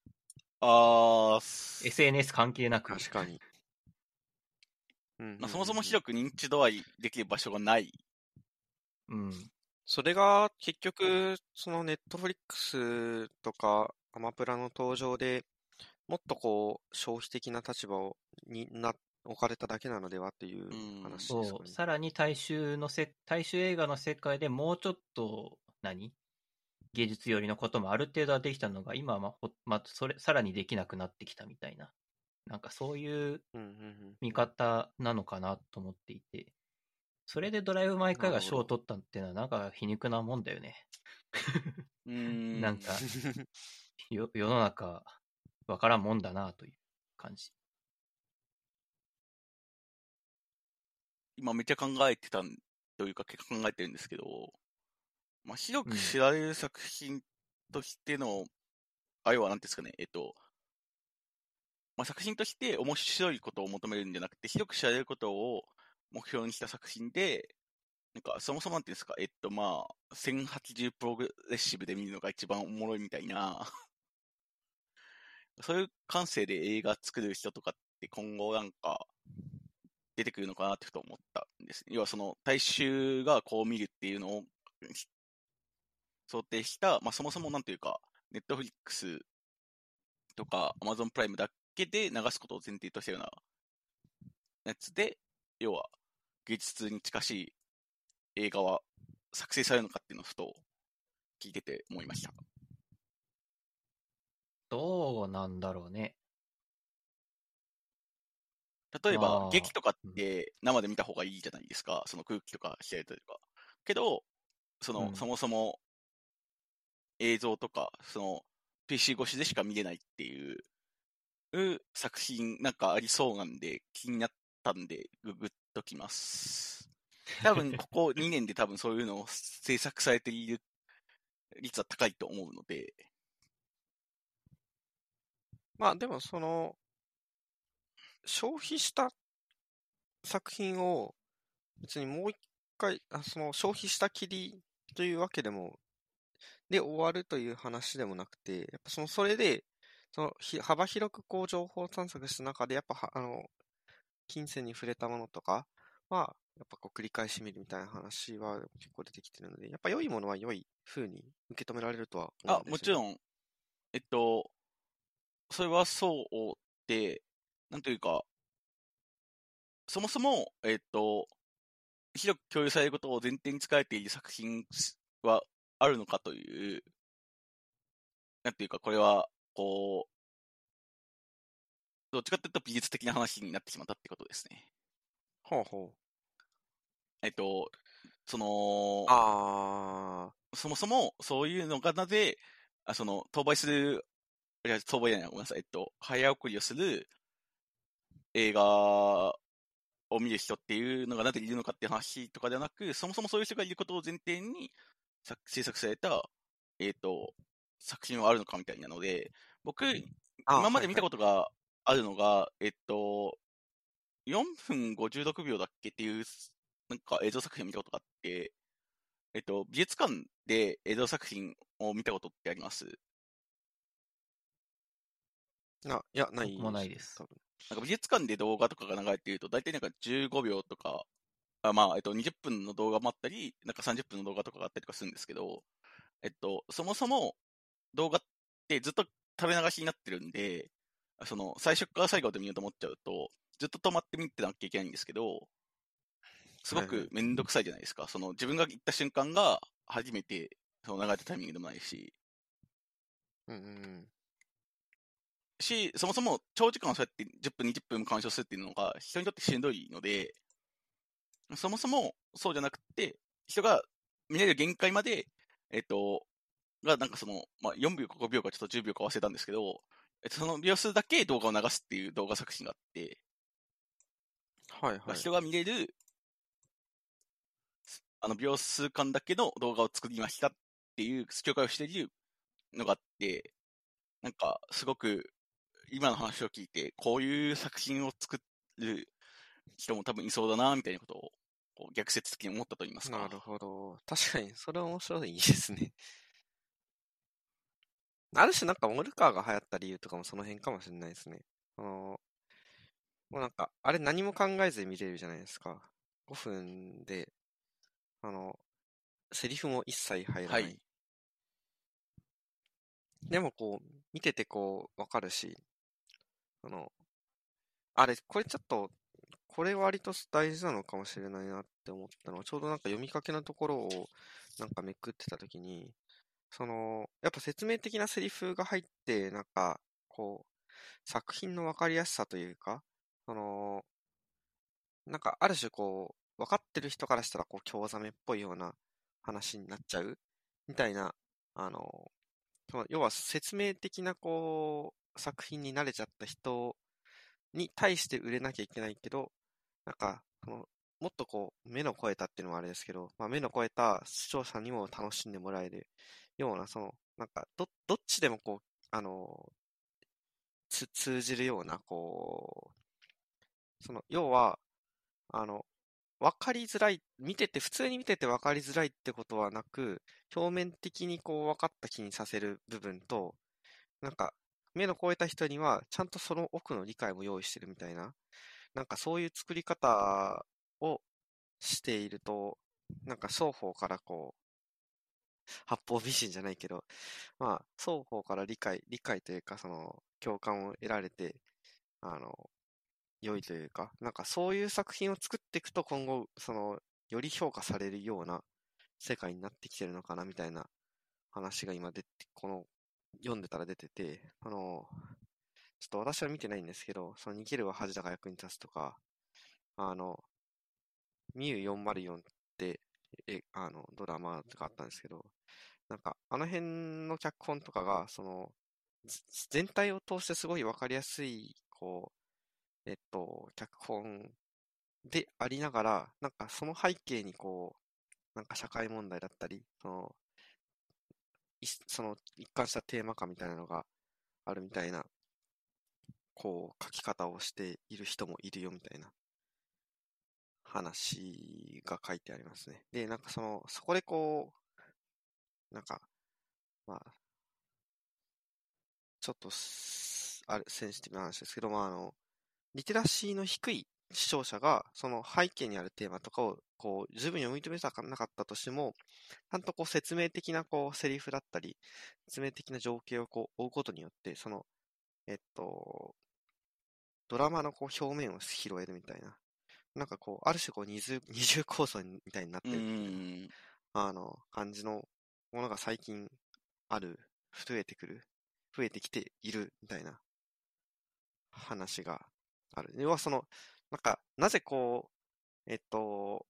あー、SNS 関係なく。確かに。うんまあ、そもそも広く認知度合いできる場所がない。うん。それが結局、そのネットフリックスとかアマプラの登場でもっとこう消費的な立場をになっ置かれただけなのではっていう話ですかね。そう、さらに大衆のせ、大衆映画の世界でもうちょっと何、芸術寄りのこともある程度はできたのが、今はま、ま、それ、さらにできなくなってきたみたいな。なんかそういう見方なのかなと思っていて、それでドライブ・マイ・カーが賞を取ったっていうのは、なんか皮肉なもんだよね。なんかよ、世の中、わからんもんだなという感じ。今めっちゃ考えてたというか、結構考えてるんですけど、まあ、広く知られる作品としての、うん、あるいは何ですかね、えっと、まあ、作品として面白いことを求めるんじゃなくて、広く知られることを目標にした作品で、なんか、そもそもなんていうんですか、えっと、まあ、1080プログレッシブで見るのが一番おもろいみたいなそういう感性で映画作る人とかって今後なんか、出てくるのかなってふと思ったんです。要はその、大衆がこう見るっていうのを想定した、まあそもそもなんていうか、ネットフリックスとかアマゾンプライムだけで流すことを前提としたようなやつで、要は芸術に近しい映画は作成されるのかっていうのをふと聞いてて思いました。どうなんだろうね。例えば、劇とかって生で見た方がいいじゃないですか。その空気とかしてたりとか。けど、その、うん、そもそも映像とか、その PC 越しでしか見れないっていう作品なんかありそうなんで気になったんでググっときます。多分ここ2年で多分そういうのを制作されている率は高いと思うので。まあでもその、消費した作品を別にもう一回、あその消費したきりというわけでも、で終わるという話でもなくて、やっぱその、それで、その、幅広くこう情報探索した中で、やっぱあの、金銭に触れたものとかは、やっぱこう繰り返し見るみたいな話は結構出てきてるので、やっぱ良いものは良い風に受け止められるとは思うんですよ、ね、あ、もちろん、えっと、それはそうで、なんというか、そもそも、えっと、広く共有されることを前提に使われている作品はあるのかという、なんていうか、これは、こう、どっちかというと美術的な話になってしまったってことですね。ほうほう。えっと、その、あそもそもそういうのがなぜ、あその、当売する、いや、当売じゃない、ごめんなさい、えっと、早送りをする映画を見る人っていうのがなぜいるのかっていう話とかではなく、そもそもそういう人がいることを前提に制作された、えっ、ー、と、作品はあるのかみたいなので、僕、今まで見たことがあるのが、はいはい、えっと、4分56秒だっけっていう、なんか映像作品を見たことがあって、えっと、美術館で映像作品を見たことってあります？あ、いや、ないもないです。なんか美術館で動画とかが流れていると、大体なんか15秒とか、あまあ、えっと、20分の動画もあったり、なんか30分の動画とかがあったりとかするんですけど、えっと、そもそも動画ってずっと食べ流しになってるんで、その、最初から最後まで見ようと思っちゃうと、ずっと止まって見てなきゃいけないんですけど、すごくめんどくさいじゃないですか。その、自分が行った瞬間が初めて、その流れたタイミングでもないし。うんうん。し、そもそも長時間そうやって10分、20分も鑑賞するっていうのが人にとってしんどいので、そもそもそうじゃなくて、人が見れる限界まで、えっと、がなんかその、まあ、4秒か5秒かちょっと10秒か忘れたんですけど、えっと、その秒数だけ動画を流すっていう動画作品があって、はいはい。人が見れる、あの、秒数間だけの動画を作りましたっていう紹介をしているのがあって、なんか、すごく、今の話を聞いて、こういう作品を作る人も多分いそうだな、みたいなことを、こう逆説的に思ったと言いますか。なるほど。確かに、それは面白いですね。ある種なんかモルカーが流行った理由とかもその辺かもしれないですね。あの、もうなんか、あれ何も考えずに見れるじゃないですか。5分で、あの、セリフも一切入らない。はい、でもこう、見ててこう、わかるし、あの、あれ、これちょっとこれ割と大事なのかもしれないなって思ったのは、ちょうどなんか読みかけのところをなんかめくってたときに、その、やっぱ説明的なセリフが入って、なんか、こう、作品のわかりやすさというか、その、なんかある種こう、分かってる人からしたらこう、興ざめっぽいような話になっちゃうみたいな、あの、その要は説明的なこう、作品に慣れちゃった人に対して売れなきゃいけないけど、なんか、もっとこう、目の超えたっていうのはあれですけど、まあ、目の超えた視聴者にも楽しんでもらえるような、その、なんか、ど、どっちでもこう、あの、つ、通じるような、こう、その、要は、あの、わかりづらい、見てて、普通に見ててわかりづらいってことはなく、表面的にこう分かった気にさせる部分と、なんか、目の超えた人には、ちゃんとその奥の理解も用意してるみたいな、なんかそういう作り方をしていると、なんか双方からこう、八方美人じゃないけど、まあ、双方から理解、理解というか、その、共感を得られて、あの、良いというか、なんかそういう作品を作っていくと今後、その、より評価されるような世界になってきてるのかなみたいな話が今出て、この、読んでたら出てて、あの、ちょっと私は見てないんですけど、その逃げるは恥だが役に立つとか、あの、ミュー404って、え、あの、ドラマがあったんですけど、なんか、あの辺の脚本とかが、その、全体を通してすごいわかりやすい、こう、えっと、脚本でありながら、なんかその背景にこう、なんか社会問題だったり、その、その一貫したテーマ感みたいなのがあるみたいな、こう、書き方をしている人もいるよみたいな話が書いてありますね。で、なんかその、そこでこう、なんか、まあ、ちょっと、あれ、センシティブな話ですけど、まあ、あの、リテラシーの低い視聴者が、その背景にあるテーマとかを、こう、十分に読み止めたかなかったとしても、ちゃんとこう、説明的な、こう、セリフだったり、説明的な情景をこう、追うことによって、その、えっと、ドラマのこう、表面を拾えるみたいな。なんかこう、ある種こう、二重、二重構造みたいになってうるみたいな。ん。あの、感じのものが最近ある、増えてくる、増えてきているみたいな話がある。要はその、なんか、なぜこう、えっと、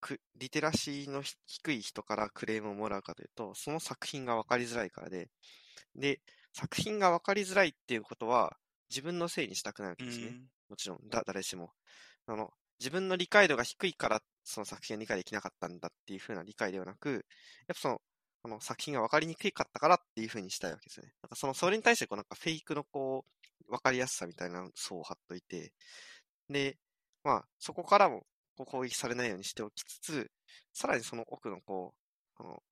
く、リテラシーのひ低い人からクレームをもらうかというと、その作品が分かりづらいからで、で、作品が分かりづらいっていうことは、自分のせいにしたくないわけうですね。ん。もちろん、だ、誰しも。あの、自分の理解度が低いから、その作品が理解できなかったんだっていう風な理解ではなく、やっぱその、この作品が分かりにくかったからっていう風にしたいわけですよね。なんかその、それに対してこうなんかフェイクのこう、分かりやすさみたいな層を貼っといて、で、まあ、そこからもこう攻撃されないようにしておきつつ、さらにその奥のこう、あの、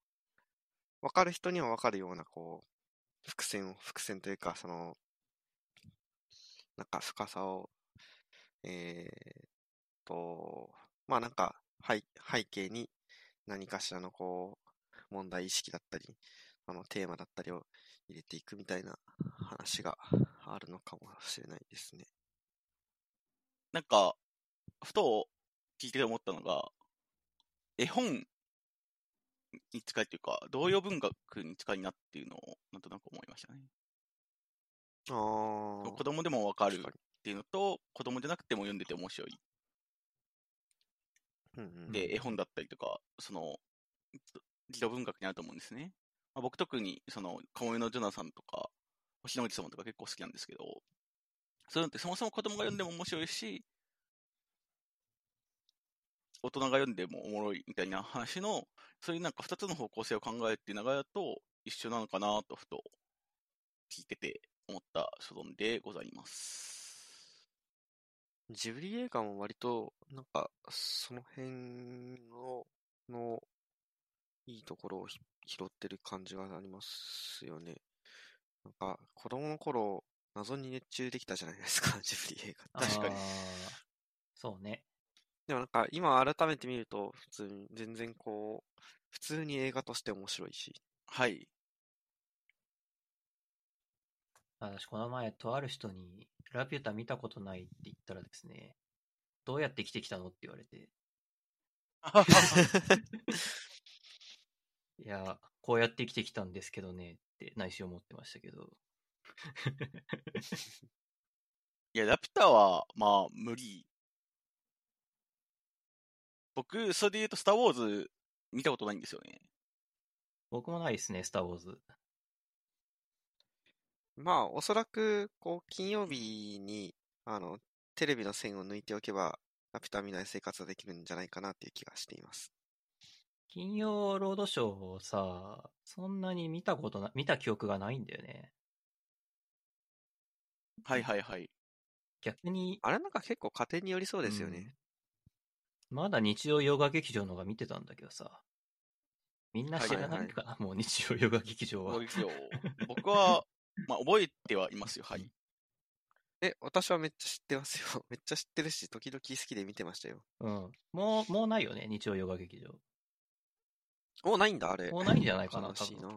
分かる人には分かるようなこう、伏線を、伏線というか、その、なんか深さを、えーと、まあなんか背、背景に何かしらのこう、問題意識だったり、あの、テーマだったりを入れていくみたいな話があるのかもしれないですね。なんか、ふと聞いて思ったのが、絵本に近いというか、童謡文学に近いなっていうのをなんとなく思いましたね。ああ。子供でもわかるっていうのと、子供じゃなくても読んでて面白い。に。うんうん。で、絵本だったりとか、その、児童文学にあると思うんですね。まあ、僕特に、その、カモメのジョナさんとか、星の王子様とか結構好きなんですけど、そういうのってそもそも子供が読んでも面白いし、大人が読んでもおもろいみたいな話の、そういうなんか二つの方向性を考えて長屋と一緒なのかなとふと聞いてて思った所存でございます。ジブリ映画も割と、なんか、その辺の、の、いいところを拾ってる感じがありますよね。なんか、子供の頃、謎に熱中できたじゃないですか、ジブリ映画。確かにそうね。でもなんか、今改めて見ると、普通に、全然こう、普通に映画として面白いし。はい。私、この前、とある人に、ラピュタ見たことないって言ったらですね、どうやって生きてきたのって言われて、いや、こうやって生きてきたんですけどねって内心思ってましたけど。いや、ラピュタは、まあ、無理。僕、それで言うと、スター・ウォーズ見たことないんですよね。僕もないですね、スター・ウォーズ。まあ、おそらく、こう、金曜日に、あの、テレビの線を抜いておけば、ラピュタ見ない生活ができるんじゃないかなっていう気がしています。金曜ロードショーをさ、そんなに見たことな、見た記憶がないんだよね。はいはいはい。逆に、あれなんか結構家庭によりそうですよね。まだ日曜洋画劇場のが見てたんだけどさ。みんな知らないはいか？な、もう日曜洋画劇場は。僕は、まあ、覚えてはいますよ、はい。え、私はめっちゃ知ってますよ。めっちゃ知ってるし、時々好きで見てましたよ。うん。もう、もうないよね、日曜洋画劇場。もうないんだ、あれ。もうないんじゃないかな悲しいな。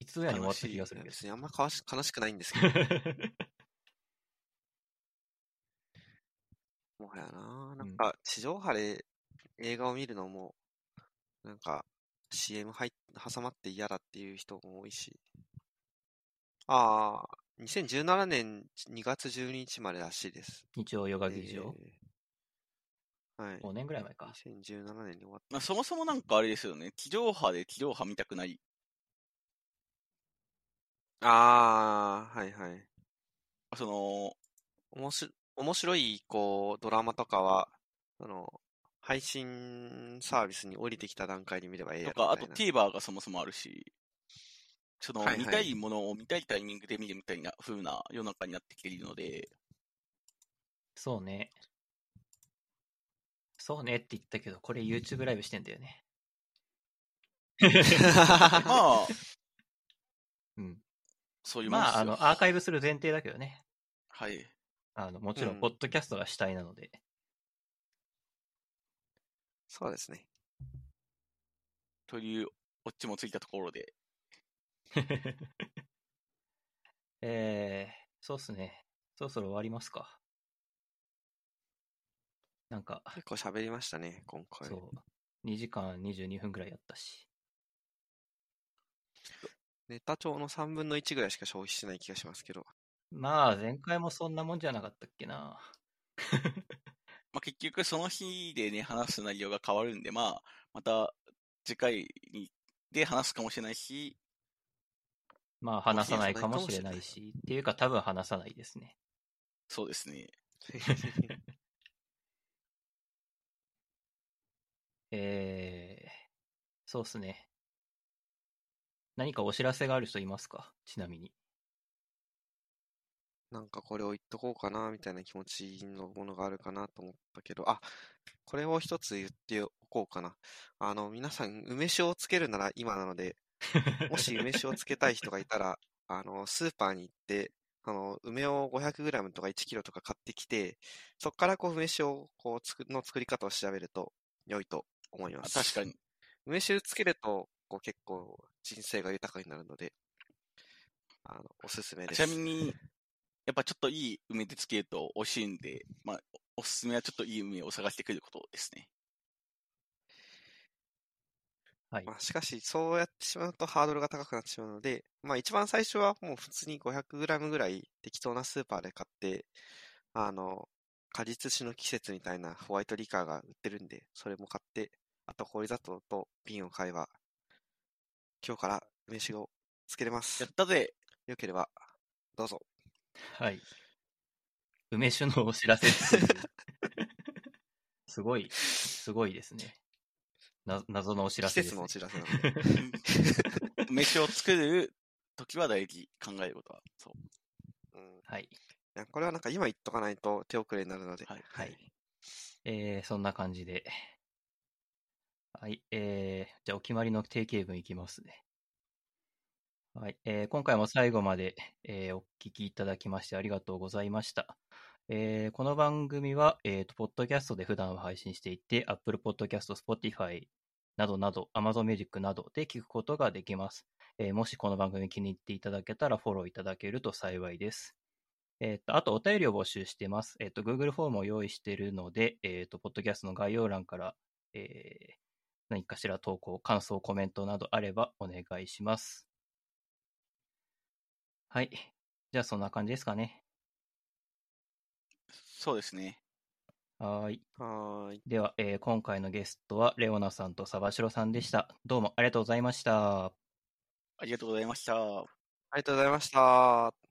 いつやに終わった気がするけど。いや別にあんまし悲しくないんですけど、もはやな。なんか、地上波で映画を見るのも、なんか、CM 入っ挟まって嫌だっていう人も多いし。ああ、2017年2月12日までらしいです。日曜洋画劇場、えーはい。5年ぐらい前か。2017年に終わっまあ、そもそもなんかあれですよね。地上波で地上波見たくない。た。ああ、はいはい。その、おもし、面白い、こう、ドラマとかは、その、配信サービスに降りてきた段階で見ればええやとか、あと TVer がそもそもあるし、その、はいはい見たいものを見たいタイミングで見るみたいな風な世の中になってきているので、そうね。そうねって言ったけど、これ YouTube ライブしてんだよね。まあ、うん。そういう。まあ、あの、アーカイブする前提だけどね。はい。あの、もちろ、うんんポッドキャストが主体なので。そうですね。という、オチもついたところで、えー、そうっすね。そろそろ終わりますか。なんか、結構喋りましたね、今回。そう。2時間22分ぐらいやったし。ネタ帳の3分の1ぐらいしか消費してない気がしますけど。まあ、前回もそんなもんじゃなかったっけな。まあ、結局その日でね、話す内容が変わるんで、まあ、また次回にで話すかもしれないし、まあ、話さないかもしれないし、っていうか多分話さないですね。そうですね。えー、そうっすね。何かお知らせがある人いますか？ちなみに。なんかこれを言っとこうかな、みたいな気持ちのものがあるかなと思ったけど、あ、これを一つ言っておこうかな。あの、皆さん、梅酒をつけるなら今なので、もし梅酒をつけたい人がいたら、あの、スーパーに行って、あの、梅を 500g とか 1kg とか買ってきて、そこからこう、梅酒を、こう、つく、の作り方を調べると良いと思います。あ確かに。梅酒つけると、こう、結構人生が豊かになるので、あの、おすすめです。ちなみに、やっぱちょっといい梅でつけると美味しいんで、まあ、おすすめはちょっといい梅を探してくることですね。はい。まあ、しかし、そうやってしまうとハードルが高くなってしまうので、まあ一番最初はもう普通に 500g ぐらい適当なスーパーで買って、あの、果実酒の季節みたいなホワイトリカーが売ってるんで、それも買って、あと氷砂糖と瓶を買えば、今日から梅酒をつけれますやっ。たぜよければ、どうぞ。はい。梅酒のお知らせっていうすごい、すごいですね。な謎のお知らせです、ね。季節のお知らせなので。梅酒を作る時は大事、考えることは。そう。うん、いはい。やこれはなんか今言っとかないと手遅れになるので。はいはい。えー、そんな感じで。はい。えー、じゃあお決まりの定型文いきますね。はい。えー、今回も最後まで、えーお聞きいただきましてありがとうございました。えーこの番組は、えーと、ポッドキャストで普段は配信していて、Apple Podcast、Spotify などなど、Amazon Music などで聞くことができます。えーもしこの番組気に入っていただけたらフォローいただけると幸いです。えっ、と、あとお便りを募集してます。えっ、と、Google フォームを用意しているので、えっ、と、ポッドキャストの概要欄から、えー何かしら投稿、感想、コメントなどあればお願いします。はい。じゃあ、そんな感じですかね。そうですね。はーい。はーい。では、えー今回のゲストは、レオナさんとサバシロさんでした。どうもありがとうございました。ありがとうございました。ありがとうございました。